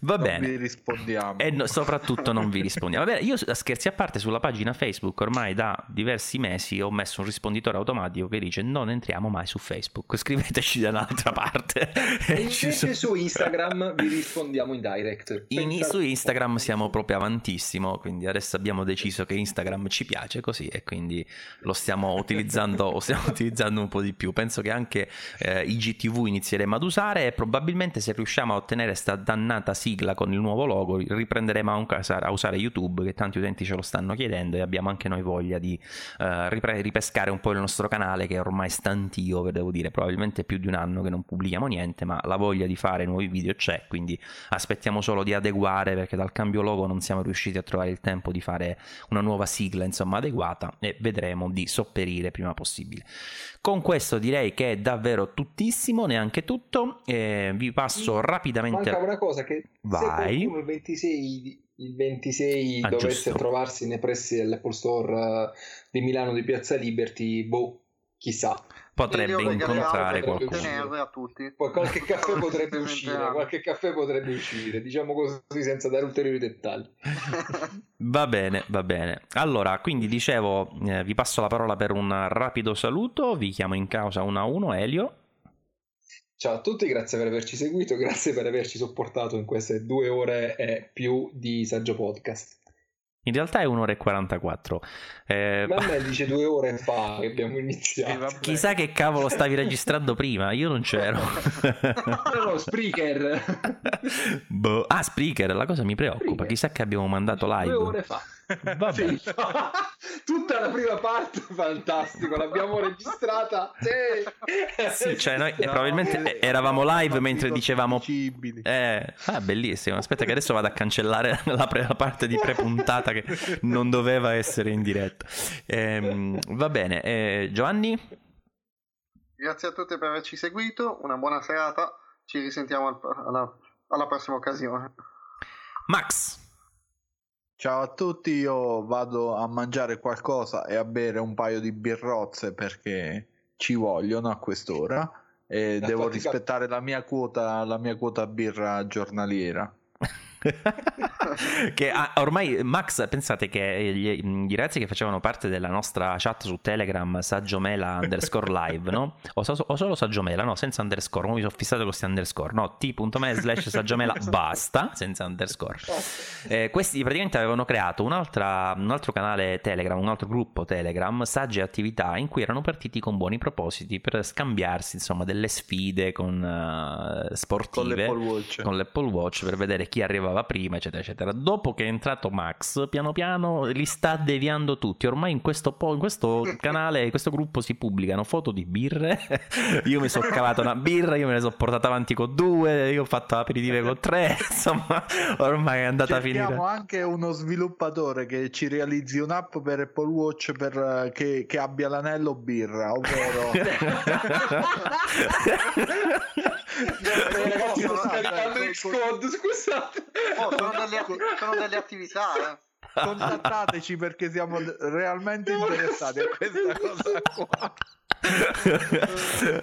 Va Non bene. vi rispondiamo. e no- soprattutto non vi rispondiamo. Vabbè, io scherzi a parte sulla pagina Facebook ormai da diversi mesi ho messo un risponditore automatico che dice non entriamo mai su Facebook, scriveteci da un'altra parte. E invece sono- su Instagram vi rispondiamo in direct. In- su Instagram siamo proprio avantissimo, quindi adesso abbiamo deciso che Instagram ci piace così e quindi lo stiamo utilizzando, lo stiamo utilizzando un po' di più. Penso che anche eh, IGTV inizieremo ad usare e probabilmente se riusciamo a ottenere sta dannata sigla con il nuovo logo riprenderemo a, un- a usare YouTube che tanti utenti ce lo stanno chiedendo e abbiamo anche noi voglia di eh, ripescare un po' il nostro canale che è ormai stantio, devo dire, probabilmente più di un anno che non pubblichiamo niente, ma la voglia di fare nuovi video c'è, quindi aspettiamo solo di adeguare perché dal cambio logo non siamo riusciti a trovare il tempo di fare una nuova sigla insomma adeguata e vedremo di sopperire prima possibile. Con questo direi che è davvero tuttissimo, neanche tutto, e vi passo rapidamente... Manca una cosa che Vai. il 26, di- il 26 Ah, dovesse giusto. trovarsi nei pressi dell'Apple Store eh, di Milano di Piazza Liberty, boh, chissà. Potrebbe incontrare qualcuno. a tutti. Poi qualche caffè potrebbe uscire, qualche caffè potrebbe uscire, diciamo così senza dare ulteriori dettagli. Va bene, va bene. Allora, quindi dicevo, eh, vi passo la parola per un rapido saluto, vi chiamo in causa uno a uno, Elio. Ciao a tutti, grazie per averci seguito, grazie per averci sopportato in queste due ore e più di Saggio Podcast. In realtà è un'ora e 44. Eh, Ma a me dice due ore fa che abbiamo Eh, iniziato. vabbè. chissà che cavolo stavi registrando prima, io non c'ero. No, no, Spreaker. Boh. Ah, Spreaker, la cosa mi preoccupa. Spreaker. Chissà che abbiamo mandato Due live. ore fa. Vabbè. Sì. Tutta la prima parte, fantastico, l'abbiamo registrata. Sì, Sì, cioè noi No, probabilmente eh, eravamo live no, mentre no, dicevamo. Eh, ah, bellissimo. Aspetta, che adesso vado a cancellare la, pre- la parte di prepuntata che non doveva essere in diretta. Ehm, va bene, eh, Giovanni? Grazie a tutti per averci seguito, una buona serata, ci risentiamo al- alla, alla prossima occasione. Max? Ciao a tutti, io vado a mangiare qualcosa e a bere un paio di birrozze perché ci vogliono a quest'ora e La devo rispettare la mia quota, la mia quota birra giornaliera. che ah, ormai Max pensate che gli, gli ragazzi che facevano parte della nostra chat su Telegram Saggiomela underscore live no? o, so- o solo Saggiomela no senza underscore. Ora mi sono fissato con questi underscore no? T.me slash Saggiomela basta senza underscore. Eh, questi praticamente avevano creato un'altra, un altro canale Telegram, un altro gruppo Telegram, Sagge Attività, in cui erano partiti con buoni propositi per scambiarsi insomma delle sfide con, eh, Con sportive. l'Apple Watch. con l'Apple Watch per vedere chi arrivava arrivava prima, eccetera, eccetera. Dopo che è entrato Max, piano piano li sta deviando tutti. Ormai in questo, po- in questo canale, in questo gruppo si pubblicano foto di birre. io mi sono cavato una birra, io me ne sono portata avanti con due, io ho fatto aperitive con tre. Insomma, ormai è andata Cerchiamo a finire. anche uno sviluppatore che ci realizzi un'app per Apple Watch per, che, che abbia l'anello birra, ovvero Ragazzi, sto Scusate, scaricando Xcode, scusate. Oh, sono, delle atti- sono delle attività, eh. contattateci perché siamo realmente interessati a questa cosa qua.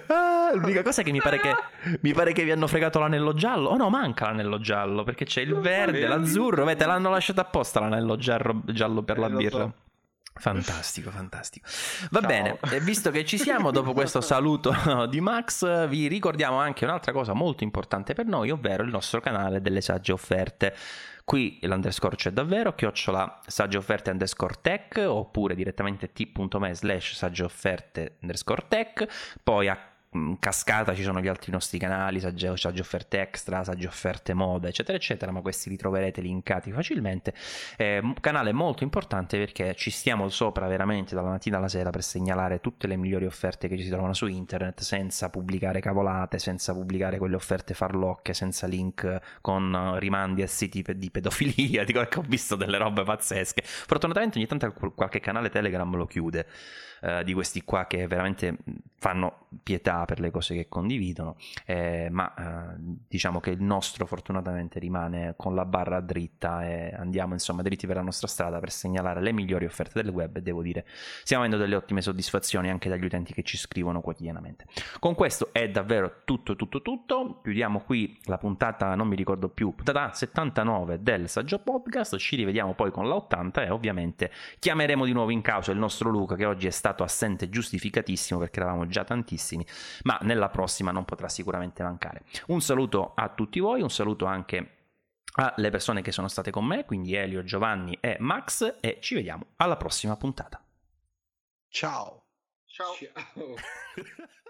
Ah, l'unica cosa è che mi pare che mi pare che vi hanno fregato l'anello giallo. Oh no, manca l'anello giallo perché c'è il verde, l'azzurro. Beh, te l'hanno lasciato apposta l'anello giallo, giallo per la Eh, lo birra. so. Fantastico, fantastico. Va Ciao. bene, e visto che ci siamo dopo questo saluto di Max, vi ricordiamo anche un'altra cosa molto importante per noi, ovvero il nostro canale delle sagge offerte. Qui l'underscore c'è davvero, chiocciola sagge offerte underscore tech oppure direttamente t.me slash sagge offerte underscore tech. Poi a mm, cascata ci sono gli altri nostri canali, sagge offerte extra, sagge offerte moda, eccetera, eccetera, ma questi li troverete linkati facilmente. Un canale molto importante perché ci stiamo sopra veramente dalla mattina alla sera per segnalare tutte le migliori offerte che ci si trovano su internet senza pubblicare cavolate, senza pubblicare quelle offerte farlocche, senza link con eh, rimandi a siti di pedofilia. Dico che ho visto delle robe pazzesche. Fortunatamente ogni tanto qual- qualche canale Telegram lo chiude. eh, di questi qua che veramente fanno pietà per le cose che condividono, eh, ma eh, diciamo che il nostro fortunatamente rimane con la barra dritta e andiamo insomma dritti per la nostra strada per segnalare le migliori offerte del web e devo dire. Stiamo avendo delle ottime soddisfazioni anche dagli utenti che ci scrivono quotidianamente. Con questo è davvero tutto tutto tutto, chiudiamo qui la puntata, non mi ricordo più, puntata 79 del Saggio Podcast, ci rivediamo poi con la 80 e ovviamente chiameremo di nuovo in causa il nostro Luca che oggi è stato assente giustificatissimo perché eravamo già tantissimi, ma nella prossima non potrà sicuramente mancare. Un saluto a tutti voi, un saluto anche alle persone che sono state con me, quindi Elio, Giovanni e Max e ci vediamo alla prossima puntata. Ciao. Ciao. Ciao.